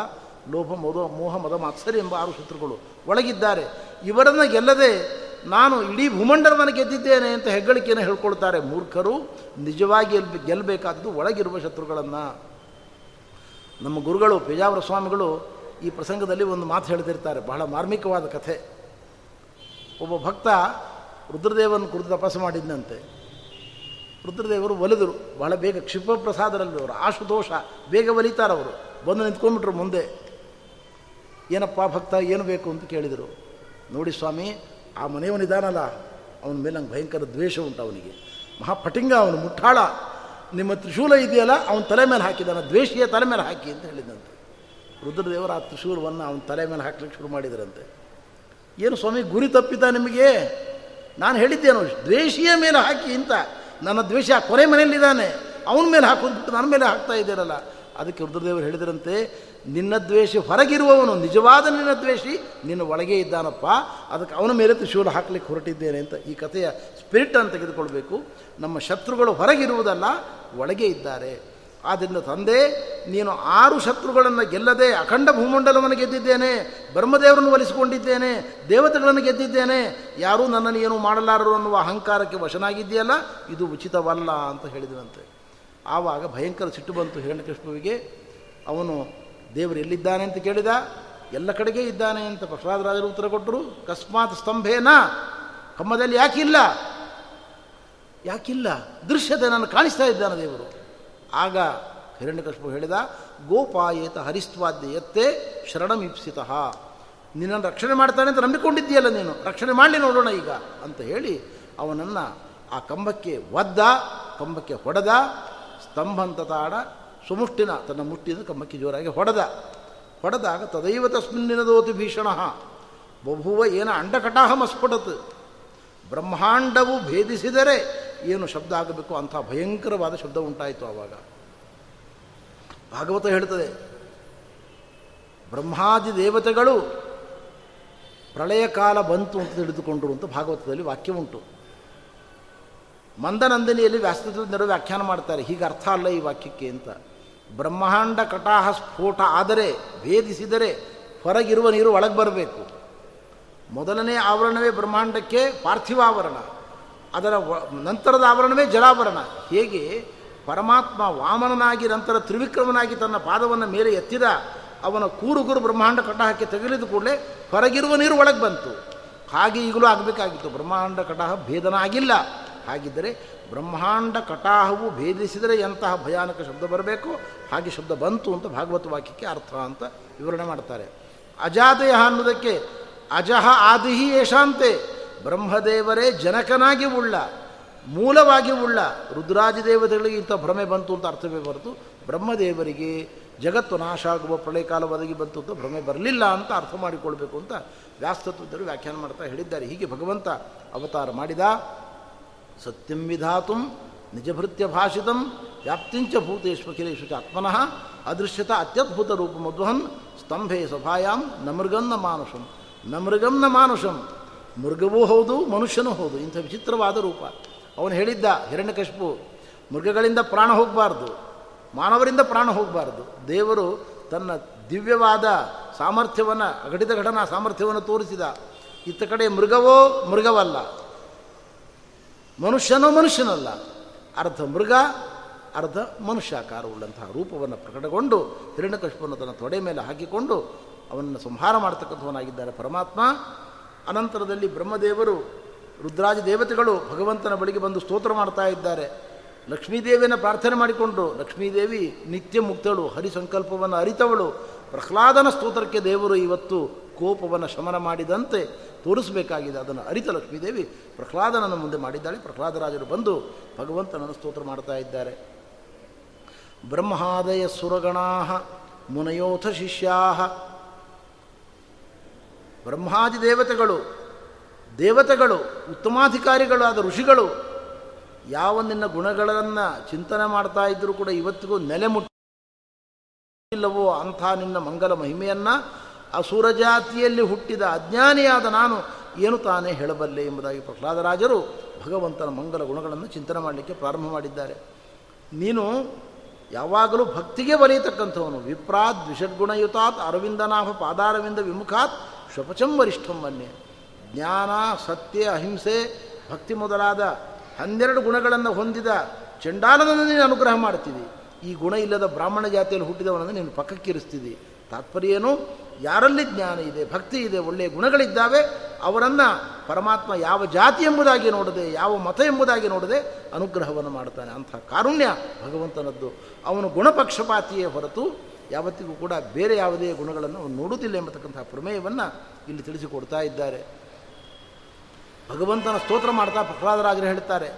ಲೋಭ, ಮೋದ, ಮೋಹ, ಮದ ಮಾತ್ಸರಿ ಎಂಬ ಆರು ಶತ್ರುಗಳು ಒಳಗಿದ್ದಾರೆ. ಇವರನ್ನು ಗೆಲ್ಲದೆ ನಾನು ಇಡೀ ಭೂಮಂಡಲವನ್ನು ಗೆದ್ದಿದ್ದೇನೆ ಅಂತ ಹೆಗ್ಗಳಿಕೆಯನ್ನು ಹೇಳ್ಕೊಳ್ತಾರೆ. ಮೂರ್ಖರು ನಿಜವಾಗಿ ಗೆಲ್ಲಬೇಕಾದದ್ದು ಒಳಗಿರುವ ಶತ್ರುಗಳನ್ನು. ನಮ್ಮ ಗುರುಗಳು, ಪೇಜಾವರ ಸ್ವಾಮಿಗಳು ಈ ಪ್ರಸಂಗದಲ್ಲಿ ಒಂದು ಮಾತು ಹೇಳ್ತಿರ್ತಾರೆ. ಬಹಳ ಮಾರ್ಮಿಕವಾದ ಕಥೆ. ಒಬ್ಬ ಭಕ್ತ ರುದ್ರದೇವನ ಕುರಿತು ತಪಸ್ಸು ಮಾಡಿದ್ದಂತೆ ರುದ್ರದೇವರು ಒಲಿದರು. ಬಹಳ ಬೇಗ ಕ್ಷಿಪ ಪ್ರಸಾದರಲ್ಲಿ ಅವರು ಆಶುದೋಷ ಬೇಗ ಒಲಿತಾರವರು ಬಂದು ನಿಂತ್ಕೊಂಡ್ಬಿಟ್ರು ಮುಂದೆ. ಏನಪ್ಪ ಭಕ್ತ, ಏನು ಬೇಕು ಅಂತ ಕೇಳಿದರು. ನೋಡಿ ಸ್ವಾಮಿ, ಆ ಮನೆಯವನಿದಾನಲ್ಲ ಅವನ ಮೇಲೆ ನಂಗೆ ಭಯಂಕರ ದ್ವೇಷ ಉಂಟು ಅವನಿಗೆ. ಮಹಾಪಟಿಂಗ ಅವನು ಮುಟ್ಟಾಳ ನಿಮ್ಮ ತ್ರಿಶೂಲ ಇದೆಯಲ್ಲ, ಅವನ ತಲೆ ಮೇಲೆ ಹಾಕಿದಾನ ದ್ವೇಷಿಯ ತಲೆ ಮೇಲೆ ಹಾಕಿ ಅಂತ ಹೇಳಿದಂತೆ ರುದ್ರದೇವರು ಆ ತ್ರಿಶೂಲವನ್ನು ಅವನ ತಲೆ ಮೇಲೆ ಹಾಕ್ಲಿಕ್ಕೆ ಶುರು ಮಾಡಿದರಂತೆ. ಏನು ಸ್ವಾಮಿ, ಗುರಿ ತಪ್ಪಿದ ನಿಮಗೆ? ನಾನು ಹೇಳಿದ್ದೇನು, ದ್ವೇಷಿಯ ಮೇಲೆ ಹಾಕಿ ಇಂತ ನನ್ನ ದ್ವೇಷ ಕೊನೆ ಮನೆಯಲ್ಲಿದ್ದಾನೆ, ಅವನ ಮೇಲೆ ಹಾಕೋದ್ಬಿಟ್ಟು ನನ್ನ ಮೇಲೆ ಹಾಕ್ತಾ ಇದ್ದೀರಲ್ಲ. ಅದಕ್ಕೆ ರುದ್ರದೇವರು ಹೇಳಿದರಂತೆ, ನಿನ್ನ ದ್ವೇಷಿ ಹೊರಗಿರುವವನು, ನಿಜವಾದ ನಿನ್ನ ದ್ವೇಷಿ, ನಿನ್ನ ಒಳಗೆ ಇದ್ದಾನಪ್ಪ, ಅದಕ್ಕೆ ಅವನ ಮೇಲೆ ತ್ರಿಶೂಲ ಹಾಕ್ಲಿಕ್ಕೆ ಹೊರಟಿದ್ದೇನೆ ಅಂತ ಈ ಕಥೆಯ ಸ್ಪಿರಿಟ್ ಅಂತ ತೆಗೆದುಕೊಳ್ಬೇಕು. ನಮ್ಮ ಶತ್ರುಗಳು ಹೊರಗಿರುವುದಲ್ಲ, ಒಳಗೆ ಇದ್ದಾರೆ. ಆದ್ದರಿಂದ ತಂದೆ, ನೀನು ಆರು ಶತ್ರುಗಳನ್ನು ಗೆಲ್ಲದೆ ಅಖಂಡ ಭೂಮಂಡಲವನ್ನು ಗೆದ್ದಿದ್ದೇನೆ, ಬ್ರಹ್ಮದೇವರನ್ನು ಒಲಿಸಿಕೊಂಡಿದ್ದೇನೆ, ದೇವತೆಗಳನ್ನು ಗೆದ್ದಿದ್ದೇನೆ, ಯಾರೂ ನನ್ನನ್ನು ಏನು ಮಾಡಲಾರರು ಅನ್ನುವ ಅಹಂಕಾರಕ್ಕೆ ವಶನಾಗಿದೆಯಲ್ಲ ಇದು ಉಚಿತವಲ್ಲ ಅಂತ ಹೇಳಿದಂತೆ ಆವಾಗ ಭಯಂಕರ ಸಿಟ್ಟು ಬಂತು ಹಿರಣ್ಯಕೃಷ್ಣುವಿಗೆ. ಅವನು, ದೇವರು ಎಲ್ಲಿದ್ದಾನೆ ಅಂತ ಕೇಳಿದ. ಎಲ್ಲ ಕಡೆಗೆ ಇದ್ದಾನೆ ಅಂತ ಪ್ರಹ್ಲಾದರಾಜರು ಉತ್ತರ ಕೊಟ್ಟರು. ಕಸ್ಮಾತ್ ಸ್ತಂಭೇನ, ಕಮ್ಮದಲ್ಲಿ ಯಾಕಿಲ್ಲ? ಯಾಕಿಲ್ಲ? ದೃಶ್ಯತೆ ನಾನು ಕಾಣಿಸ್ತಾ ಇದ್ದಾನೆ ದೇವರು. ಆಗ ಹಿರಣ್ಯಕಶ್ಯಪು ಹೇಳಿದ, ಗೋಪಾಯೇತ ಹರಿಸ್ವಾದ್ಯ ಶರಣಮಿಪ್ಸಿತ. ನಿನ್ನನ್ನು ರಕ್ಷಣೆ ಮಾಡ್ತಾನೆ ಅಂತ ನಂಬಿಕೊಂಡಿದ್ದೀಯಲ್ಲ ನೀನು, ರಕ್ಷಣೆ ಮಾಡಲಿ ನೋಡೋಣ ಈಗ ಅಂತ ಹೇಳಿ ಅವನನ್ನು ಆ ಕಂಬಕ್ಕೆ ಒದ್ದ, ಕಂಬಕ್ಕೆ ಹೊಡೆದ ಸ್ತಂಭಂತ ತಾಡ ಸುಮುಷ್ಟಿನ ತನ್ನ ಮುಟ್ಟಿನ ಕಂಬಕ್ಕೆ ಜೋರಾಗಿ ಹೊಡೆದ. ಹೊಡೆದಾಗ ತದೈವ ತಸ್ಮಿನ್ನಿನದೋತಿ ಭೀಷಣ, ಬಭುವ ಏನ ಅಂಡಕಟಾಹ ಮಸ್ಫುಟತ್. ಬ್ರಹ್ಮಾಂಡವು ಭೇದಿಸಿದರೆ ಏನು ಶಬ್ದ ಆಗಬೇಕು ಅಂಥ ಭಯಂಕರವಾದ ಶಬ್ದ ಉಂಟಾಯಿತು ಆವಾಗ. ಭಾಗವತ ಹೇಳ್ತದೆ, ಬ್ರಹ್ಮಾದಿ ದೇವತೆಗಳು ಪ್ರಳಯ ಕಾಲ ಬಂತು ಅಂತ ತಿಳಿದುಕೊಂಡರು ಅಂತ ಭಾಗವತದಲ್ಲಿ ವಾಕ್ಯ ಉಂಟು. ಮಂದನಂದಿನಿಯಲ್ಲಿ ವ್ಯಾಸ್ತಜ್ಞರು ವ್ಯಾಖ್ಯಾನ ಮಾಡ್ತಾರೆ, ಹೀಗೆ ಅರ್ಥ ಅಲ್ಲ ಈ ವಾಕ್ಯಕ್ಕೆ ಅಂತ. ಬ್ರಹ್ಮಾಂಡ ಕಟಾಹ ಸ್ಫೋಟ ಆದರೆ, ಭೇದಿಸಿದರೆ ಹೊರಗಿರುವ ನೀರು ಒಳಗೆ ಬರಬೇಕು. ಮೊದಲನೇ ಆವರಣವೇ ಬ್ರಹ್ಮಾಂಡಕ್ಕೆ ಪಾರ್ಥಿವಾವರಣ. ಅದರ ನಂತರದ ಆವರಣವೇ ಜಲಾವರಣ. ಹೇಗೆ? ಪರಮಾತ್ಮ ವಾಮನನಾಗಿ, ನಂತರ ತ್ರಿವಿಕ್ರಮನಾಗಿ ತನ್ನ ಪಾದವನ್ನು ಮೇಲೆ ಎತ್ತಿದ ಅವನ ಕೂರುಗುರು ಬ್ರಹ್ಮಾಂಡ ಕಟಾಹಕ್ಕೆ ತೆಗೆಲಿದ ಕೂಡಲೇ ಹೊರಗಿರುವ ನೀರು ಒಳಗೆ ಬಂತು. ಹಾಗೆ ಈಗಲೂ ಆಗಬೇಕಾಗಿತ್ತು. ಬ್ರಹ್ಮಾಂಡ ಕಟಾಹ ಭೇದನ ಆಗಿಲ್ಲ. ಹಾಗಿದ್ದರೆ ಬ್ರಹ್ಮಾಂಡ ಕಟಾಹವು ಭೇದಿಸಿದರೆ ಎಂತಹ ಭಯಾನಕ ಶಬ್ದ ಬರಬೇಕು? ಹಾಗೆ ಶಬ್ದ ಬಂತು ಅಂತ ಭಾಗವತ ವಾಕ್ಯಕ್ಕೆ ಅರ್ಥ ಅಂತ ವಿವರಣೆ ಮಾಡ್ತಾರೆ. ಅಜಾದಯ ಅನ್ನೋದಕ್ಕೆ ಅಜಹ ಆದಿಹಿ ಯಶಾಂತೆ ಬ್ರಹ್ಮದೇವರೇ ಜನಕನಾಗಿ ಉಳ್ಳ, ಮೂಲವಾಗಿ ಉಳ್ಳ ರುದ್ರಾದಿ ದೇವತೆಗಳಿಗೆ ಇಂಥ ಭ್ರಮೆ ಬಂತು ಅಂತ ಅರ್ಥವೇ ಹೊರತು ಬ್ರಹ್ಮದೇವರಿಗೆ ಜಗತ್ತು ನಾಶ ಆಗುವ ಪ್ರಳಯ ಕಾಲ ಒದಗಿ ಬಂತು ಅಂತ ಭ್ರಮೆ ಬರಲಿಲ್ಲ ಅಂತ ಅರ್ಥ ಮಾಡಿಕೊಳ್ಬೇಕು ಅಂತ ವ್ಯಾಸ್ತತ್ವದರು ವ್ಯಾಖ್ಯಾನ ಮಾಡ್ತಾ ಹೇಳಿದ್ದಾರೆ. ಹೀಗೆ ಭಗವಂತ ಅವತಾರ ಮಾಡಿದ, ಸತ್ಯಂ ವಿಧಾತು ನಿಜಭೃತ್ಯ ಭಾಷಿತಂ ವ್ಯಾಪ್ತಿಂಚ ಭೂತೇಶ್ವಖಿಲೇಶು ಚ ಆತ್ಮನಃ ಅದೃಶ್ಯತ ಅತ್ಯದ್ಭುತ ರೂಪ ಮಧ್ವಹನ್ ಸ್ತಂಭೆ ಸಭಾಯಾಂ ನ ಮಾನುಷಂ. ನ ಮಾನುಷಂ ಮೃಗವೂ ಹೌದು, ಮನುಷ್ಯನೂ ಹೌದು. ಇಂಥ ವಿಚಿತ್ರವಾದ ರೂಪ. ಅವನು ಹೇಳಿದ್ದ ಹಿರಣ್ಯಕಶಿಪು ಮೃಗಗಳಿಂದ ಪ್ರಾಣ ಹೋಗಬಾರ್ದು, ಮಾನವರಿಂದ ಪ್ರಾಣ ಹೋಗಬಾರ್ದು. ದೇವರು ತನ್ನ ದಿವ್ಯವಾದ ಸಾಮರ್ಥ್ಯವನ್ನು, ಅಘಟಿತ ಘಟನಾ ಸಾಮರ್ಥ್ಯವನ್ನು ತೋರಿಸಿದ. ಇತ್ತ ಕಡೆ ಮೃಗವೋ ಮೃಗವಲ್ಲ. ಮನುಷ್ಯನೋ ಮನುಷ್ಯನಲ್ಲ. ಅರ್ಧ ಮೃಗ, ಅರ್ಧ ಮನುಷ್ಯಾಕಾರವುಳ್ಳಂತಹ ರೂಪವನ್ನು ಪ್ರಕಟಗೊಂಡು ಹಿರಣ್ಯಕಶ್ಪನ್ನು ತನ್ನ ತೊಡೆ ಮೇಲೆ ಹಾಕಿಕೊಂಡು ಅವನನ್ನು ಸಂಹಾರ ಮಾಡ್ತಕ್ಕಂಥವನಾಗಿದ್ದಾರೆ ಪರಮಾತ್ಮ. ಅನಂತರದಲ್ಲಿ ಬ್ರಹ್ಮದೇವರು ರುದ್ರಾಜ ದೇವತೆಗಳು ಭಗವಂತನ ಬಳಿಗೆ ಬಂದು ಸ್ತೋತ್ರ ಮಾಡ್ತಾ ಇದ್ದಾರೆ. ಲಕ್ಷ್ಮೀದೇವಿಯನ್ನು ಪ್ರಾರ್ಥನೆ ಮಾಡಿಕೊಂಡು ಲಕ್ಷ್ಮೀದೇವಿ ನಿತ್ಯ ಮುಕ್ತಳು ಹರಿಸಂಕಲ್ಪವನ್ನು ಅರಿತವಳು. ಪ್ರಹ್ಲಾದನ ಸ್ತೋತ್ರಕ್ಕೆ ದೇವರು ಇವತ್ತು ಕೋಪವನ್ನು ಶಮನ ಮಾಡಿದಂತೆ ತೋರಿಸಬೇಕಾಗಿದೆ. ಅದನ್ನು ಅರಿತ ಲಕ್ಷ್ಮೀದೇವಿ ಪ್ರಹ್ಲಾದನನ್ನು ಮುಂದೆ ಮಾಡಿದ್ದಾಳೆ. ಪ್ರಹ್ಲಾದರಾಜರು ಬಂದು ಭಗವಂತನನ್ನು ಸ್ತೋತ್ರ ಮಾಡ್ತಾ ಇದ್ದಾರೆ. ಬ್ರಹ್ಮಾದಯ ಸುರಗಣಾ ಮುನಯೋಥ ಶಿಷ್ಯಾ ಬ್ರಹ್ಮಾದಿ ದೇವತೆಗಳು ದೇವತೆಗಳು ಉತ್ತಮಾಧಿಕಾರಿಗಳಾದ ಋಷಿಗಳು ಯಾವ ನಿನ್ನ ಗುಣಗಳನ್ನು ಚಿಂತನೆ ಮಾಡ್ತಾ ಇದ್ದರೂ ಕೂಡ ಇವತ್ತಿಗೂ ನೆಲೆ ಮುಟ್ಟಿಲ್ಲವೋ ಅಂಥ ನಿನ್ನ ಮಂಗಲ ಮಹಿಮೆಯನ್ನು ಅಸುರಜಾತಿಯಲ್ಲಿ ಹುಟ್ಟಿದ ಅಜ್ಞಾನಿಯಾದ ನಾನು ಏನು ತಾನೇ ಹೇಳಬಲ್ಲೆ ಎಂಬುದಾಗಿ ಪ್ರಹ್ಲಾದರಾಜರು ಭಗವಂತನ ಮಂಗಲ ಗುಣಗಳನ್ನು ಚಿಂತನೆ ಮಾಡಲಿಕ್ಕೆ ಪ್ರಾರಂಭ ಮಾಡಿದ್ದಾರೆ. ನೀನು ಯಾವಾಗಲೂ ಭಕ್ತಿಗೆ ಬರೆಯತಕ್ಕಂಥವನು ವಿಪ್ರಾತ್ ದ್ವಿಷಡ್ಗುಣಯುತಾತ್, ಅರವಿಂದನಾಭ, ಪಾದಾರವಿಂದ ವಿಮುಖಾತ್ ಶಪಚಂ ವರಿಷ್ಠಂ ಮನ್ಯ ಜ್ಞಾನ, ಸತ್ಯ, ಅಹಿಂಸೆ, ಭಕ್ತಿ ಮೊದಲಾದ ಹನ್ನೆರಡು ಗುಣಗಳನ್ನು ಹೊಂದಿದ ಚಂಡಾಲನನ್ನು ನೀನು ಅನುಗ್ರಹ ಮಾಡ್ತೀವಿ ಈ ಗುಣ ಇಲ್ಲದ ಬ್ರಾಹ್ಮಣ ಜಾತಿಯಲ್ಲಿ ಹುಟ್ಟಿದವನನ್ನು ನೀನು ಪಕ್ಕಕ್ಕಿರಿಸ್ತೀವಿ ತಾತ್ಪರ್ಯ ಏನು? ಯಾರಲ್ಲಿ ಜ್ಞಾನ ಇದೆ, ಭಕ್ತಿ ಇದೆ, ಒಳ್ಳೆಯ ಗುಣಗಳಿದ್ದಾವೆ, ಅವರನ್ನು ಪರಮಾತ್ಮ ಯಾವ ಜಾತಿ ಎಂಬುದಾಗಿ ನೋಡದೆ, ಯಾವ ಮತ ಎಂಬುದಾಗಿ ನೋಡದೆ ಅನುಗ್ರಹವನ್ನು ಮಾಡ್ತಾನೆ. ಅಂಥ ಕಾರುಣ್ಯ ಭಗವಂತನದ್ದು. ಅವನು ಗುಣಪಕ್ಷಪಾತಿಯೇ ಹೊರತು ಯಾವತ್ತಿಗೂ ಕೂಡ ಬೇರೆ ಯಾವುದೇ ಗುಣಗಳನ್ನು ನೋಡುವುದಿಲ್ಲ ಎಂಬತಕ್ಕಂತಹ ಪ್ರಮೇಯವನ್ನು ಇಲ್ಲಿ ತಿಳಿಸಿಕೊಡ್ತಾ ಇದ್ದಾರೆ. ಭಗವಂತನ ಸ್ತೋತ್ರ ಮಾಡ್ತಾ ಪ್ರಹ್ಲಾದರಾಜರು ಹೇಳ್ತಾರೆ,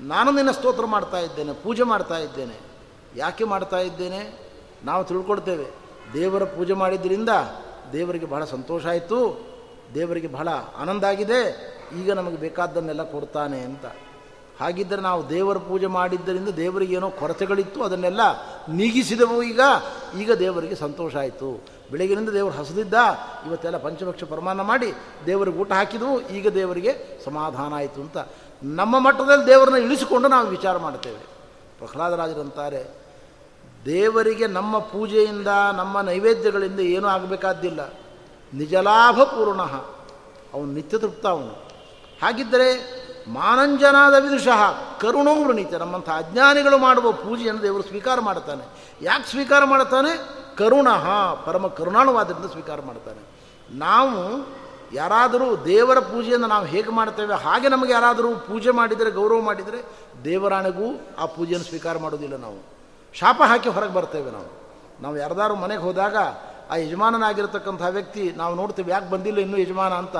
ನಾನು ನಿನ್ನ ಸ್ತೋತ್ರ ಮಾಡ್ತಾ ಇದ್ದೇನೆ, ಪೂಜೆ ಮಾಡ್ತಾ ಇದ್ದೇನೆ. ಯಾಕೆ ಮಾಡ್ತಾ ಇದ್ದೇನೆ? ನಾವು ತಿಳ್ಕೊಡ್ತೇವೆ ದೇವರ ಪೂಜೆ ಮಾಡಿದ್ದರಿಂದ ದೇವರಿಗೆ ಬಹಳ ಸಂತೋಷ ಆಯಿತು, ದೇವರಿಗೆ ಬಹಳ ಆನಂದ ಆಗಿದೆ, ಈಗ ನಮಗೆ ಬೇಕಾದ್ದನ್ನೆಲ್ಲ ಕೊಡ್ತಾನೆ ಅಂತ. ಹಾಗಿದ್ದರೆ ನಾವು ದೇವರ ಪೂಜೆ ಮಾಡಿದ್ದರಿಂದ ದೇವರಿಗೆ ಏನೋ ಕೊರತೆಗಳಿತ್ತು, ಅದನ್ನೆಲ್ಲ ನೀಗಿಸಿದವು ಈಗ. ಈಗ ದೇವರಿಗೆ ಸಂತೋಷ ಆಯಿತು. ಬೆಳಗಿನಿಂದ ದೇವರು ಹಸದಿದ್ದ, ಇವತ್ತೆಲ್ಲ ಪಂಚಭಕ್ಷ ಪ್ರಮಾಣ ಮಾಡಿ ದೇವರಿಗೆ ಊಟ ಹಾಕಿದವು, ಈಗ ದೇವರಿಗೆ ಸಮಾಧಾನ ಆಯಿತು ಅಂತ. ನಮ್ಮ ಮಟ್ಟದಲ್ಲಿ ದೇವರನ್ನ ಇಳಿಸಿಕೊಂಡು ನಾವು ವಿಚಾರ ಮಾಡ್ತೇವೆ ಪ್ರಹ್ಲಾದರಾಜರಂತಾರೆ ದೇವರಿಗೆ ನಮ್ಮ ಪೂಜೆಯಿಂದ, ನಮ್ಮ ನೈವೇದ್ಯಗಳಿಂದ ಏನೂ ಆಗಬೇಕಾದ್ದಿಲ್ಲ. ನಿಜಲಾಭ ಪೂರ್ಣ. ಅವನು ನಿತ್ಯ ತೃಪ್ತ ಅವನು. ಹಾಗಿದ್ದರೆ ಮಾನಂಜನಾದ ವಿದುಷಃ ಕರುಣೋ ವೃಣೀತ. ನಮ್ಮಂಥ ಅಜ್ಞಾನಿಗಳು ಮಾಡುವ ಪೂಜೆಯನ್ನು ದೇವರು ಸ್ವೀಕಾರ ಮಾಡ್ತಾನೆ. ಯಾಕೆ ಸ್ವೀಕಾರ ಮಾಡ್ತಾನೆ? ಕರುಣ, ಪರಮ ಕರುಣಾನುವಾದದಿಂದ ಸ್ವೀಕಾರ ಮಾಡ್ತಾನೆ. ನಾವು ಯಾರಾದರೂ ದೇವರ ಪೂಜೆಯನ್ನು ನಾವು ಹೇಗೆ ಮಾಡ್ತೇವೆ, ಹಾಗೆ ನಮಗೆ ಯಾರಾದರೂ ಪೂಜೆ ಮಾಡಿದರೆ, ಗೌರವ ಮಾಡಿದರೆ, ದೇವರಾಣೆಗೂ ಆ ಪೂಜೆಯನ್ನು ಸ್ವೀಕಾರ ಮಾಡೋದಿಲ್ಲ ನಾವು. ಶಾಪ ಹಾಕಿ ಹೊರಗೆ ಬರ್ತೇವೆ ನಾವು. ನಾವು ಯಾರ್ದಾರು ಮನೆಗೆ ಹೋದಾಗ ಆ ಯಜಮಾನನಾಗಿರ್ತಕ್ಕಂಥ ವ್ಯಕ್ತಿ, ನಾವು ನೋಡ್ತೀವಿ ಯಾಕೆ ಬಂದಿಲ್ಲ ಇನ್ನೂ ಯಜಮಾನ ಅಂತ.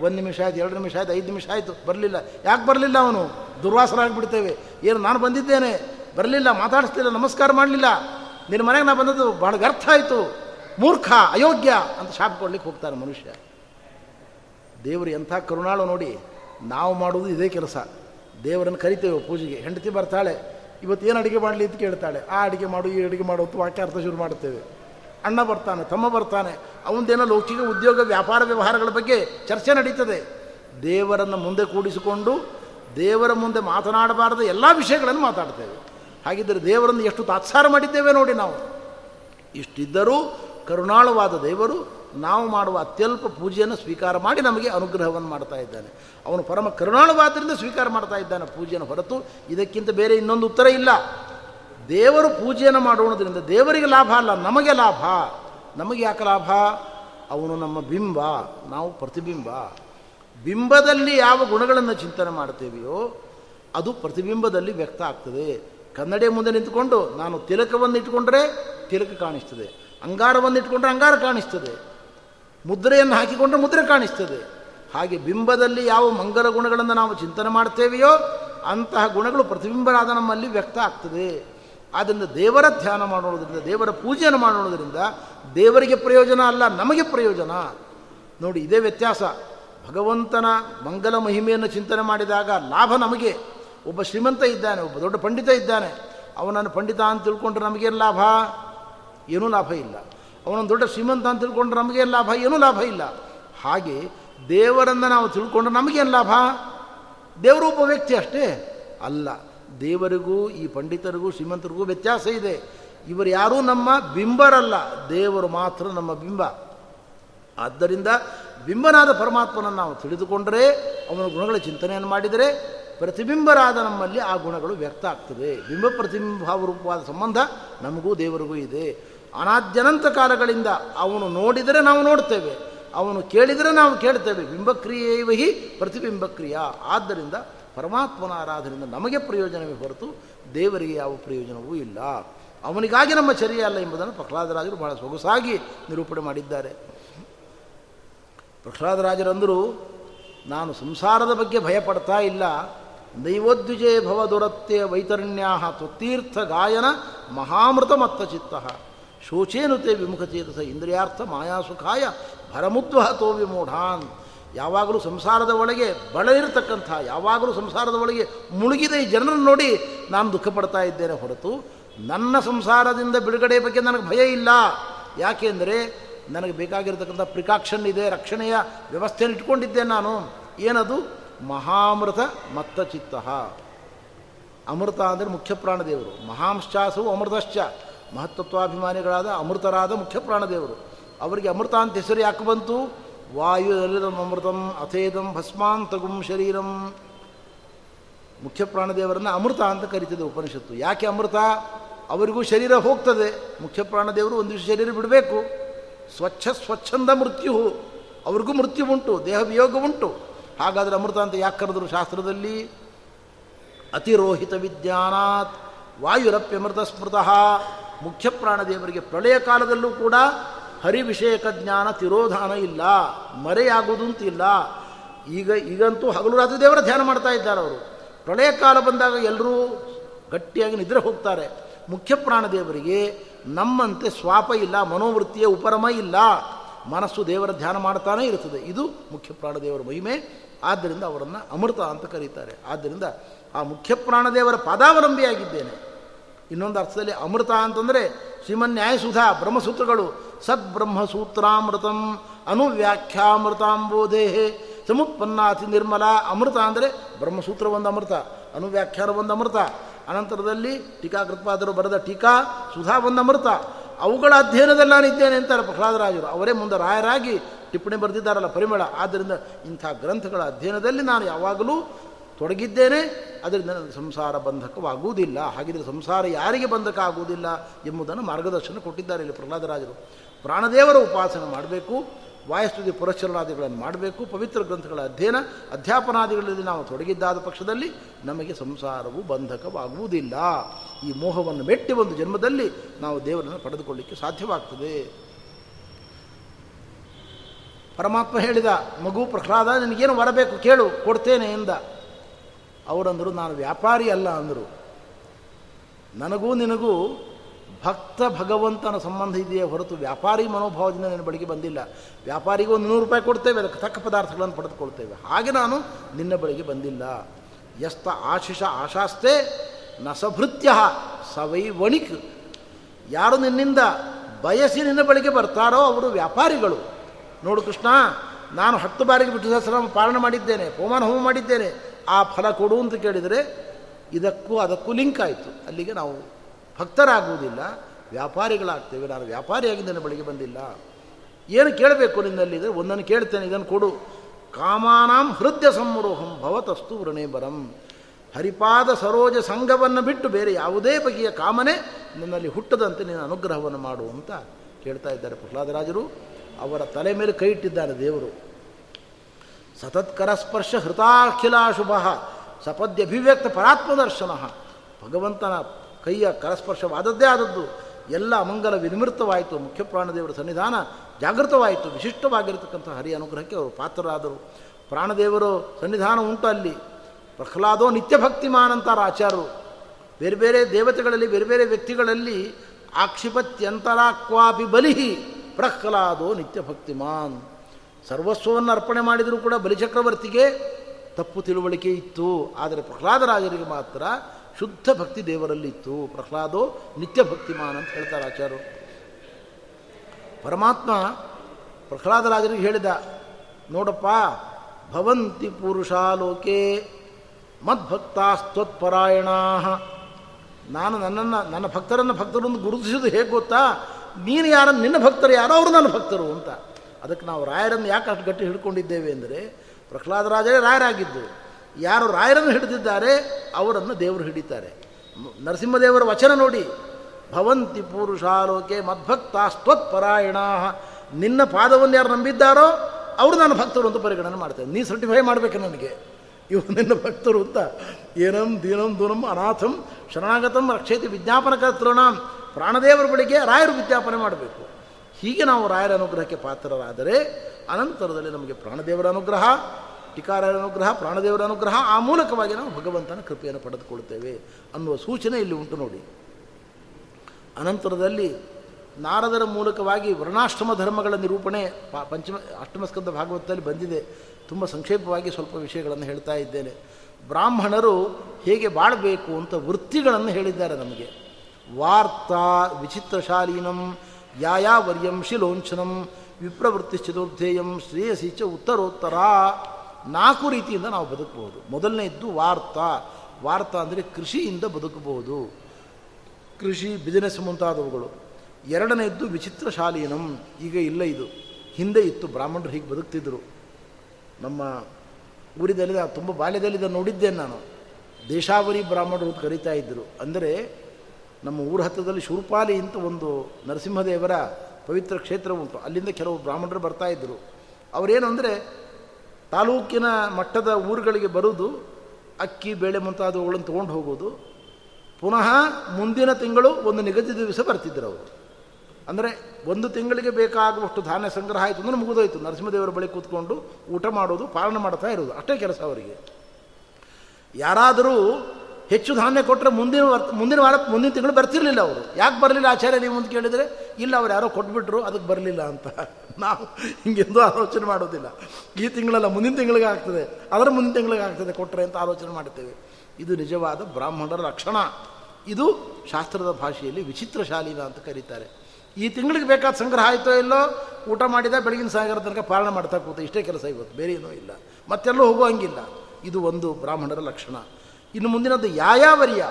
ಒಂದು ನಿಮಿಷ ಆಯ್ತು, ಎರಡು ನಿಮಿಷ ಆಯ್ತು, ಐದು ನಿಮಿಷ ಆಯಿತು, ಬರಲಿಲ್ಲ. ಯಾಕೆ ಬರಲಿಲ್ಲ ಅವನು? ದುರ್ವಾಸರಾಗಿಬಿಡ್ತೇವೆ. ಏನು, ನಾನು ಬಂದಿದ್ದೇನೆ? ಬರಲಿಲ್ಲ ಮಾತಾಡಿಸ್ತಿಲ್ಲ ನಮಸ್ಕಾರ ಮಾಡಲಿಲ್ಲ. ನಿನ್ನ ಮನೆಗೆ ನಾನು ಬಂದದ್ದು ಭಾಳ ವ್ಯರ್ಥ ಆಯಿತು. ಮೂರ್ಖ, ಅಯೋಗ್ಯ ಅಂತ ಶಾಪ್ ಕೊಡ್ಲಿಕ್ಕೆ ಹೋಗ್ತಾನೆ ಮನುಷ್ಯ. ದೇವರು ಎಂಥ ಕರುಣಾಳು ನೋಡಿ, ನಾವು ಮಾಡುವುದು ಇದೇ ಕೆಲಸ. ದೇವರನ್ನು ಕರಿತೇವೆ ಪೂಜೆಗೆ. ಹೆಂಡತಿ ಬರ್ತಾಳೆ ಇವತ್ತು ಏನು ಅಡುಗೆ ಮಾಡಲಿ ಅಂತ ಕೇಳ್ತಾಳೆ. ಆ ಅಡುಗೆ ಮಾಡು, ಈ ಅಡುಗೆ ಮಾಡು ಅಂತ ವಾಕ್ಯಾರ್ಥ ಶುರು ಮಾಡ್ತೇವೆ ಅಣ್ಣ ಬರ್ತಾನೆ, ತಮ್ಮ ಬರ್ತಾನೆ. ಅವನದೇನೋ ಲೌಕಿಕ ಉದ್ಯೋಗ, ವ್ಯಾಪಾರ ವ್ಯವಹಾರಗಳ ಬಗ್ಗೆ ಚರ್ಚೆ ನಡೀತದೆ. ದೇವರನ್ನು ಮುಂದೆ ಕೂಡಿಸಿಕೊಂಡು, ದೇವರ ಮುಂದೆ ಮಾತನಾಡಬಾರದ ಎಲ್ಲ ವಿಷಯಗಳನ್ನು ಮಾತಾಡ್ತೇವೆ. ಹಾಗಿದ್ದರೆ ದೇವರನ್ನು ಎಷ್ಟು ತಾತ್ಸಾರ ಮಾಡಿದ್ದೇವೆ ನೋಡಿ ನಾವು. ಇಷ್ಟಿದ್ದರೂ ಕರುಣಾಳವಾದ ದೇವರು ನಾವು ಮಾಡುವ ಅತ್ಯಲ್ಪ ಪೂಜೆಯನ್ನು ಸ್ವೀಕಾರ ಮಾಡಿ ನಮಗೆ ಅನುಗ್ರಹವನ್ನು ಮಾಡ್ತಾ ಇದ್ದಾನೆ. ಅವನು ಪರಮ ಕರುಣಾಳವಾದ್ದರಿಂದ ಸ್ವೀಕಾರ ಮಾಡ್ತಾ ಇದ್ದಾನೆ ಪೂಜೆಯನ್ನು ಹೊರತು ಇದಕ್ಕಿಂತ ಬೇರೆ ಇನ್ನೊಂದು ಉತ್ತರ ಇಲ್ಲ. ದೇವರು ಪೂಜೆಯನ್ನು ಮಾಡುವುದರಿಂದ ದೇವರಿಗೆ ಲಾಭ ಅಲ್ಲ, ನಮಗೆ ಲಾಭ. ನಮಗೆ ಯಾಕೆ ಲಾಭ? ಅವನು ನಮ್ಮ ಬಿಂಬ, ನಾವು ಪ್ರತಿಬಿಂಬ. ಬಿಂಬದಲ್ಲಿ ಯಾವ ಗುಣಗಳನ್ನು ಚಿಂತನೆ ಮಾಡ್ತೇವೆಯೋ ಅದು ಪ್ರತಿಬಿಂಬದಲ್ಲಿ ವ್ಯಕ್ತ ಆಗ್ತದೆ. ಕನ್ನಡಿಯ ಮುಂದೆ ನಿಂತುಕೊಂಡು ನಾನು ತಿಲಕವನ್ನು ಇಟ್ಕೊಂಡ್ರೆ ತಿಲಕ ಕಾಣಿಸ್ತದೆ. ಅಂಗಾರವನ್ನು ಇಟ್ಕೊಂಡ್ರೆ ಅಂಗಾರ ಕಾಣಿಸ್ತದೆ. ಮುದ್ರೆಯನ್ನು ಹಾಕಿಕೊಂಡ್ರೆ ಮುದ್ರೆ ಕಾಣಿಸ್ತದೆ. ಹಾಗೆ ಬಿಂಬದಲ್ಲಿ ಯಾವ ಮಂಗಲ ಗುಣಗಳನ್ನು ನಾವು ಚಿಂತನೆ ಮಾಡ್ತೇವೆಯೋ ಅಂತಹ ಗುಣಗಳು ಪ್ರತಿಬಿಂಬರಾದ ನಮ್ಮಲ್ಲಿ ವ್ಯಕ್ತ ಆಗ್ತದೆ. ಆದ್ದರಿಂದ ದೇವರ ಧ್ಯಾನ ಮಾಡೋದ್ರಿಂದ, ದೇವರ ಪೂಜೆಯನ್ನು ಮಾಡೋದ್ರಿಂದ ದೇವರಿಗೆ ಪ್ರಯೋಜನ ಅಲ್ಲ, ನಮಗೆ ಪ್ರಯೋಜನ. ನೋಡಿ, ಇದೇ ವ್ಯತ್ಯಾಸ. ಭಗವಂತನ ಮಂಗಲ ಮಹಿಮೆಯನ್ನು ಚಿಂತನೆ ಮಾಡಿದಾಗ ಲಾಭ ನಮಗೆ. ಒಬ್ಬ ಶ್ರೀಮಂತ ಇದ್ದಾನೆ, ಒಬ್ಬ ದೊಡ್ಡ ಪಂಡಿತ ಇದ್ದಾನೆ. ಅವನನ್ನು ಪಂಡಿತ ಅಂತ ತಿಳ್ಕೊಂಡ್ರೆ ನಮಗೇನು ಲಾಭ? ಏನೂ ಲಾಭ ಇಲ್ಲ. ಅವನೊಂದು ದೊಡ್ಡ ಶ್ರೀಮಂತ ಅಂತ ತಿಳ್ಕೊಂಡ್ರೆ ನಮಗೇನು ಲಾಭ? ಏನೂ ಲಾಭ ಇಲ್ಲ. ಹಾಗೆ ದೇವರನ್ನು ನಾವು ತಿಳ್ಕೊಂಡ್ರೆ ನಮಗೇನು ಲಾಭ? ದೇವರು ಒಬ್ಬ ವ್ಯಕ್ತಿ ಅಷ್ಟೇ ಅಲ್ಲ. ದೇವರಿಗೂ, ಈ ಪಂಡಿತರಿಗೂ, ಶ್ರೀಮಂತರಿಗೂ ವ್ಯತ್ಯಾಸ ಇದೆ. ಇವರು ಯಾರೂ ನಮ್ಮ ಬಿಂಬರಲ್ಲ. ದೇವರು ಮಾತ್ರ ನಮ್ಮ ಬಿಂಬ. ಆದ್ದರಿಂದ ಬಿಂಬನಾದ ಪರಮಾತ್ಮನನ್ನು ನಾವು ತಿಳಿದುಕೊಂಡರೆ, ಅವನ ಗುಣಗಳ ಚಿಂತನೆಯನ್ನು ಮಾಡಿದರೆ, ಪ್ರತಿಬಿಂಬರಾದ ನಮ್ಮಲ್ಲಿ ಆ ಗುಣಗಳು ವ್ಯಕ್ತ ಆಗ್ತದೆ ಬಿಂಬ ಪ್ರತಿಬಿಂಬಾವರೂಪವಾದ ಸಂಬಂಧ ನಮಗೂ ದೇವರಿಗೂ ಇದೆ. ಅನಾದ್ಯನಂತ ಕಾಲಗಳಿಂದ ಅವನು ನೋಡಿದರೆ ನಾವು ನೋಡ್ತೇವೆ. ಅವನು ಕೇಳಿದರೆ ನಾವು ಕೇಳ್ತೇವೆ. ಬಿಂಬಕ್ರಿಯೇವಹಿ ಪ್ರತಿಬಿಂಬಕ್ರಿಯ. ಆದ್ದರಿಂದ ಪರಮಾತ್ಮನ ಆರಾಧನೆಯಿಂದ ನಮಗೆ ಪ್ರಯೋಜನವೇ ಹೊರತು ದೇವರಿಗೆ ಯಾವ ಪ್ರಯೋಜನವೂ ಇಲ್ಲ. ಅವನಿಗಾಗಿ ನಮ್ಮ ಚರ್ಯ ಅಲ್ಲ ಎಂಬುದನ್ನು ಪ್ರಹ್ಲಾದರಾಜರು ಬಹಳ ಸೊಗಸಾಗಿ ನಿರೂಪಣೆ ಮಾಡಿದ್ದಾರೆ. ಪ್ರಹ್ಲಾದರಾಜರಂದರು, ನಾನು ಸಂಸಾರದ ಬಗ್ಗೆ ಭಯಪಡ್ತಾ ಇಲ್ಲ. ದೈವೋದ್ವಿಜಯ ಭವ ದುರತ್ಯ ವೈತರಣ್ಯ ತ್ವತ್ತೀರ್ಥ ಗಾಯನ ಮಹಾಮೃತ ಮತ್ತ ಚಿತ್ತ. ಶೋಚೇನುತೆ ವಿಮುಖಚೇತಸ ಇಂದ್ರಿಯಾರ್ಥ ಮಾಯಾಸುಖಾಯ ಭರಮುದ್ವಹತೋ ವಿಮೂಢಾನ್. ಯಾವಾಗಲೂ ಸಂಸಾರದ ಒಳಗೆ ಬಳಲಿರತಕ್ಕಂಥ, ಯಾವಾಗಲೂ ಸಂಸಾರದ ಒಳಗೆ ಮುಳುಗಿದ ಈ ಜನರನ್ನು ನೋಡಿ ನಾನು ದುಃಖ ಪಡ್ತಾ ಇದ್ದೇನೆ ಹೊರತು, ನನ್ನ ಸಂಸಾರದಿಂದ ಬಿಡುಗಡೆ ಬಗ್ಗೆ ನನಗೆ ಭಯ ಇಲ್ಲ. ಯಾಕೆಂದರೆ ನನಗೆ ಬೇಕಾಗಿರತಕ್ಕಂಥ ಪ್ರಿಕಾಕ್ಷನ್ ಇದೆ, ರಕ್ಷಣೆಯ ವ್ಯವಸ್ಥೆಯನ್ನು ಇಟ್ಕೊಂಡಿದ್ದೆ ನಾನು. ಏನದು? ಮಹಾಮೃತ ಮತ್ತ ಚಿತ್ತ. ಅಮೃತ ಅಂದರೆ ಮುಖ್ಯ ಪ್ರಾಣದೇವರು ಮಹಾಂಶ್ಚಾಸವು ಅಮೃತಶ್ಚ. ಮಹತ್ತತ್ವಾಭಿಮಾನಿಗಳಾದ ಅಮೃತರಾದ ಮುಖ್ಯ ಪ್ರಾಣದೇವರು ಅವರಿಗೆ ಅಮೃತ ಅಂತ ಹೆಸರು ಯಾಕೆ ಬಂತು? ವಾಯು ಅಮೃತಂ ಅಥೇದಂ ಭಸ್ಮಾಂತಗುಂ ಶರೀರಂ. ಮುಖ್ಯ ಪ್ರಾಣದೇವರನ್ನು ಅಮೃತ ಅಂತ ಕರೀತಿದೆ ಉಪನಿಷತ್ತು. ಯಾಕೆ ಅಮೃತ? ಅವರಿಗೂ ಶರೀರ ಹೋಗ್ತದೆ. ಮುಖ್ಯ ಪ್ರಾಣದೇವರು ಒಂದಿಷ್ಟು ಶರೀರ ಬಿಡಬೇಕು. ಸ್ವಚ್ಛ ಸ್ವಚ್ಛಂದ ಮೃತ್ಯು. ಅವ್ರಿಗೂ ಮೃತ್ಯು ಉಂಟು, ದೇಹ ವಿಯೋಗ ಉಂಟು. ಹಾಗಾದರೆ ಅಮೃತ ಅಂತ ಯಾಕೆ ಕರೆದ್ರು ಶಾಸ್ತ್ರದಲ್ಲಿ? ಅತಿರೋಹಿತ ವಿಜ್ಞಾನಾತ್ ವಾಯುರಪ್ಯಮೃತ ಸ್ಮೃತಃ ಮುಖ್ಯ ಪ್ರಾಣದೇವರಿಗೆ ಪ್ರಳಯ ಕಾಲದಲ್ಲೂ ಕೂಡ ಹರಿವಿಷಯಕ ಜ್ಞಾನ ತಿರೋಧಾನ ಇಲ್ಲ, ಮರೆಯಾಗುವುದಂತಿಲ್ಲ. ಈಗ, ಈಗಂತೂ ಹಗಲು ರಾತ್ರಿ ದೇವರ ಧ್ಯಾನ ಮಾಡ್ತಾ ಇದ್ದಾರೆ ಅವರು. ಪ್ರಳಯ ಕಾಲ ಬಂದಾಗ ಎಲ್ಲರೂ ಗಟ್ಟಿಯಾಗಿ ನಿದ್ರೆ ಹೋಗ್ತಾರೆ. ಮುಖ್ಯ ಪ್ರಾಣದೇವರಿಗೆ ನಮ್ಮಂತೆ ಸ್ವಾಪ ಇಲ್ಲ, ಮನೋವೃತ್ತಿಯ ಉಪರಮ ಇಲ್ಲ. ಮನಸ್ಸು ದೇವರ ಧ್ಯಾನ ಮಾಡ್ತಾನೇ ಇರುತ್ತದೆ. ಇದು ಮುಖ್ಯ ಪ್ರಾಣ ದೇವರ ಮಹಿಮೆ. ಆದ್ದರಿಂದ ಅವರನ್ನು ಅಮೃತ ಅಂತ ಕರೀತಾರೆ. ಆದ್ದರಿಂದ ಆ ಮುಖ್ಯ ಪ್ರಾಣದೇವರ ಪದಾವಲಂಬಿಯಾಗಿದ್ದೇನೆ. ಇನ್ನೊಂದು ಅರ್ಥದಲ್ಲಿ ಅಮೃತ ಅಂತಂದರೆ ಶ್ರೀಮನ್ ನ್ಯಾಯಸುಧಾ, ಬ್ರಹ್ಮಸೂತ್ರಗಳು. ಸದ್ಬ್ರಹ್ಮಸೂತ್ರಾಮೃತಂ ಅನುವ್ಯಾಖ್ಯಾಮೃತಾಂಬೋಧೇಹೆ. ಸಮುತ್ಪನ್ನಾತಿ ನಿರ್ಮಲ ಅಮೃತ ಅಂದರೆ ಬ್ರಹ್ಮಸೂತ್ರ ಒಂದು ಅಮೃತ, ಅನುವ್ಯಾಖ್ಯಾನ ಒಂದು ಅಮೃತ. ಅನಂತರದಲ್ಲಿ ಟೀಕಾಕೃತ್ಪಾದರು ಬರೆದ ಟೀಕಾ, ಸುಧಾ ಒಂದು ಅಮೃತ. ಅವುಗಳ ಅಧ್ಯಯನದಲ್ಲಿ ನಾನು ಇದ್ದೇನೆ ಅಂತಾರೆ ಪ್ರಹ್ಲಾದರಾಜರು. ಅವರೇ ಮುಂದೆ ರಾಯರಾಗಿ ಟಿಪ್ಪಣಿ ಬರೆದಿದ್ದಾರಲ್ಲ ಪರಿಮಳ. ಆದ್ದರಿಂದ ಇಂಥ ಗ್ರಂಥಗಳ ಅಧ್ಯಯನದಲ್ಲಿ ನಾನು ಯಾವಾಗಲೂ ತೊಡಗಿದ್ದೇನೆ, ಅದರಿಂದ ನನಗೆ ಸಂಸಾರ ಬಂಧಕವಾಗುವುದಿಲ್ಲ. ಹಾಗಿದ್ರೆ ಸಂಸಾರ ಯಾರಿಗೆ ಬಂಧಕ ಆಗುವುದಿಲ್ಲ ಎಂಬುದನ್ನು ಮಾರ್ಗದರ್ಶನ ಕೊಟ್ಟಿದ್ದಾರೆ ಇಲ್ಲಿ ಪ್ರಹ್ಲಾದರಾಜರು. ಪ್ರಾಣದೇವರ ಉಪಾಸನೆ ಮಾಡಬೇಕು ವಾಯಸ್ತುತಿ ಪುರಶ್ಚರಣಾದಿಗಳನ್ನು ಮಾಡಬೇಕು, ಪವಿತ್ರ ಗ್ರಂಥಗಳ ಅಧ್ಯಯನ, ಅಧ್ಯಾಪನಾದಿಗಳಲ್ಲಿ ನಾವು ತೊಡಗಿದ್ದಾದ ಪಕ್ಷದಲ್ಲಿ ನಮಗೆ ಸಂಸಾರವು ಬಂಧಕವಾಗುವುದಿಲ್ಲ. ಈ ಮೋಹವನ್ನು ಮೆಟ್ಟಿ ಒಂದು ಜನ್ಮದಲ್ಲಿ ನಾವು ದೇವರನ್ನು ಪಡೆದುಕೊಳ್ಳಿಕ್ಕೆ ಸಾಧ್ಯವಾಗ್ತದೆ. ಪರಮಾತ್ಮ ಹೇಳಿದ, ಮಗು ಪ್ರಹ್ಲಾದ, ನಿನಗೇನು ಬರಬೇಕು ಕೇಳು, ಕೊಡ್ತೇನೆ ಎಂದ. ಅವರಂದರು, ನಾನು ವ್ಯಾಪಾರಿ ಅಲ್ಲ ಅಂದರು. ನನಗೂ ನಿನಗೂ ಭಕ್ತ ಭಗವಂತನ ಸಂಬಂಧ ಇದೆಯೇ ಹೊರತು ವ್ಯಾಪಾರಿ ಮನೋಭಾವದಿಂದ ನಿನ್ನ ಬಳಿಗೆ ಬಂದಿಲ್ಲ. ವ್ಯಾಪಾರಿಗೆ ಒಂದು ನೂರು ರೂಪಾಯಿ ಕೊಡ್ತೇವೆ, ಅದಕ್ಕೆ ತಕ್ಕ ಪದಾರ್ಥಗಳನ್ನು ಪಡೆದುಕೊಳ್ತೇವೆ. ಹಾಗೆ ನಾನು ನಿನ್ನ ಬಳಿಗೆ ಬಂದಿಲ್ಲ. ಎಸ್ತ ಆಶಿಷ ಆಶಾಸ್ತೆ ನಸಭೃತ್ಯ ಸವೈ ವಣಿಕ್. ಯಾರು ನಿನ್ನಿಂದ ಬಯಸಿ ನಿನ್ನ ಬಳಿಗೆ ಬರ್ತಾರೋ ಅವರು ವ್ಯಾಪಾರಿಗಳು. ನೋಡು ಕೃಷ್ಣ, ನಾನು ಹತ್ತು ಬಾರಿಗೆ ಬಿಟ್ಟು ಸಹಸ್ರ ಪಾಲನೆ ಮಾಡಿದ್ದೇನೆ, ಹೋಮಾನ ಹೋಮ ಮಾಡಿದ್ದೇನೆ. ಆ ಫಲ ಕೊಡು ಅಂತ ಕೇಳಿದರೆ ಇದಕ್ಕೂ ಅದಕ್ಕೂ ಲಿಂಕ್ ಆಯಿತು. ಅಲ್ಲಿಗೆ ನಾವು ಭಕ್ತರಾಗುವುದಿಲ್ಲ. ವ್ಯಾಪಾರಿಗಳಾಗ್ತೇವೆ. ನಾನು ವ್ಯಾಪಾರಿಯಾಗಿ ನನ್ನ ಬಳಿಗೆ ಬಂದಿಲ್ಲ. ಏನು ಕೇಳಬೇಕು ನಿನ್ನಲ್ಲಿದೆ ಒಂದನ್ನು ಕೇಳ್ತೇನೆ, ಇದನ್ನು ಕೊಡು. ಕಾಮಾನಾಂ ಹೃದಯ ಸಂರೋಹಂ ಭವತಸ್ತು ವೃಣೇಬರಂ. ಹರಿಪಾದ ಸರೋಜ ಸಂಘವನ್ನು ಬಿಟ್ಟು ಬೇರೆ ಯಾವುದೇ ಬಗೆಯ ಕಾಮನೆ ನನ್ನಲ್ಲಿ ಹುಟ್ಟದಂತೆ ನೀನು ಅನುಗ್ರಹವನ್ನು ಮಾಡು ಅಂತ ಕೇಳ್ತಾ ಇದ್ದಾರೆ ಪ್ರಹ್ಲಾದರಾಜರು. ಅವರ ತಲೆ ಮೇಲೆ ಕೈ ಇಟ್ಟಿದ್ದಾರೆ ದೇವರು. ಸತತ್ಕರಸ್ಪರ್ಶ ಹೃತಾಖಿಲಾಶುಭ ಸಪದ್ಯಭಿವ್ಯಕ್ತ ಪರಾತ್ಮದರ್ಶನ ಭಗವಂತನ ಕೈಯ ಕರಸ್ಪರ್ಶವಾದದ್ದೇ ಆದದ್ದು. ಎಲ್ಲ ಮಂಗಲ ವಿನಿಮೃತವಾಯಿತು. ಮುಖ್ಯ ಪ್ರಾಣದೇವರ ಸನ್ನಿಧಾನ ಜಾಗೃತವಾಯಿತು. ವಿಶಿಷ್ಟವಾಗಿರತಕ್ಕಂಥ ಹರಿಯ ಅನುಗ್ರಹಕ್ಕೆ ಅವರು ಪಾತ್ರರಾದರು. ಪ್ರಾಣದೇವರು ಸನ್ನಿಧಾನ ಉಂಟು ಅಲ್ಲಿ. ಪ್ರಹ್ಲಾದೋ ನಿತ್ಯ ಭಕ್ತಿಮಾನ್ ಅಂತಾರೆ ಆಚಾರ್ಯರು. ಬೇರೆ ಬೇರೆ ದೇವತೆಗಳಲ್ಲಿ, ಬೇರೆ ಬೇರೆ ವ್ಯಕ್ತಿಗಳಲ್ಲಿ ಆಕ್ಷಿಪತ್ಯಂತರಾಕ್ವಾಪಿ ಬಲಿಹಿ ಪ್ರಹ್ಲಾದೋ ನಿತ್ಯ ಭಕ್ತಿಮಾನ್ ಸರ್ವಸ್ವವನ್ನು ಅರ್ಪಣೆ ಮಾಡಿದರೂ ಕೂಡ ಬಲಿಚಕ್ರವರ್ತಿಗೆ ತಪ್ಪು ತಿಳುವಳಿಕೆ ಇತ್ತು. ಆದರೆ ಪ್ರಹ್ಲಾದರಾಜರಿಗೆ ಮಾತ್ರ ಶುದ್ಧ ಭಕ್ತಿ ದೇವರಲ್ಲಿತ್ತು ಪ್ರಹ್ಲಾದೋ ನಿತ್ಯ ಭಕ್ತಿಮಾನ್ ಅಂತ ಹೇಳ್ತಾರೆ ಆಚಾರ್ಯರು. ಪರಮಾತ್ಮ ಪ್ರಹ್ಲಾದರಾಜರಿಗೆ ಹೇಳಿದ, ನೋಡಪ್ಪ, ಭವಂತಿ ಪುರುಷಾಲೋಕೆ ಮದ್ಭಕ್ತಾಸ್ತ್ವತ್ಪರಾಯಣ ನಾನು ನನ್ನನ್ನು, ನನ್ನ ಭಕ್ತರನ್ನು ಭಕ್ತರನ್ನು ಗುರುತಿಸೋದು ಹೇಗೆ ಗೊತ್ತಾ? ನೀನು ಯಾರನ್ನು, ನಿನ್ನ ಭಕ್ತರು ಯಾರೋ ಅವರು ನನ್ನ ಭಕ್ತರು ಅಂತ. ಅದಕ್ಕೆ ನಾವು ರಾಯರನ್ನು ಯಾಕೆ ಅಷ್ಟು ಗಟ್ಟಿ ಹಿಡ್ಕೊಂಡಿದ್ದೇವೆ ಅಂದರೆ ಪ್ರಹ್ಲಾದರಾಜರೇ ರಾಯರಾಗಿದ್ದು, ಯಾರು ರಾಯರನ್ನು ಹಿಡಿದಿದ್ದಾರೆ, ಅವರನ್ನು ದೇವರು ಹಿಡಿತಾರೆ. ನರಸಿಂಹದೇವರ ವಚನ ನೋಡಿ, ಭವಂತಿ ಪುರುಷಾಲೋಕೆ ಮದ್ಭಕ್ತಾಸ್ತ್ವತ್ಪರಾಯಣ ನಿನ್ನ ಪಾದವನ್ನು ಯಾರು ನಂಬಿದ್ದಾರೋ, ಅವರು ನನ್ನ ಭಕ್ತರು ಅಂತ ಪರಿಗಣನೆ ಮಾಡ್ತೇನೆ ನೀ ಸರ್ಟಿಫೈ ಮಾಡಬೇಕು ನನಗೆ. ಇವರು ನಿನ್ನ ಭಕ್ತರು ಅಂತ. ಏನಂ ದೀನಂ ದೂನಂ ಅನಾಥಂ ಶರಣಾಗತಂ ರಕ್ಷೇತಿ ವಿಜ್ಞಾಪನ ಕರ್ತೃಣ ಪ್ರಾಣದೇವರ ಬಳಿಗೆ ರಾಯರು ವಿಜ್ಞಾಪನೆ ಮಾಡಬೇಕು. ಹೀಗೆ ನಾವು ರಾಯರ ಅನುಗ್ರಹಕ್ಕೆ ಪಾತ್ರರಾದರೆ ಅನಂತರದಲ್ಲಿ ನಮಗೆ ಪ್ರಾಣದೇವರ ಅನುಗ್ರಹ ಟಿಕಾರರ ಅನುಗ್ರಹ, ಪ್ರಾಣದೇವರ ಅನುಗ್ರಹ, ಆ ಮೂಲಕವಾಗಿ ನಾವು ಭಗವಂತನ ಕೃಪೆಯನ್ನು ಪಡೆದುಕೊಳ್ಳುತ್ತೇವೆ ಅನ್ನುವ ಸೂಚನೆ ಇಲ್ಲಿ ಉಂಟು ನೋಡಿ. ಅನಂತರದಲ್ಲಿ ನಾರದರ ಮೂಲಕವಾಗಿ ವರ್ಣಾಶ್ರಮ ಧರ್ಮಗಳ ನಿರೂಪಣೆ ಪಂಚಮ, ಅಷ್ಟಮಸ್ಕಂದ ಭಾಗವತದಲ್ಲಿ ಬಂದಿದೆ. ತುಂಬ ಸಂಕ್ಷೇಪವಾಗಿ ಸ್ವಲ್ಪ ವಿಷಯಗಳನ್ನು ಹೇಳ್ತಾ ಇದ್ದೇನೆ. ಬ್ರಾಹ್ಮಣರು ಹೇಗೆ ಬಾಳಬೇಕು ಅಂತ ವೃತ್ತಿಗಳನ್ನು ಹೇಳಿದ್ದಾರೆ ನಮಗೆ. ವಾರ್ತಾ ವಿಚಿತ್ರಶಾಲೀನಂ ಯಾಯಾವರ್ಯಂ ಶಿಲೋಂಚನಂ ವಿಪ್ರವೃತ್ತಿ ಚತುರ್ಧೇಯಂ ಶ್ರೇಯಸಿ ಚ ಉತ್ತರೋತ್ತರ. ನಾಲ್ಕು ರೀತಿಯಿಂದ ನಾವು ಬದುಕಬಹುದು. ಮೊದಲನೇದ್ದು ವಾರ್ತಾ. ವಾರ್ತಾ ಅಂದರೆ ಕೃಷಿಯಿಂದ ಬದುಕಬಹುದು. ಕೃಷಿ ಬಿಸಿನೆಸ್ ಮುಂತಾದವುಗಳು. ಎರಡನೇದ್ದು ವಿಚಿತ್ರ ಶಾಲೀನಂ ಈಗ ಇಲ್ಲ ಇದು. ಹಿಂದೆ ಇತ್ತು. ಬ್ರಾಹ್ಮಣರು ಹೀಗೆ ಬದುಕ್ತಿದ್ರು. ನಮ್ಮ ಊರಿದಲ್ಲಿ ತುಂಬ ಬಾಲ್ಯದಲ್ಲಿ ನೋಡಿದ್ದೇನೆ ನಾನು. ದೇಶಾವರಿ ಬ್ರಾಹ್ಮಣರು ಅಂತ ಕರೀತಾ ಇದ್ದರು ಅಂದರೆ ನಮ್ಮ ಊರ ಹತ್ತಿರದಲ್ಲಿ ಶೂರ್ಪಾಲಿ ಅಂತ ಒಂದು ನರಸಿಂಹದೇವರ ಪವಿತ್ರ ಕ್ಷೇತ್ರ ಉಂಟು. ಅಲ್ಲಿಂದ ಕೆಲವು ಬ್ರಾಹ್ಮಣರು ಬರ್ತಾಯಿದ್ದರು ಅವರೇನು ಅಂದರೆ ತಾಲೂಕಿನ ಮಟ್ಟದ ಊರುಗಳಿಗೆ ಬರುವುದು ಅಕ್ಕಿ, ಬೇಳೆ ಮುಂತಾದವುಗಳನ್ನು ತೊಗೊಂಡು ಹೋಗೋದು. ಪುನಃ ಮುಂದಿನ ತಿಂಗಳು ಒಂದು ನಿಗದಿತ ದಿವಸ ಬರ್ತಿದ್ದರು ಅವರು. ಅಂದರೆ ಒಂದು ತಿಂಗಳಿಗೆ ಬೇಕಾಗುವಷ್ಟು ಧಾನ್ಯ ಸಂಗ್ರಹ ಆಯಿತು ಅಂದರೆ ಮುಗಿದೋಯ್ತು. ನರಸಿಂಹದೇವರ ಬಳಿ ಕೂತ್ಕೊಂಡು ಊಟ ಮಾಡೋದು ಪಾಲನೆ ಮಾಡ್ತಾ ಇರೋದು ಅಷ್ಟೇ ಕೆಲಸ ಅವರಿಗೆ. ಯಾರಾದರೂ ಹೆಚ್ಚು ಧಾನ್ಯ ಕೊಟ್ಟರೆ ಮುಂದಿನ ಮುಂದಿನ ವಾರ, ಮುಂದಿನ ತಿಂಗಳು ಬರ್ತಿರಲಿಲ್ಲ ಅವರು. ಯಾಕೆ ಬರಲಿಲ್ಲ ಆಚಾರ್ಯ ನೀವು ಅಂತ ಕೇಳಿದರೆ, ಇಲ್ಲ ಅವ್ರು ಯಾರೋ ಕೊಟ್ಬಿಟ್ರು, ಅದಕ್ಕೆ ಬರಲಿಲ್ಲ ಅಂತ. ನಾವು ಹಿಂಗೆಂದೂ ಆಲೋಚನೆ ಮಾಡೋದಿಲ್ಲ. ಈ ತಿಂಗಳಲ್ಲ ಮುಂದಿನ ತಿಂಗಳಿಗೆ ಆಗ್ತದೆ, ಅದರ ಮುಂದಿನ ತಿಂಗಳಿಗೆ ಆಗ್ತದೆ ಕೊಟ್ಟರೆ ಅಂತ ಆಲೋಚನೆ ಮಾಡ್ತೇವೆ ಇದು ನಿಜವಾದ ಬ್ರಾಹ್ಮಣರ ಲಕ್ಷಣ. ಇದು ಶಾಸ್ತ್ರದ ಭಾಷೆಯಲ್ಲಿ ವಿಚಿತ್ರ ಶಾಲೀನ ಅಂತ ಕರೀತಾರೆ. ಈ ತಿಂಗಳಿಗೆ ಬೇಕಾದ ಸಂಗ್ರಹ ಆಯಿತೋ ಇಲ್ಲೋ, ಊಟ ಮಾಡಿದ ಬೆಳಗಿನ ಸಾಗರ ತನಕ ಪಾಲನೆ ಮಾಡ್ತಾ ಕೂತು, ಇಷ್ಟೇ ಕೆಲಸ ಇವತ್ತು, ಬೇರೆ ಏನೂ ಇಲ್ಲ. ಮತ್ತೆಲ್ಲೂ ಹೋಗೋ ಹಂಗಿಲ್ಲ ಇದು ಒಂದು ಬ್ರಾಹ್ಮಣರ ಲಕ್ಷಣ. ಇನ್ನು ಮುಂದಿನದ್ದು ಯಾಯಾವರಿಯ?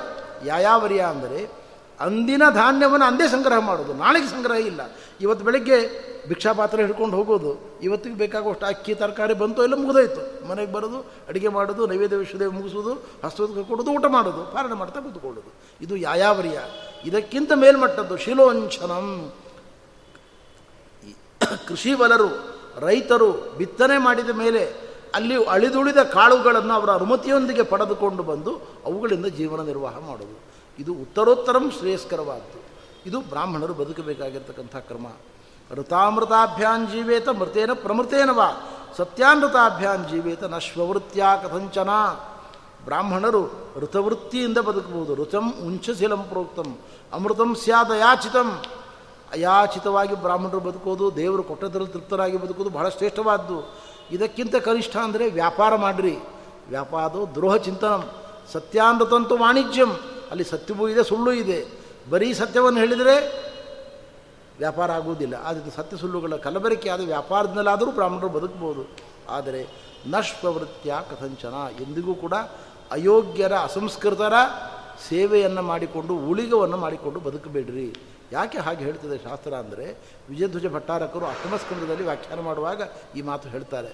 ಯಾಯಾವರಿಯ ಅಂದರೆ ಅಂದಿನ ಧಾನ್ಯವನ್ನು ಅಂದೇ ಸಂಗ್ರಹ ಮಾಡೋದು ನಾಳೆಗೆ ಸಂಗ್ರಹ ಇಲ್ಲ. ಇವತ್ತು ಬೆಳಗ್ಗೆ ಭಿಕ್ಷಾ ಪಾತ್ರೆ ಹಿಡ್ಕೊಂಡು ಹೋಗೋದು. ಇವತ್ತಿಗೆ ಬೇಕಾಗುವಷ್ಟು ಅಕ್ಕಿ, ತರಕಾರಿ ಬಂತು ಎಲ್ಲ ಮುಗಿದೋಯ್ತು. ಮನೆಗೆ ಬರೋದು, ಅಡುಗೆ ಮಾಡೋದು ನೈವೇದ್ಯ ವಿಶ್ವದೇವ ಮುಗಿಸೋದು ಹಸ್ತೋದಕ ಕೊಡೋದು ಊಟ ಮಾಡೋದು ಪಾಲನೆ ಮಾಡ್ತಾ ಕೂತ್ಕೊಳ್ಳೋದು. ಇದು ಯಾಯಾವರಿಯ? ಇದಕ್ಕಿಂತ ಮೇಲ್ಮಟ್ಟದ್ದು ಶಿಲೋಂಚನಂ ಕೃಷಿ ಬಲರು ರೈತರು ಬಿತ್ತನೆ ಮಾಡಿದ ಮೇಲೆ ಅಲ್ಲಿ ಅಳಿದುಳಿದ ಕಾಳುಗಳನ್ನು ಅವರ ಅನುಮತಿಯೊಂದಿಗೆ ಪಡೆದುಕೊಂಡು ಬಂದು ಅವುಗಳಿಂದ ಜೀವನ ನಿರ್ವಾಹ ಮಾಡೋದು ಇದು ಉತ್ತರೋತ್ತರಂ ಶ್ರೇಯಸ್ಕರವಾದ್ದು. ಇದು ಬ್ರಾಹ್ಮಣರು ಬದುಕಬೇಕಾಗಿರ್ತಕ್ಕಂಥ ಕ್ರಮ. ಋತಾಮೃತಾಭ್ಯಾನ್ ಜೀವೇತ ಮೃತೇನ ಪ್ರಮೃತೇನವ ವಾ. ಸತ್ಯಾನೃತಾಭ್ಯಾನ್ ಜೀವೇತ ನಶ್ವವೃತ್ಯ ಕಥಂಚನ. ಬ್ರಾಹ್ಮಣರು ಋತವೃತ್ತಿಯಿಂದ ಬದುಕಬಹುದು. ಋತಂ ಉಂಚಶೀಲಂ ಪ್ರೋಕ್ತಂ. ಅಮೃತಂ ಸ್ಯಾದ ಯಾಚಿತಂ ಅಯಾಚಿತವಾಗಿ ಬ್ರಾಹ್ಮಣರು ಬದುಕೋದು ದೇವರು ಕೊಟ್ಟದ್ರಲ್ಲಿ ತೃಪ್ತರಾಗಿ ಬದುಕೋದು ಬಹಳ ಶ್ರೇಷ್ಠವಾದ್ದು. ಇದಕ್ಕಿಂತ ಕನಿಷ್ಠ ಅಂದರೆ ವ್ಯಾಪಾರ ಮಾಡಿರಿ. ವ್ಯಾಪಾರ ದ್ರೋಹ ಚಿಂತನಂ. ಸತ್ಯಾನೃತಂತು ವಾಣಿಜ್ಯಂ. ಅಲ್ಲಿ ಸತ್ಯವೂ ಇದೆ, ಸುಳ್ಳು ಇದೆ. ಬರೀ ಸತ್ಯವನ್ನು ಹೇಳಿದರೆ ವ್ಯಾಪಾರ ಆಗುವುದಿಲ್ಲ. ಆದರೆ ಸತ್ಯ ಸುಳ್ಳುಗಳ ಕಲಬೆರಕೆ ಆದ ವ್ಯಾಪಾರದಲ್ಲಾದರೂ ಬ್ರಾಹ್ಮಣರು ಬದುಕಬಹುದು. ಆದರೆ ನಷ್ಪ್ರವೃತ್ತಿಯ ಕಥಂಚನ. ಎಂದಿಗೂ ಕೂಡ ಅಯೋಗ್ಯರ ಅಸಂಸ್ಕೃತರ ಸೇವೆಯನ್ನು ಮಾಡಿಕೊಂಡು, ಉಳಿಗವನ್ನು ಮಾಡಿಕೊಂಡು ಬದುಕಬೇಡ್ರಿ. ಯಾಕೆ ಹಾಗೆ ಹೇಳ್ತದೆ ಶಾಸ್ತ್ರ ಅಂದರೆ ವಿಜಯಧ್ವಜ ಭಟ್ಟಾರಕರು ಅಷ್ಟಮಸ್ಕಂದದಲ್ಲಿ ವ್ಯಾಖ್ಯಾನ ಮಾಡುವಾಗ ಈ ಮಾತು ಹೇಳ್ತಾರೆ.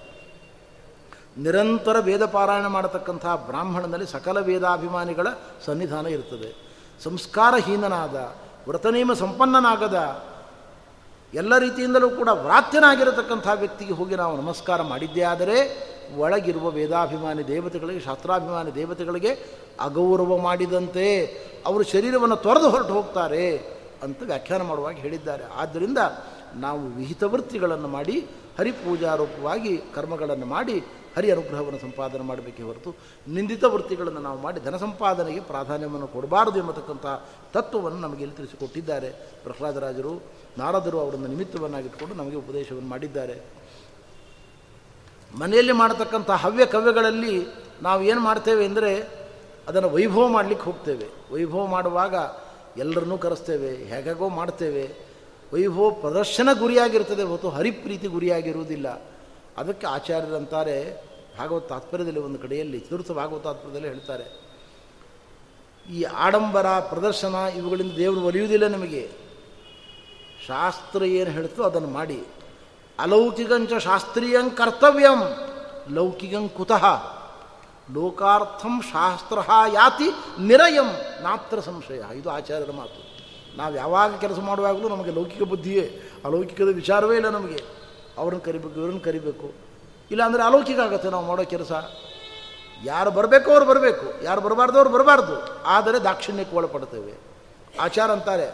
ನಿರಂತರ ವೇದ ಪಾರಾಯಣ ಮಾಡತಕ್ಕಂತಹ ಬ್ರಾಹ್ಮಣನಲ್ಲಿ ಸಕಲ ವೇದಾಭಿಮಾನಿಗಳ ಸನ್ನಿಧಾನ ಇರ್ತದೆ ಸಂಸ್ಕಾರಹೀನನಾದ, ವ್ರತನೇಮ ಸಂಪನ್ನನಾಗದ, ಎಲ್ಲ ರೀತಿಯಿಂದಲೂ ಕೂಡ ವ್ರಾತ್ಯನಾಗಿರತಕ್ಕಂಥ ವ್ಯಕ್ತಿಗೆ ಹೋಗಿ ನಾವು ನಮಸ್ಕಾರ ಮಾಡಿದ್ದೇ ಆದರೆ ಒಳಗಿರುವ ವೇದಾಭಿಮಾನಿ ದೇವತೆಗಳಿಗೆ, ಶಾಸ್ತ್ರಾಭಿಮಾನಿ ದೇವತೆಗಳಿಗೆ ಅಗೌರವ ಮಾಡಿದಂತೆ ಅವರು ಶರೀರವನ್ನು ತೊರೆದು ಹೊರಟು ಹೋಗ್ತಾರೆ. ಅಂತ ವ್ಯಾಖ್ಯಾನ ಮಾಡುವಾಗ ಹೇಳಿದ್ದಾರೆ. ಆದ್ದರಿಂದ ನಾವು ವಿಹಿತ ವೃತ್ತಿಗಳನ್ನು ಮಾಡಿ, ಹರಿಪೂಜಾರೂಪವಾಗಿ ಕರ್ಮಗಳನ್ನು ಮಾಡಿ, ಹರಿ ಅನುಗ್ರಹವನ್ನು ಸಂಪಾದನೆ ಮಾಡಬೇಕೇ ಹೊರತು ನಿಂದಿತ ವೃತ್ತಿಗಳನ್ನು ನಾವು ಮಾಡಿ ಧನ ಸಂಪಾದನೆಗೆ ಪ್ರಾಧಾನ್ಯವನ್ನು ಕೊಡಬಾರದು ಎಂಬತಕ್ಕಂಥ ತತ್ವವನ್ನು ನಮಗೆ ಇಲ್ಲಿ ತಿಳಿಸಿಕೊಟ್ಟಿದ್ದಾರೆ. ಪ್ರಹ್ಲಾದರಾಜರು, ನಾರದರು ಅವರನ್ನು ನಿಮಿತ್ತವನ್ನಾಗಿಟ್ಟುಕೊಂಡು ನಮಗೆ ಉಪದೇಶವನ್ನು ಮಾಡಿದ್ದಾರೆ. ಮನೆಯಲ್ಲಿ ಮಾಡತಕ್ಕಂಥ ಹವ್ಯ ಕವ್ಯಗಳಲ್ಲಿ ನಾವು ಏನು ಮಾಡ್ತೇವೆ ಅಂದರೆ ಅದನ್ನು ವೈಭವ ಮಾಡಲಿಕ್ಕೆ ಹೋಗ್ತೇವೆ. ವೈಭವ ಮಾಡುವಾಗ ಎಲ್ಲರನ್ನೂ ಕರೆಸ್ತೇವೆ, ಹೇಗಾಗೋ ಮಾಡ್ತೇವೆ. ವೈಭವ ಪ್ರದರ್ಶನ ಗುರಿಯಾಗಿರ್ತದೆ, ಹೊತ್ತು ಹರಿಪ್ರೀತಿ ಗುರಿಯಾಗಿರುವುದಿಲ್ಲ. ಅದಕ್ಕೆ ಆಚಾರ್ಯರಂತಾರೆ ಭಾಗವತ ತಾತ್ಪರ್ಯದಲ್ಲಿ ಒಂದು ಕಡೆಯಲ್ಲಿ, ಚತುರ್ಥ ಭಾಗವತ ತಾತ್ಪರ್ಯದಲ್ಲಿ ಹೇಳ್ತಾರೆ, ಈ ಆಡಂಬರ, ಪ್ರದರ್ಶನ ಇವುಗಳಿಂದ ದೇವರು ಒಲಿಯುವುದಿಲ್ಲ ನಿಮಗೆ. ಶಾಸ್ತ್ರ ಏನು ಹೇಳ್ತೋ ಅದನ್ನು ಮಾಡಿ. ಅಲೌಕಿಕಂಚ ಶಾಸ್ತ್ರೀಯಂ ಕರ್ತವ್ಯಂ, ಲೌಕಿಕಂ ಕುತಃ. ಲೋಕಾರ್ಥಂ ಶಾಸ್ತ್ರ ಯಾತಿ ನಿರಯಂ ನಾತ್ರ ಸಂಶಯ. ಇದು ಆಚಾರ್ಯರ ಮಾತು. ನಾವು ಯಾವಾಗ ಕೆಲಸ ಮಾಡುವಾಗಲೂ ನಮಗೆ ಲೌಕಿಕ ಬುದ್ಧಿಯೇ. ಅಲೌಕಿಕದ ವಿಚಾರವೇ ಇಲ್ಲ ನಮಗೆ. ಅವ್ರನ್ನ ಕರಿಬೇಕು, ಇವ್ರನ್ನ ಕರಿಬೇಕು. ಇಲ್ಲಾಂದರೆ ಅಲೌಕಿಕ ಆಗುತ್ತೆ ನಾವು ಮಾಡೋ ಕೆಲಸ. ಯಾರು ಬರಬೇಕು ಅವ್ರು ಬರಬೇಕು. ಯಾರು ಬರಬಾರ್ದು ಅವ್ರು ಬರಬಾರ್ದು. ಆದರೆ ದಾಕ್ಷಿಣ್ಯಕ್ಕೆ ಒಳಪಡ್ತೇವೆ ಆಚಾರ ಅಂತಾರೆ,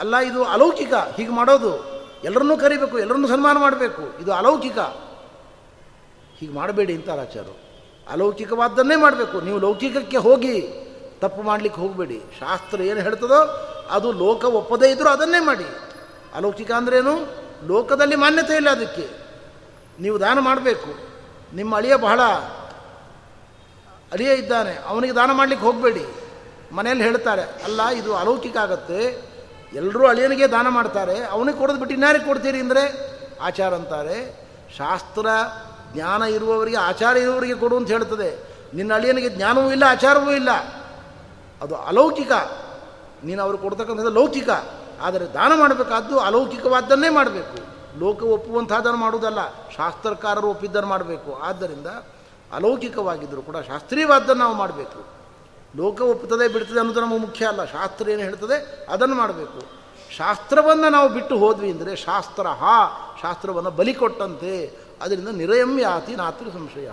ಅಲ್ಲ ಇದು ಅಲೌಕಿಕ, ಹೀಗೆ ಮಾಡೋದು. ಎಲ್ಲರನ್ನೂ ಕರಿಬೇಕು, ಎಲ್ಲರನ್ನೂ ಸನ್ಮಾನ ಮಾಡಬೇಕು. ಇದು ಅಲೌಕಿಕ. ಹೀಗೆ ಮಾಡಬೇಡಿ ಅಂತಾರೆ ಆಚಾರು ಅಲೌಕಿಕವಾದ್ದನ್ನೇ ಮಾಡಬೇಕು. ನೀವು ಲೌಕಿಕಕ್ಕೆ ಹೋಗಿ ತಪ್ಪು ಮಾಡಲಿಕ್ಕೆ ಹೋಗಬೇಡಿ. ಶಾಸ್ತ್ರ ಏನು ಹೇಳ್ತದೋ ಅದು ಲೋಕ ಒಪ್ಪದೇ ಇದ್ದರೂ ಅದನ್ನೇ ಮಾಡಿ. ಅಲೌಕಿಕ ಅಂದ್ರೇನು? ಲೋಕದಲ್ಲಿ ಮಾನ್ಯತೆ ಇಲ್ಲ ಅದಕ್ಕೆ. ನೀವು ದಾನ ಮಾಡಬೇಕು. ನಿಮ್ಮ ಅಳಿಯ ಬಹಳ ಅಳಿಯ ಇದ್ದಾನೆ. ಅವನಿಗೆ ದಾನ ಮಾಡಲಿಕ್ಕೆ ಹೋಗಬೇಡಿ. ಮನೆಯಲ್ಲಿ ಹೇಳ್ತಾರೆ, ಅಲ್ಲ, ಇದು ಅಲೌಕಿಕ ಆಗತ್ತೆ. ಎಲ್ಲರೂ ಅಳಿಯನಿಗೆ ದಾನ ಮಾಡ್ತಾರೆ. ಅವನಿಗೆ ಕೊಡೋದು ಬಿಟ್ಟು ಇನ್ಯಾರಿಗೆ ಕೊಡ್ತೀರಿ? ಅಂದರೆ ಆಚಾರ ಅಂತಾರೆ. ಶಾಸ್ತ್ರ ಜ್ಞಾನ ಇರುವವರಿಗೆ, ಆಚಾರ ಇರುವವರಿಗೆ ಕೊಡು ಅಂತ ಹೇಳ್ತದೆ ನಿನ್ನ ಅಳಿಯನಿಗೆ ಜ್ಞಾನವೂ ಇಲ್ಲ, ಆಚಾರವೂ ಇಲ್ಲ. ಅದು ಅಲೌಕಿಕ. ನೀನು ಅವರು ಕೊಡ್ತಕ್ಕಂಥದ್ದು ಲೌಕಿಕ. ಆದರೆ ದಾನ ಮಾಡಬೇಕಾದ್ದು ಅಲೌಕಿಕವಾದ್ದನ್ನೇ ಮಾಡಬೇಕು. ಲೋಕ ಒಪ್ಪುವಂಥದ್ದನ್ನು ಮಾಡುವುದಲ್ಲ, ಶಾಸ್ತ್ರಕಾರರು ಒಪ್ಪಿದ್ದನ್ನು ಮಾಡಬೇಕು. ಆದ್ದರಿಂದ ಅಲೌಕಿಕವಾಗಿದ್ದರೂ ಕೂಡ ಶಾಸ್ತ್ರೀಯವಾದ್ದನ್ನು ನಾವು ಮಾಡಬೇಕು. ಲೋಕ ಒಪ್ಪುತ್ತದೆ ಬಿಡ್ತದೆ ಅನ್ನೋದು ನಮಗೆ ಮುಖ್ಯ ಅಲ್ಲ. ಶಾಸ್ತ್ರ ಏನು ಹೇಳ್ತದೆ ಅದನ್ನು ಮಾಡಬೇಕು. ಶಾಸ್ತ್ರವನ್ನು ನಾವು ಬಿಟ್ಟು ಹೋದ್ವಿ ಅಂದರೆ ಶಾಸ್ತ್ರ, ಹಾ, ಶಾಸ್ತ್ರವನ್ನು ಬಲಿ ಕೊಟ್ಟಂತೆ. ಅದರಿಂದ ಯಾತಿ ನಾತ್ರ ಸಂಶಯ.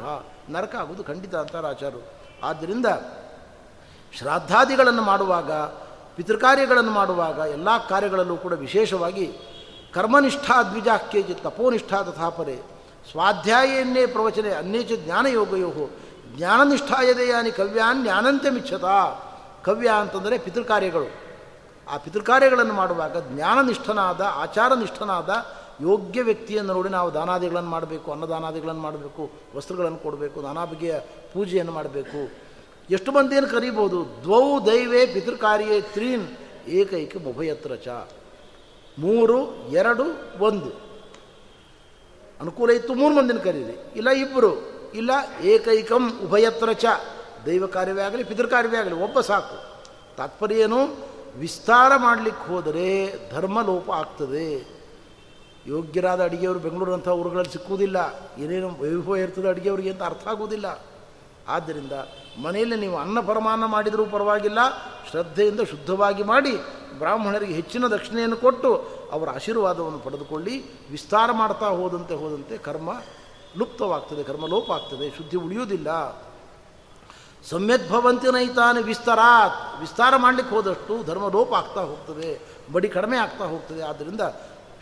ನರಕ ಆಗುವುದು ಖಂಡಿತ ಅಂತಾರೆ ಆಚಾರ್ಯರು ಆದ್ದರಿಂದ ಶ್ರಾದ್ದಾದಿಗಳನ್ನು ಮಾಡುವಾಗ, ಪಿತೃಕಾರ್ಯಗಳನ್ನು ಮಾಡುವಾಗ, ಎಲ್ಲ ಕಾರ್ಯಗಳಲ್ಲೂ ಕೂಡ ವಿಶೇಷವಾಗಿ ಕರ್ಮನಿಷ್ಠಾ ದ್ವಿಜಾಖ್ಯೇಜಿ ತಪೋನಿಷ್ಠಾ ತಥಾಪರೆ ಸ್ವಾಧ್ಯಾಯನ್ನೇ ಪ್ರವಚನೆ, ಅನ್ಯೇಚ ಜ್ಞಾನಯೋಗಯೋ ಜ್ಞಾನನಿಷ್ಠಾಯದೆಯಾನಿ ಕವ್ಯಾನ್ ಜ್ಞಾನಂತೆ ಮಿಚ್ಚತ ಕವ್ಯ ಅಂತಂದರೆ ಪಿತೃಕಾರ್ಯಗಳು. ಆ ಪಿತೃಕಾರ್ಯಗಳನ್ನು ಮಾಡುವಾಗ ಜ್ಞಾನನಿಷ್ಠನಾದ, ಆಚಾರನಿಷ್ಠನಾದ ಯೋಗ್ಯ ವ್ಯಕ್ತಿಯನ್ನು ನೋಡಿ ನಾವು ದಾನಾದಿಗಳನ್ನು ಮಾಡಬೇಕು, ಅನ್ನದಾನಾದಿಗಳನ್ನು ಮಾಡಬೇಕು, ವಸ್ತ್ರಗಳನ್ನು ಕೊಡಬೇಕು ನಾನಾ ಬಗೆಯ ಪೂಜೆಯನ್ನು ಮಾಡಬೇಕು. ಎಷ್ಟು ಮಂದಿಯನ್ನು ಕರೀಬೋದು ದ್ವೌ ದೈವೇ ಪಿತೃಕಾರ್ಯೇ ತ್ರೀನ್ ಏಕೈಕ ಉಭಯತ್ರ ಚ. ಮೂರು, ಎರಡು, ಒಂದು. ಅನುಕೂಲ ಇತ್ತು, ಮೂರು ಮಂದಿನ ಕರೀರಿ. ಇಲ್ಲ ಇಬ್ಬರು ಇಲ್ಲ ಏಕೈಕಂ ಉಭಯತ್ರ ಚ. ದೈವ ಕಾರ್ಯವೇ ಆಗಲಿ, ಪಿತೃಕಾರ್ಯವೇ ಆಗಲಿ, ಒಬ್ಬ ಸಾಕು. ತಾತ್ಪರ್ಯ ಏನು ವಿಸ್ತಾರ ಮಾಡಲಿಕ್ಕೆ ಹೋದರೆ ಧರ್ಮಲೋಪ ಆಗ್ತದೆ. ಯೋಗ್ಯರಾದ ಅಡುಗೆಯವರು ಅಂಥ ಊರುಗಳಲ್ಲಿ ಸಿಕ್ಕುವುದಿಲ್ಲ. ಏನೇನು ವೈಭವ ಇರ್ತದೆ ಅಡುಗೆಯವ್ರಿಗೆ ಅಂತ ಅರ್ಥ ಆಗುವುದಿಲ್ಲ. ಆದ್ದರಿಂದ ಮನೆಯಲ್ಲಿ ನೀವು ಅನ್ನ ಪರಮಾನ ಮಾಡಿದರೂ ಪರವಾಗಿಲ್ಲ. ಶ್ರದ್ಧೆಯಿಂದ ಶುದ್ಧವಾಗಿ ಮಾಡಿ ಬ್ರಾಹ್ಮಣರಿಗೆ ಹೆಚ್ಚಿನ ದಕ್ಷಿಣೆಯನ್ನು ಕೊಟ್ಟು ಅವರ ಆಶೀರ್ವಾದವನ್ನು ಪಡೆದುಕೊಳ್ಳಿ. ವಿಸ್ತಾರ ಮಾಡ್ತಾ ಹೋದಂತೆ ಹೋದಂತೆ ಕರ್ಮ ಲುಪ್ತವಾಗ್ತದೆ, ಕರ್ಮ ಲೋಪ ಆಗ್ತದೆ, ಶುದ್ಧಿ ಉಳಿಯುವುದಿಲ್ಲ. ಸಮ್ಯದ್ಭವಂತಿ ನೈತಾನೆ ವಿಸ್ತಾರಾತ್. ವಿಸ್ತಾರ ಮಾಡಲಿಕ್ಕೆ ಹೋದಷ್ಟು ಧರ್ಮ ಲೋಪ ಆಗ್ತಾ ಹೋಗ್ತದೆ, ಬಡಿ ಕಡಿಮೆ ಆಗ್ತಾ ಹೋಗ್ತದೆ. ಆದ್ದರಿಂದ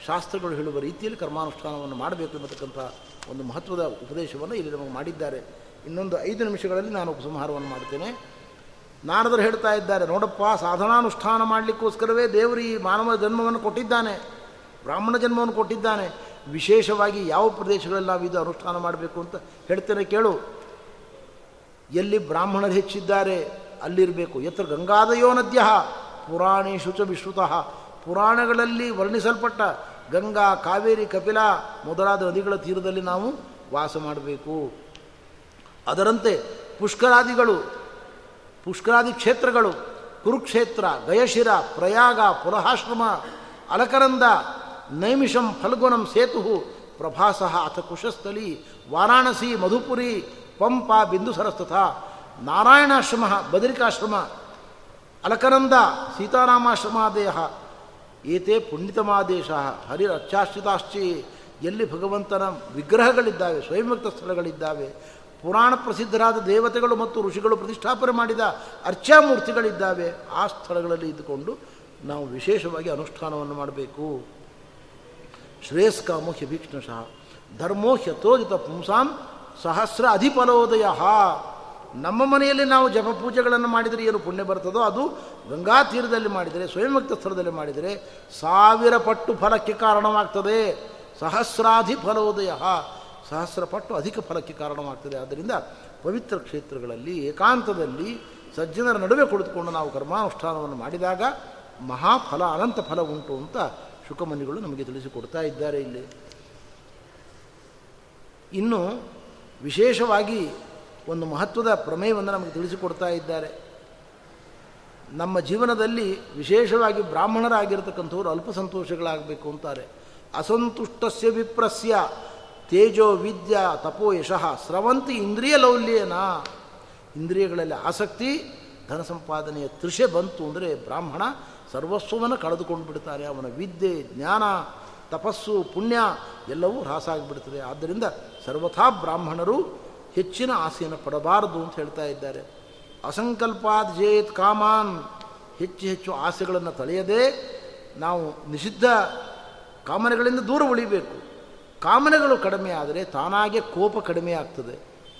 ಶಾಸ್ತ್ರಗಳು ಹೇಳುವ ರೀತಿಯಲ್ಲಿ ಕರ್ಮಾನುಷ್ಠಾನವನ್ನು ಮಾಡಬೇಕು ಎಂಬತಕ್ಕಂಥ ಒಂದು ಮಹತ್ವದ ಉಪದೇಶವನ್ನು ಇಲ್ಲಿ ನಮಗೆ ಮಾಡಿದ್ದಾರೆ. ಇನ್ನೊಂದು ಐದು ನಿಮಿಷಗಳಲ್ಲಿ ನಾನು ಉಪಸಂಹಾರವನ್ನು ಮಾಡ್ತೇನೆ. ನಾರದರು ಹೇಳ್ತಾ ಇದ್ದಾರೆ, ನೋಡಪ್ಪ, ಸಾಧನಾನುಷ್ಠಾನ ಮಾಡಲಿಕ್ಕೋಸ್ಕರವೇ ದೇವರು ಈ ಮಾನವ ಜನ್ಮವನ್ನು ಕೊಟ್ಟಿದ್ದಾನೆ, ಬ್ರಾಹ್ಮಣ ಜನ್ಮವನ್ನು ಕೊಟ್ಟಿದ್ದಾನೆ. ವಿಶೇಷವಾಗಿ ಯಾವ ಪ್ರದೇಶಗಳಲ್ಲಿ ನಾವು ಇದು ಅನುಷ್ಠಾನ ಮಾಡಬೇಕು ಅಂತ ಹೇಳ್ತೇನೆ ಕೇಳು. ಎಲ್ಲಿ ಬ್ರಾಹ್ಮಣರು ಹೆಚ್ಚಿದ್ದಾರೆ, ಅಲ್ಲಿರಬೇಕು. ಎತ್ತರ ಗಂಗಾದಯೋ ನದ್ಯ ಪುರಾಣಿ ಚ ವಿಶ್ರುತಃ. ಪುರಾಣಗಳಲ್ಲಿ ವರ್ಣಿಸಲ್ಪಟ್ಟ ಗಂಗಾ, ಕಾವೇರಿ, ಕಪಿಲ ಮೊದಲಾದ ನದಿಗಳ ತೀರದಲ್ಲಿ ನಾವು ವಾಸ ಮಾಡಬೇಕು. ಅದರಂತೆ ಪುಷ್ಕರಾದಿಗಳು, ಪುಷ್ಕರಾದಿ ಕ್ಷೇತ್ರಗಳು, ಕುರುಕ್ಷೇತ್ರ, ಗಯಶಿರ, ಪ್ರಯಾಗ ಪುರಹಾಶ್ರಮ ಅಲಕರಂದ, ನೈಮಿಷಂ ಫಲ್ಗುಣಂ ಸೇತು ಪ್ರಭಾಸ ಅಥ ಕುಶಸ್ಥಲಿ, ವಾರಾಣಸಿ, ಮಧುಪುರಿ, ಪಂಪ ಬಿಂದುಸರಸ್ತಥ ನಾರಾಯಣಾಶ್ರಮ, ಬದರಿಕಾಶ್ರಮ ಅಲಕನಂದ ಸೀತಾರಾಮಾಶ್ರಮಾದೇಹ ಏತೆ ಪುಣ್ಯತಮಾದೇಶ ಹರಿರಚ್ಚಾಶ್ರಿತಾಶ್ಚಿ ಎಲ್ಲಿ ಭಗವಂತನ ವಿಗ್ರಹಗಳಿದ್ದಾವೆ ಸ್ವಯಂವ್ಯಕ್ತ ಸ್ಥಳಗಳಿದ್ದಾವೆ, ಪುರಾಣ ಪ್ರಸಿದ್ಧರಾದ ದೇವತೆಗಳು ಮತ್ತು ಋಷಿಗಳು ಪ್ರತಿಷ್ಠಾಪನೆ ಮಾಡಿದ ಅರ್ಚಾಮೂರ್ತಿಗಳಿದ್ದಾವೆ, ಆ ಸ್ಥಳಗಳಲ್ಲಿ ಇದ್ದುಕೊಂಡು ನಾವು ವಿಶೇಷವಾಗಿ ಅನುಷ್ಠಾನವನ್ನು ಮಾಡಬೇಕು. ಶ್ರೇಯಸ್ಕಾಮೋ ಹ್ಯಭೀಕ್ಷ್ಣಶಃ ಧರ್ಮೋ ಹ್ಯತೋಜಿತ ಪುಂಸಾಂ ಸಹಸ್ರ ಅಧಿಫಲೋದಯ ನಮ್ಮ ಮನೆಯಲ್ಲಿ ನಾವು ಜಪ ಪೂಜೆಗಳನ್ನು ಮಾಡಿದರೆ ಏನು ಪುಣ್ಯ ಬರ್ತದೋ ಅದು ಗಂಗಾ ತೀರದಲ್ಲಿ ಮಾಡಿದರೆ ಸ್ವಯಂಕ್ತ ಸ್ಥಳದಲ್ಲಿ ಮಾಡಿದರೆ ಸಾವಿರ ಪಟ್ಟು ಫಲಕ್ಕೆ ಕಾರಣವಾಗ್ತದೆ. ಸಹಸ್ರಾಧಿ ಫಲೋದಯ. ಸಹಸ್ರ ಪಟ್ಟು ಅಧಿಕ ಫಲಕ್ಕೆ ಕಾರಣವಾಗ್ತದೆ. ಆದ್ದರಿಂದ ಪವಿತ್ರ ಕ್ಷೇತ್ರಗಳಲ್ಲಿ, ಏಕಾಂತದಲ್ಲಿ ಸಜ್ಜನರ ನಡುವೆ ಕುಳಿತುಕೊಂಡು ನಾವು ಕರ್ಮಾನುಷ್ಠಾನವನ್ನು ಮಾಡಿದಾಗ ಮಹಾಫಲ, ಅನಂತ ಫಲ ಉಂಟು ಅಂತ ಶುಕಮನಿಗಳು ನಮಗೆ ತಿಳಿಸಿಕೊಡ್ತಾ ಇದ್ದಾರೆ ಇಲ್ಲಿ. ಇನ್ನು ವಿಶೇಷವಾಗಿ ಒಂದು ಮಹತ್ವದ ಪ್ರಮೇಯವನ್ನು ನಮಗೆ ತಿಳಿಸಿಕೊಡ್ತಾ ಇದ್ದಾರೆ. ನಮ್ಮ ಜೀವನದಲ್ಲಿ ವಿಶೇಷವಾಗಿ ಬ್ರಾಹ್ಮಣರಾಗಿರ್ತಕ್ಕಂಥವ್ರು ಅಲ್ಪ ಸಂತೋಷಗಳಾಗಬೇಕು ಅಂತಾರೆ. ಅಸಂತುಷ್ಟಸ್ಯ ವಿಪ್ರಸ್ಯ ತೇಜೋ ವಿದ್ಯಾ ತಪೋ ಯಶಃ ಸ್ರವಂತಿ ಇಂದ್ರಿಯ ಲೌಲ್ಯನ. ಇಂದ್ರಿಯಗಳಲ್ಲಿ ಆಸಕ್ತಿ, ಧನ ಸಂಪಾದನೆಯ ತೃಷೆ ಬಂತು ಅಂದರೆ ಬ್ರಾಹ್ಮಣ ಸರ್ವಸ್ವವನ್ನು ಕಳೆದುಕೊಂಡು ಬಿಡ್ತಾರೆ. ಅವನ ವಿದ್ಯೆ, ಜ್ಞಾನ, ತಪಸ್ಸು, ಪುಣ್ಯ ಎಲ್ಲವೂ ಹ್ರಾಸ ಆಗಿಬಿಡ್ತದೆ. ಆದ್ದರಿಂದ ಸರ್ವಥಾ ಬ್ರಾಹ್ಮಣರು ಹೆಚ್ಚಿನ ಆಸೆಯನ್ನು ಪಡಬಾರದು ಅಂತ ಹೇಳ್ತಾ ಇದ್ದಾರೆ. ಅಸಂಕಲ್ಪಾದ ಜೇತ್ ಕಾಮಾನ್. ಹೆಚ್ಚು ಹೆಚ್ಚು ಆಸೆಗಳನ್ನು ತಳೆಯದೆ ನಾವು ನಿಷಿದ್ಧ ಕಾಮನೆಗಳಿಂದ ದೂರ ಉಳಿಬೇಕು. ಕಾಮನೆಗಳು ಕಡಿಮೆ ಆದರೆ ತಾನಾಗೆ ಕೋಪ ಕಡಿಮೆ ಆಗ್ತದೆ.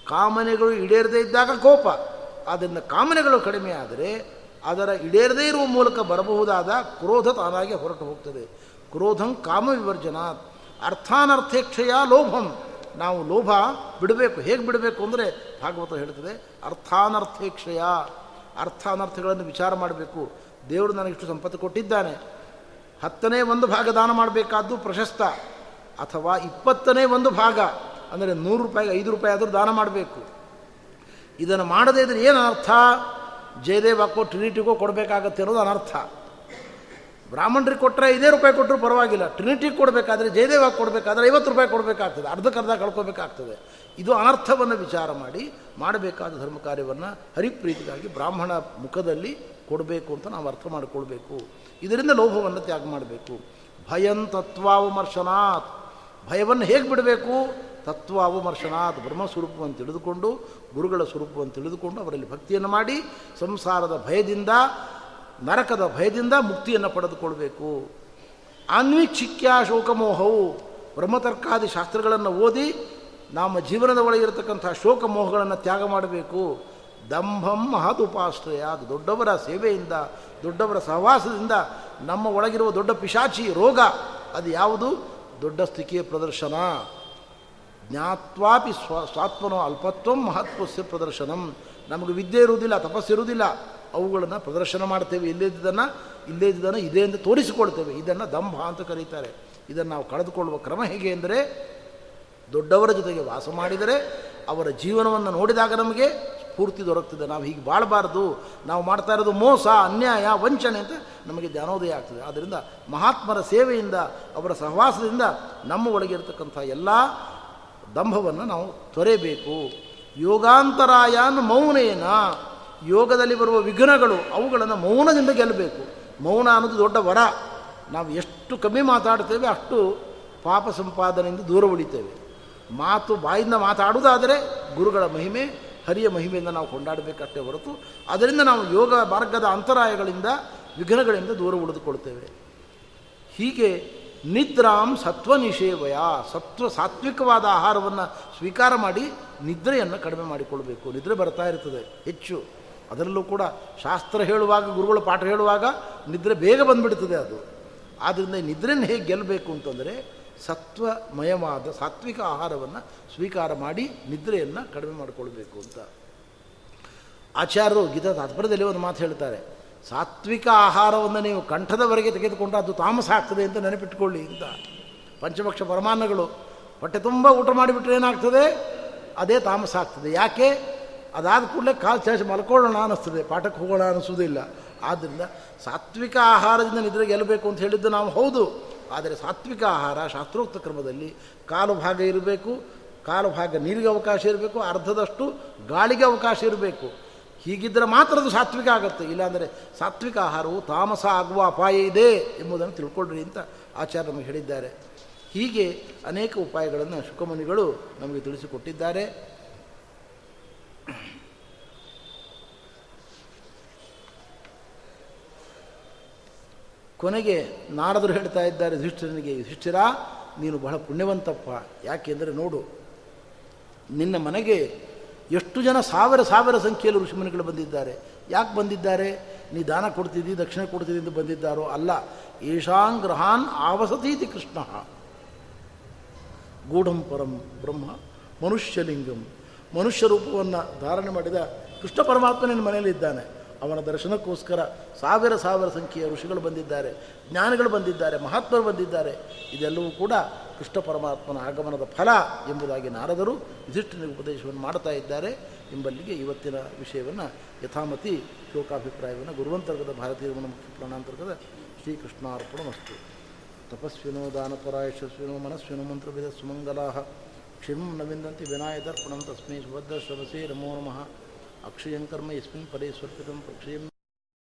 ಕಾಮನೆಗಳು ಈಡೇರದೇ ಇದ್ದಾಗ ಕೋಪ. ಆದ್ದರಿಂದ ಕಾಮನೆಗಳು ಕಡಿಮೆ ಆದರೆ ಅದರ ಈಡೇರದೇ ಇರುವ ಮೂಲಕ ಬರಬಹುದಾದ ಕ್ರೋಧ ತಾನಾಗೆ ಹೊರಟು ಹೋಗ್ತದೆ. ಕ್ರೋಧಂ ಕಾಮ ವಿವರ್ಜನಾ ಅರ್ಥಾನರ್ಥೇಕ್ಷೆಯ ಲೋಭಂ. ನಾವು ಲೋಭ ಬಿಡಬೇಕು. ಹೇಗೆ ಬಿಡಬೇಕು ಅಂದರೆ ಭಾಗವತ ಹೇಳ್ತದೆ, ಅರ್ಥಾನರ್ಥೇಕ್ಷಯ. ಅರ್ಥಾನರ್ಥಗಳನ್ನು ವಿಚಾರ ಮಾಡಬೇಕು. ದೇವರು ನನಗಿಷ್ಟು ಸಂಪತ್ತು ಕೊಟ್ಟಿದ್ದಾನೆ. ಹತ್ತನೇ ಒಂದು ಭಾಗ ದಾನ ಮಾಡಬೇಕಾದ್ದು ಪ್ರಶಸ್ತ. ಅಥವಾ ಇಪ್ಪತ್ತನೇ ಒಂದು ಭಾಗ, ಅಂದರೆ ನೂರು ರೂಪಾಯಿಗೆ ಐದು ರೂಪಾಯಿ ಆದರೂ ದಾನ ಮಾಡಬೇಕು. ಇದನ್ನು ಮಾಡದೇ ಇದ್ರೆ ಏನು ಅರ್ಥ ಜಯದೇವಕ್ಕೋ, ಟ್ರಿನಿಟಿಗೋ ಕೊಡಬೇಕಾಗತ್ತೆ ಅನ್ನೋದು ಅನರ್ಥ. ಬ್ರಾಹ್ಮಣರಿಗೆ ಕೊಟ್ಟರೆ ಐದೇ ರೂಪಾಯಿ ಕೊಟ್ಟರು ಪರವಾಗಿಲ್ಲ. ಟ್ರಿನಿಟಿಗೆ ಕೊಡಬೇಕಾದ್ರೆ, ಜಯದೇವಾಗ ಕೊಡಬೇಕಾದ್ರೆ ಐವತ್ತು ರೂಪಾಯಿ ಕೊಡಬೇಕಾಗ್ತದೆ. ಅರ್ಧಕ್ಕರ್ಧ ಕಳ್ಕೋಬೇಕಾಗ್ತದೆ. ಇದು ಅನರ್ಥವನ್ನು ವಿಚಾರ ಮಾಡಿ, ಮಾಡಬೇಕಾದ ಧರ್ಮ ಕಾರ್ಯವನ್ನು ಹರಿಪ್ರೀತಿಗಾಗಿ ಬ್ರಾಹ್ಮಣ ಮುಖದಲ್ಲಿ ಕೊಡಬೇಕು ಅಂತ ನಾವು ಅರ್ಥ ಮಾಡಿಕೊಳ್ಬೇಕು. ಇದರಿಂದ ಲೋಭವನ್ನು ತ್ಯಾಗ ಮಾಡಬೇಕು. ಭಯಂ ತತ್ವಾವಮರ್ಶನಾತ್. ಭಯವನ್ನು ಹೇಗೆ ಬಿಡಬೇಕು? ತತ್ವ ಬ್ರಹ್ಮ ಸ್ವರೂಪವನ್ನು ತಿಳಿದುಕೊಂಡು, ಗುರುಗಳ ಸ್ವರೂಪವನ್ನು ತಿಳಿದುಕೊಂಡು ಅವರಲ್ಲಿ ಭಕ್ತಿಯನ್ನು ಮಾಡಿ, ಸಂಸಾರದ ಭಯದಿಂದ ನರಕದ ಭಯದಿಂದ ಮುಕ್ತಿಯನ್ನು ಪಡೆದುಕೊಳ್ಬೇಕು. ಅನ್ವೀಕ್ಷಿಕ್ಯ ಶೋಕಮೋಹವು ಬ್ರಹ್ಮತರ್ಕಾದಿ ಶಾಸ್ತ್ರಗಳನ್ನು ಓದಿ ನಮ್ಮ ಜೀವನದ ಒಳಗಿರತಕ್ಕಂಥ ಶೋಕಮೋಹಗಳನ್ನು ತ್ಯಾಗ ಮಾಡಬೇಕು. ದಂಭಂ ಮಹದುಪಾಶ್ರಯ, ಅದು ದೊಡ್ಡವರ ಸೇವೆಯಿಂದ, ದೊಡ್ಡವರ ಸಹವಾಸದಿಂದ ನಮ್ಮ ಒಳಗಿರುವ ದೊಡ್ಡ ಪಿಶಾಚಿ ರೋಗ, ಅದು ಯಾವುದು? ದೊಡ್ಡ ಸ್ಥಿತಿಯ ಪ್ರದರ್ಶನ. ಜ್ಞಾತ್ವಾಪಿ ಸ್ವ ಸ್ವಾತ್ಮನೋ ಅಲ್ಪತ್ವ ಮಹತ್ವಸ್ಯ ಪ್ರದರ್ಶನಂ. ನಮಗೆ ವಿದ್ಯೆ ಇರುವುದಿಲ್ಲ ತಪಸ್ಸಿರುವುದಿಲ್ಲ ಅವುಗಳನ್ನು ಪ್ರದರ್ಶನ ಮಾಡ್ತೇವೆ. ಇಲ್ಲೇದನ್ನು ಇಲ್ಲೇದನ್ನು ಇದೆ ಎಂದು ತೋರಿಸಿಕೊಳ್ತೇವೆ ಇದನ್ನು ದಂಭ ಅಂತ ಕರೀತಾರೆ. ಇದನ್ನು ನಾವು ಕಳೆದುಕೊಳ್ಳುವ ಕ್ರಮ ಹೇಗೆ ಅಂದರೆ, ದೊಡ್ಡವರ ಜೊತೆಗೆ ವಾಸ ಮಾಡಿದರೆ, ಅವರ ಜೀವನವನ್ನು ನೋಡಿದಾಗ ನಮಗೆ ಸ್ಫೂರ್ತಿ ದೊರಕ್ತದೆ. ನಾವು ಹೀಗೆ ಬಾಳಬಾರ್ದು. ನಾವು ಮಾಡ್ತಾ ಇರೋದು ಮೋಸ, ಅನ್ಯಾಯ, ವಂಚನೆ ಅಂತ ನಮಗೆ ಜ್ಞಾನೋದಯ ಆಗ್ತದೆ. ಆದ್ದರಿಂದ ಮಹಾತ್ಮರ ಸೇವೆಯಿಂದ, ಅವರ ಸಹವಾಸದಿಂದ ನಮ್ಮ ಒಳಗಿರತಕ್ಕಂಥ ಎಲ್ಲ ದಂಭವನ್ನು ನಾವು ತೊರೆಯಬೇಕು ಯೋಗಾಂತರಾಯನ್ ಮೌನೇನ. ಯೋಗದಲ್ಲಿ ಬರುವ ವಿಘ್ನಗಳು ಅವುಗಳನ್ನು ಮೌನದಿಂದ ಗೆಲ್ಲಬೇಕು. ಮೌನ ಅನ್ನೋದು ದೊಡ್ಡ ವರ. ನಾವು ಎಷ್ಟು ಕಮ್ಮಿ ಮಾತಾಡ್ತೇವೆ ಅಷ್ಟು ಪಾಪ ಸಂಪಾದನೆಯಿಂದ ದೂರ ಉಳಿತೇವೆ. ಮಾತು ಬಾಯಿಂದ ಮಾತಾಡುವುದಾದರೆ ಗುರುಗಳ ಮಹಿಮೆ, ಹರಿಯ ಮಹಿಮೆಯಿಂದ ನಾವು ಕೊಂಡಾಡಬೇಕಷ್ಟೇ ಹೊರತು ಅದರಿಂದ ನಾವು ಯೋಗ ಮಾರ್ಗದ ಅಂತರಾಯಗಳಿಂದ, ವಿಘ್ನಗಳಿಂದ ದೂರ ಉಳಿದುಕೊಳ್ತೇವೆ. ಹೀಗೆ ನಿದ್ರಾಂ ಸತ್ವ ನಿಷೇವಯ, ಸತ್ವ ಸಾತ್ವಿಕವಾದ ಆಹಾರವನ್ನು ಸ್ವೀಕಾರ ಮಾಡಿ ನಿದ್ರೆಯನ್ನು ಕಡಿಮೆ ಮಾಡಿಕೊಳ್ಬೇಕು. ನಿದ್ರೆ ಬರ್ತಾ ಇರ್ತದೆ ಹೆಚ್ಚು. ಅದರಲ್ಲೂ ಕೂಡ ಶಾಸ್ತ್ರ ಹೇಳುವಾಗ, ಗುರುಗಳು ಪಾಠ ಹೇಳುವಾಗ ನಿದ್ರೆ ಬೇಗ ಬಂದುಬಿಡ್ತದೆ ಅದು. ಆದ್ದರಿಂದ ನಿದ್ರೆಯನ್ನು ಹೇಗೆ ಗೆಲ್ಲಬೇಕು ಅಂತಂದರೆ ಸತ್ವಮಯವಾದ ಸಾತ್ವಿಕ ಆಹಾರವನ್ನು ಸ್ವೀಕಾರ ಮಾಡಿ ನಿದ್ರೆಯನ್ನು ಕಡಿಮೆ ಮಾಡಿಕೊಳ್ಬೇಕು ಅಂತ. ಆಚಾರ್ಯರು ಗೀತಾ ತಾತ್ಪರ್ಯದಲ್ಲಿ ಒಂದು ಮಾತು ಹೇಳ್ತಾರೆ, ಸಾತ್ವಿಕ ಆಹಾರವನ್ನು ನೀವು ಕಂಠದವರೆಗೆ ತೆಗೆದುಕೊಂಡು ಅದು ತಾಮಸ ಆಗ್ತದೆ ಅಂತ ನೆನಪಿಟ್ಕೊಳ್ಳಿ ಅಂತ. ಪಂಚಪಕ್ಷ ಪರಮಾನ್ನಗಳು, ಹೊಟ್ಟೆ ತುಂಬ ಊಟ ಮಾಡಿಬಿಟ್ರೆ ಏನಾಗ್ತದೆ? ಅದೇ ತಾಮಸ ಆಗ್ತದೆ. ಯಾಕೆ? ಅದಾದ ಕೂಡಲೇ ಕಾಲು ಚಾಚಿ ಮಲ್ಕೊಳ್ಳೋಣ ಅನ್ನಿಸ್ತದೆ. ಪಾಠಕ್ಕೆ ಹೋಗೋಣ ಅನ್ನಿಸೋದಿಲ್ಲ ಆದ್ದರಿಂದ ಸಾತ್ವಿಕ ಆಹಾರದಿಂದ ನಿದ್ರೆ ಗೆಲ್ಲಬೇಕು ಅಂತ ಹೇಳಿದ್ದು ನಾವು ಹೌದು. ಆದರೆ ಸಾತ್ವಿಕ ಆಹಾರ ಶಾಸ್ತ್ರೋಕ್ತ ಕ್ರಮದಲ್ಲಿ ಕಾಲು ಭಾಗ ಇರಬೇಕು, ಕಾಲು ಭಾಗ ನೀರಿಗೆ ಅವಕಾಶ ಇರಬೇಕು, ಅರ್ಧದಷ್ಟು ಗಾಳಿಗೆ ಅವಕಾಶ ಇರಬೇಕು. ಹೀಗಿದ್ದರೆ ಮಾತ್ರ ಅದು ಸಾತ್ವಿಕ ಆಗುತ್ತೆ. ಇಲ್ಲಾಂದರೆ ಸಾತ್ವಿಕ ಆಹಾರವು ತಾಮಸ ಆಗುವ ಅಪಾಯ ಇದೆ ಎಂಬುದನ್ನು ತಿಳ್ಕೊಳ್ರಿ ಅಂತ ಆಚಾರ್ಯ ನಮಗೆ ಹೇಳಿದ್ದಾರೆ. ಹೀಗೆ ಅನೇಕ ಉಪಾಯಗಳನ್ನು ಶುಕಮುನಿಗಳು ನಮಗೆ ತಿಳಿಸಿಕೊಟ್ಟಿದ್ದಾರೆ. ಕೊನೆಗೆ ನಾರದರು ಹೇಳ್ತಾ ಇದ್ದಾರೆ ಯುಧಿಷ್ಠಿರನಿಗೆ ಯುಧಿಷ್ಠಿರ ನೀನು ಬಹಳ ಪುಣ್ಯವಂತಪ್ಪ. ಯಾಕೆಂದರೆ ನೋಡು, ನಿನ್ನ ಮನೆಗೆ ಎಷ್ಟು ಜನ ಸಾವಿರ ಸಾವಿರ ಸಂಖ್ಯೆಯಲ್ಲಿ ಋಷಿಮುನಿಗಳು ಬಂದಿದ್ದಾರೆ. ಯಾಕೆ ಬಂದಿದ್ದಾರೆ? ನೀ ದಾನ ಕೊಡ್ತಿದ್ದಿ, ದಕ್ಷಿಣ ಕೊಡ್ತಿದ್ದಿ ಎಂದು ಬಂದಿದ್ದಾರೋ? ಅಲ್ಲ ಈಶಾನ್ ಗ್ರಹಾನ್ ಆವಸತೀತಿ ಕೃಷ್ಣ. ಗೂಢಂ ಪರಂ ಬ್ರಹ್ಮ ಮನುಷ್ಯಲಿಂಗಂ. ಮನುಷ್ಯ ರೂಪವನ್ನು ಧಾರಣೆ ಮಾಡಿದ ಕೃಷ್ಣ ಪರಮಾತ್ಮನ ಮನೆಯಲ್ಲಿದ್ದಾನೆ ಅವನ ದರ್ಶನಕ್ಕೋಸ್ಕರ ಸಾವಿರ ಸಾವಿರ ಸಂಖ್ಯೆಯ ಋಷಿಗಳು ಬಂದಿದ್ದಾರೆ, ಜ್ಞಾನಿಗಳು ಬಂದಿದ್ದಾರೆ, ಮಹಾತ್ಮರು ಬಂದಿದ್ದಾರೆ. ಇದೆಲ್ಲವೂ ಕೂಡ ಕೃಷ್ಣ ಪರಮಾತ್ಮನ ಆಗಮನದ ಫಲ ಎಂಬುದಾಗಿ ನಾರದರು ಯುಧಿಷ್ಠನಿಗೆ ಉಪದೇಶವನ್ನು ಮಾಡ್ತಾ ಇದ್ದಾರೆ. ಎಂಬಲ್ಲಿಗೆ ಇವತ್ತಿನ ವಿಷಯವನ್ನು ಯಥಾಮತಿ ಶ್ಲೋಕಾಭಿಪ್ರಾಯವನ್ನು ಗುರುವಂತರ್ಗದ ಭಾರತೀಯ ಮುಖ್ಯ ಪ್ರಾಣಾಂತರ್ಗದ ಶ್ರೀಕೃಷ್ಣಾರ್ಪಣ ಮಸ್ತು ತಪಸ್ವಿನೋ ದಾನಪರ ಯಶಸ್ವಿನೋ ಮನಸ್ವಿನೋ ಮಂತ್ರವಿದ ಸುಮಂಗಲಾ ಕ್ಷಿಂ ನ ವಿಂದಂತಿ ವಿನಾಯದರ್ಪಣಂ ತಸ್ಮೈ ಸುಭದ್ರ ಶ್ರವಸೇ ನಮೋ ನಮಃ. ಅಕ್ಷಯಂ ಕರ್ಮ ಯಸ್ಮಿನ್ ಪರೇ ಸ್ವರ್ಪಿತಂ ಪ್ರಕ್ಷಯಂ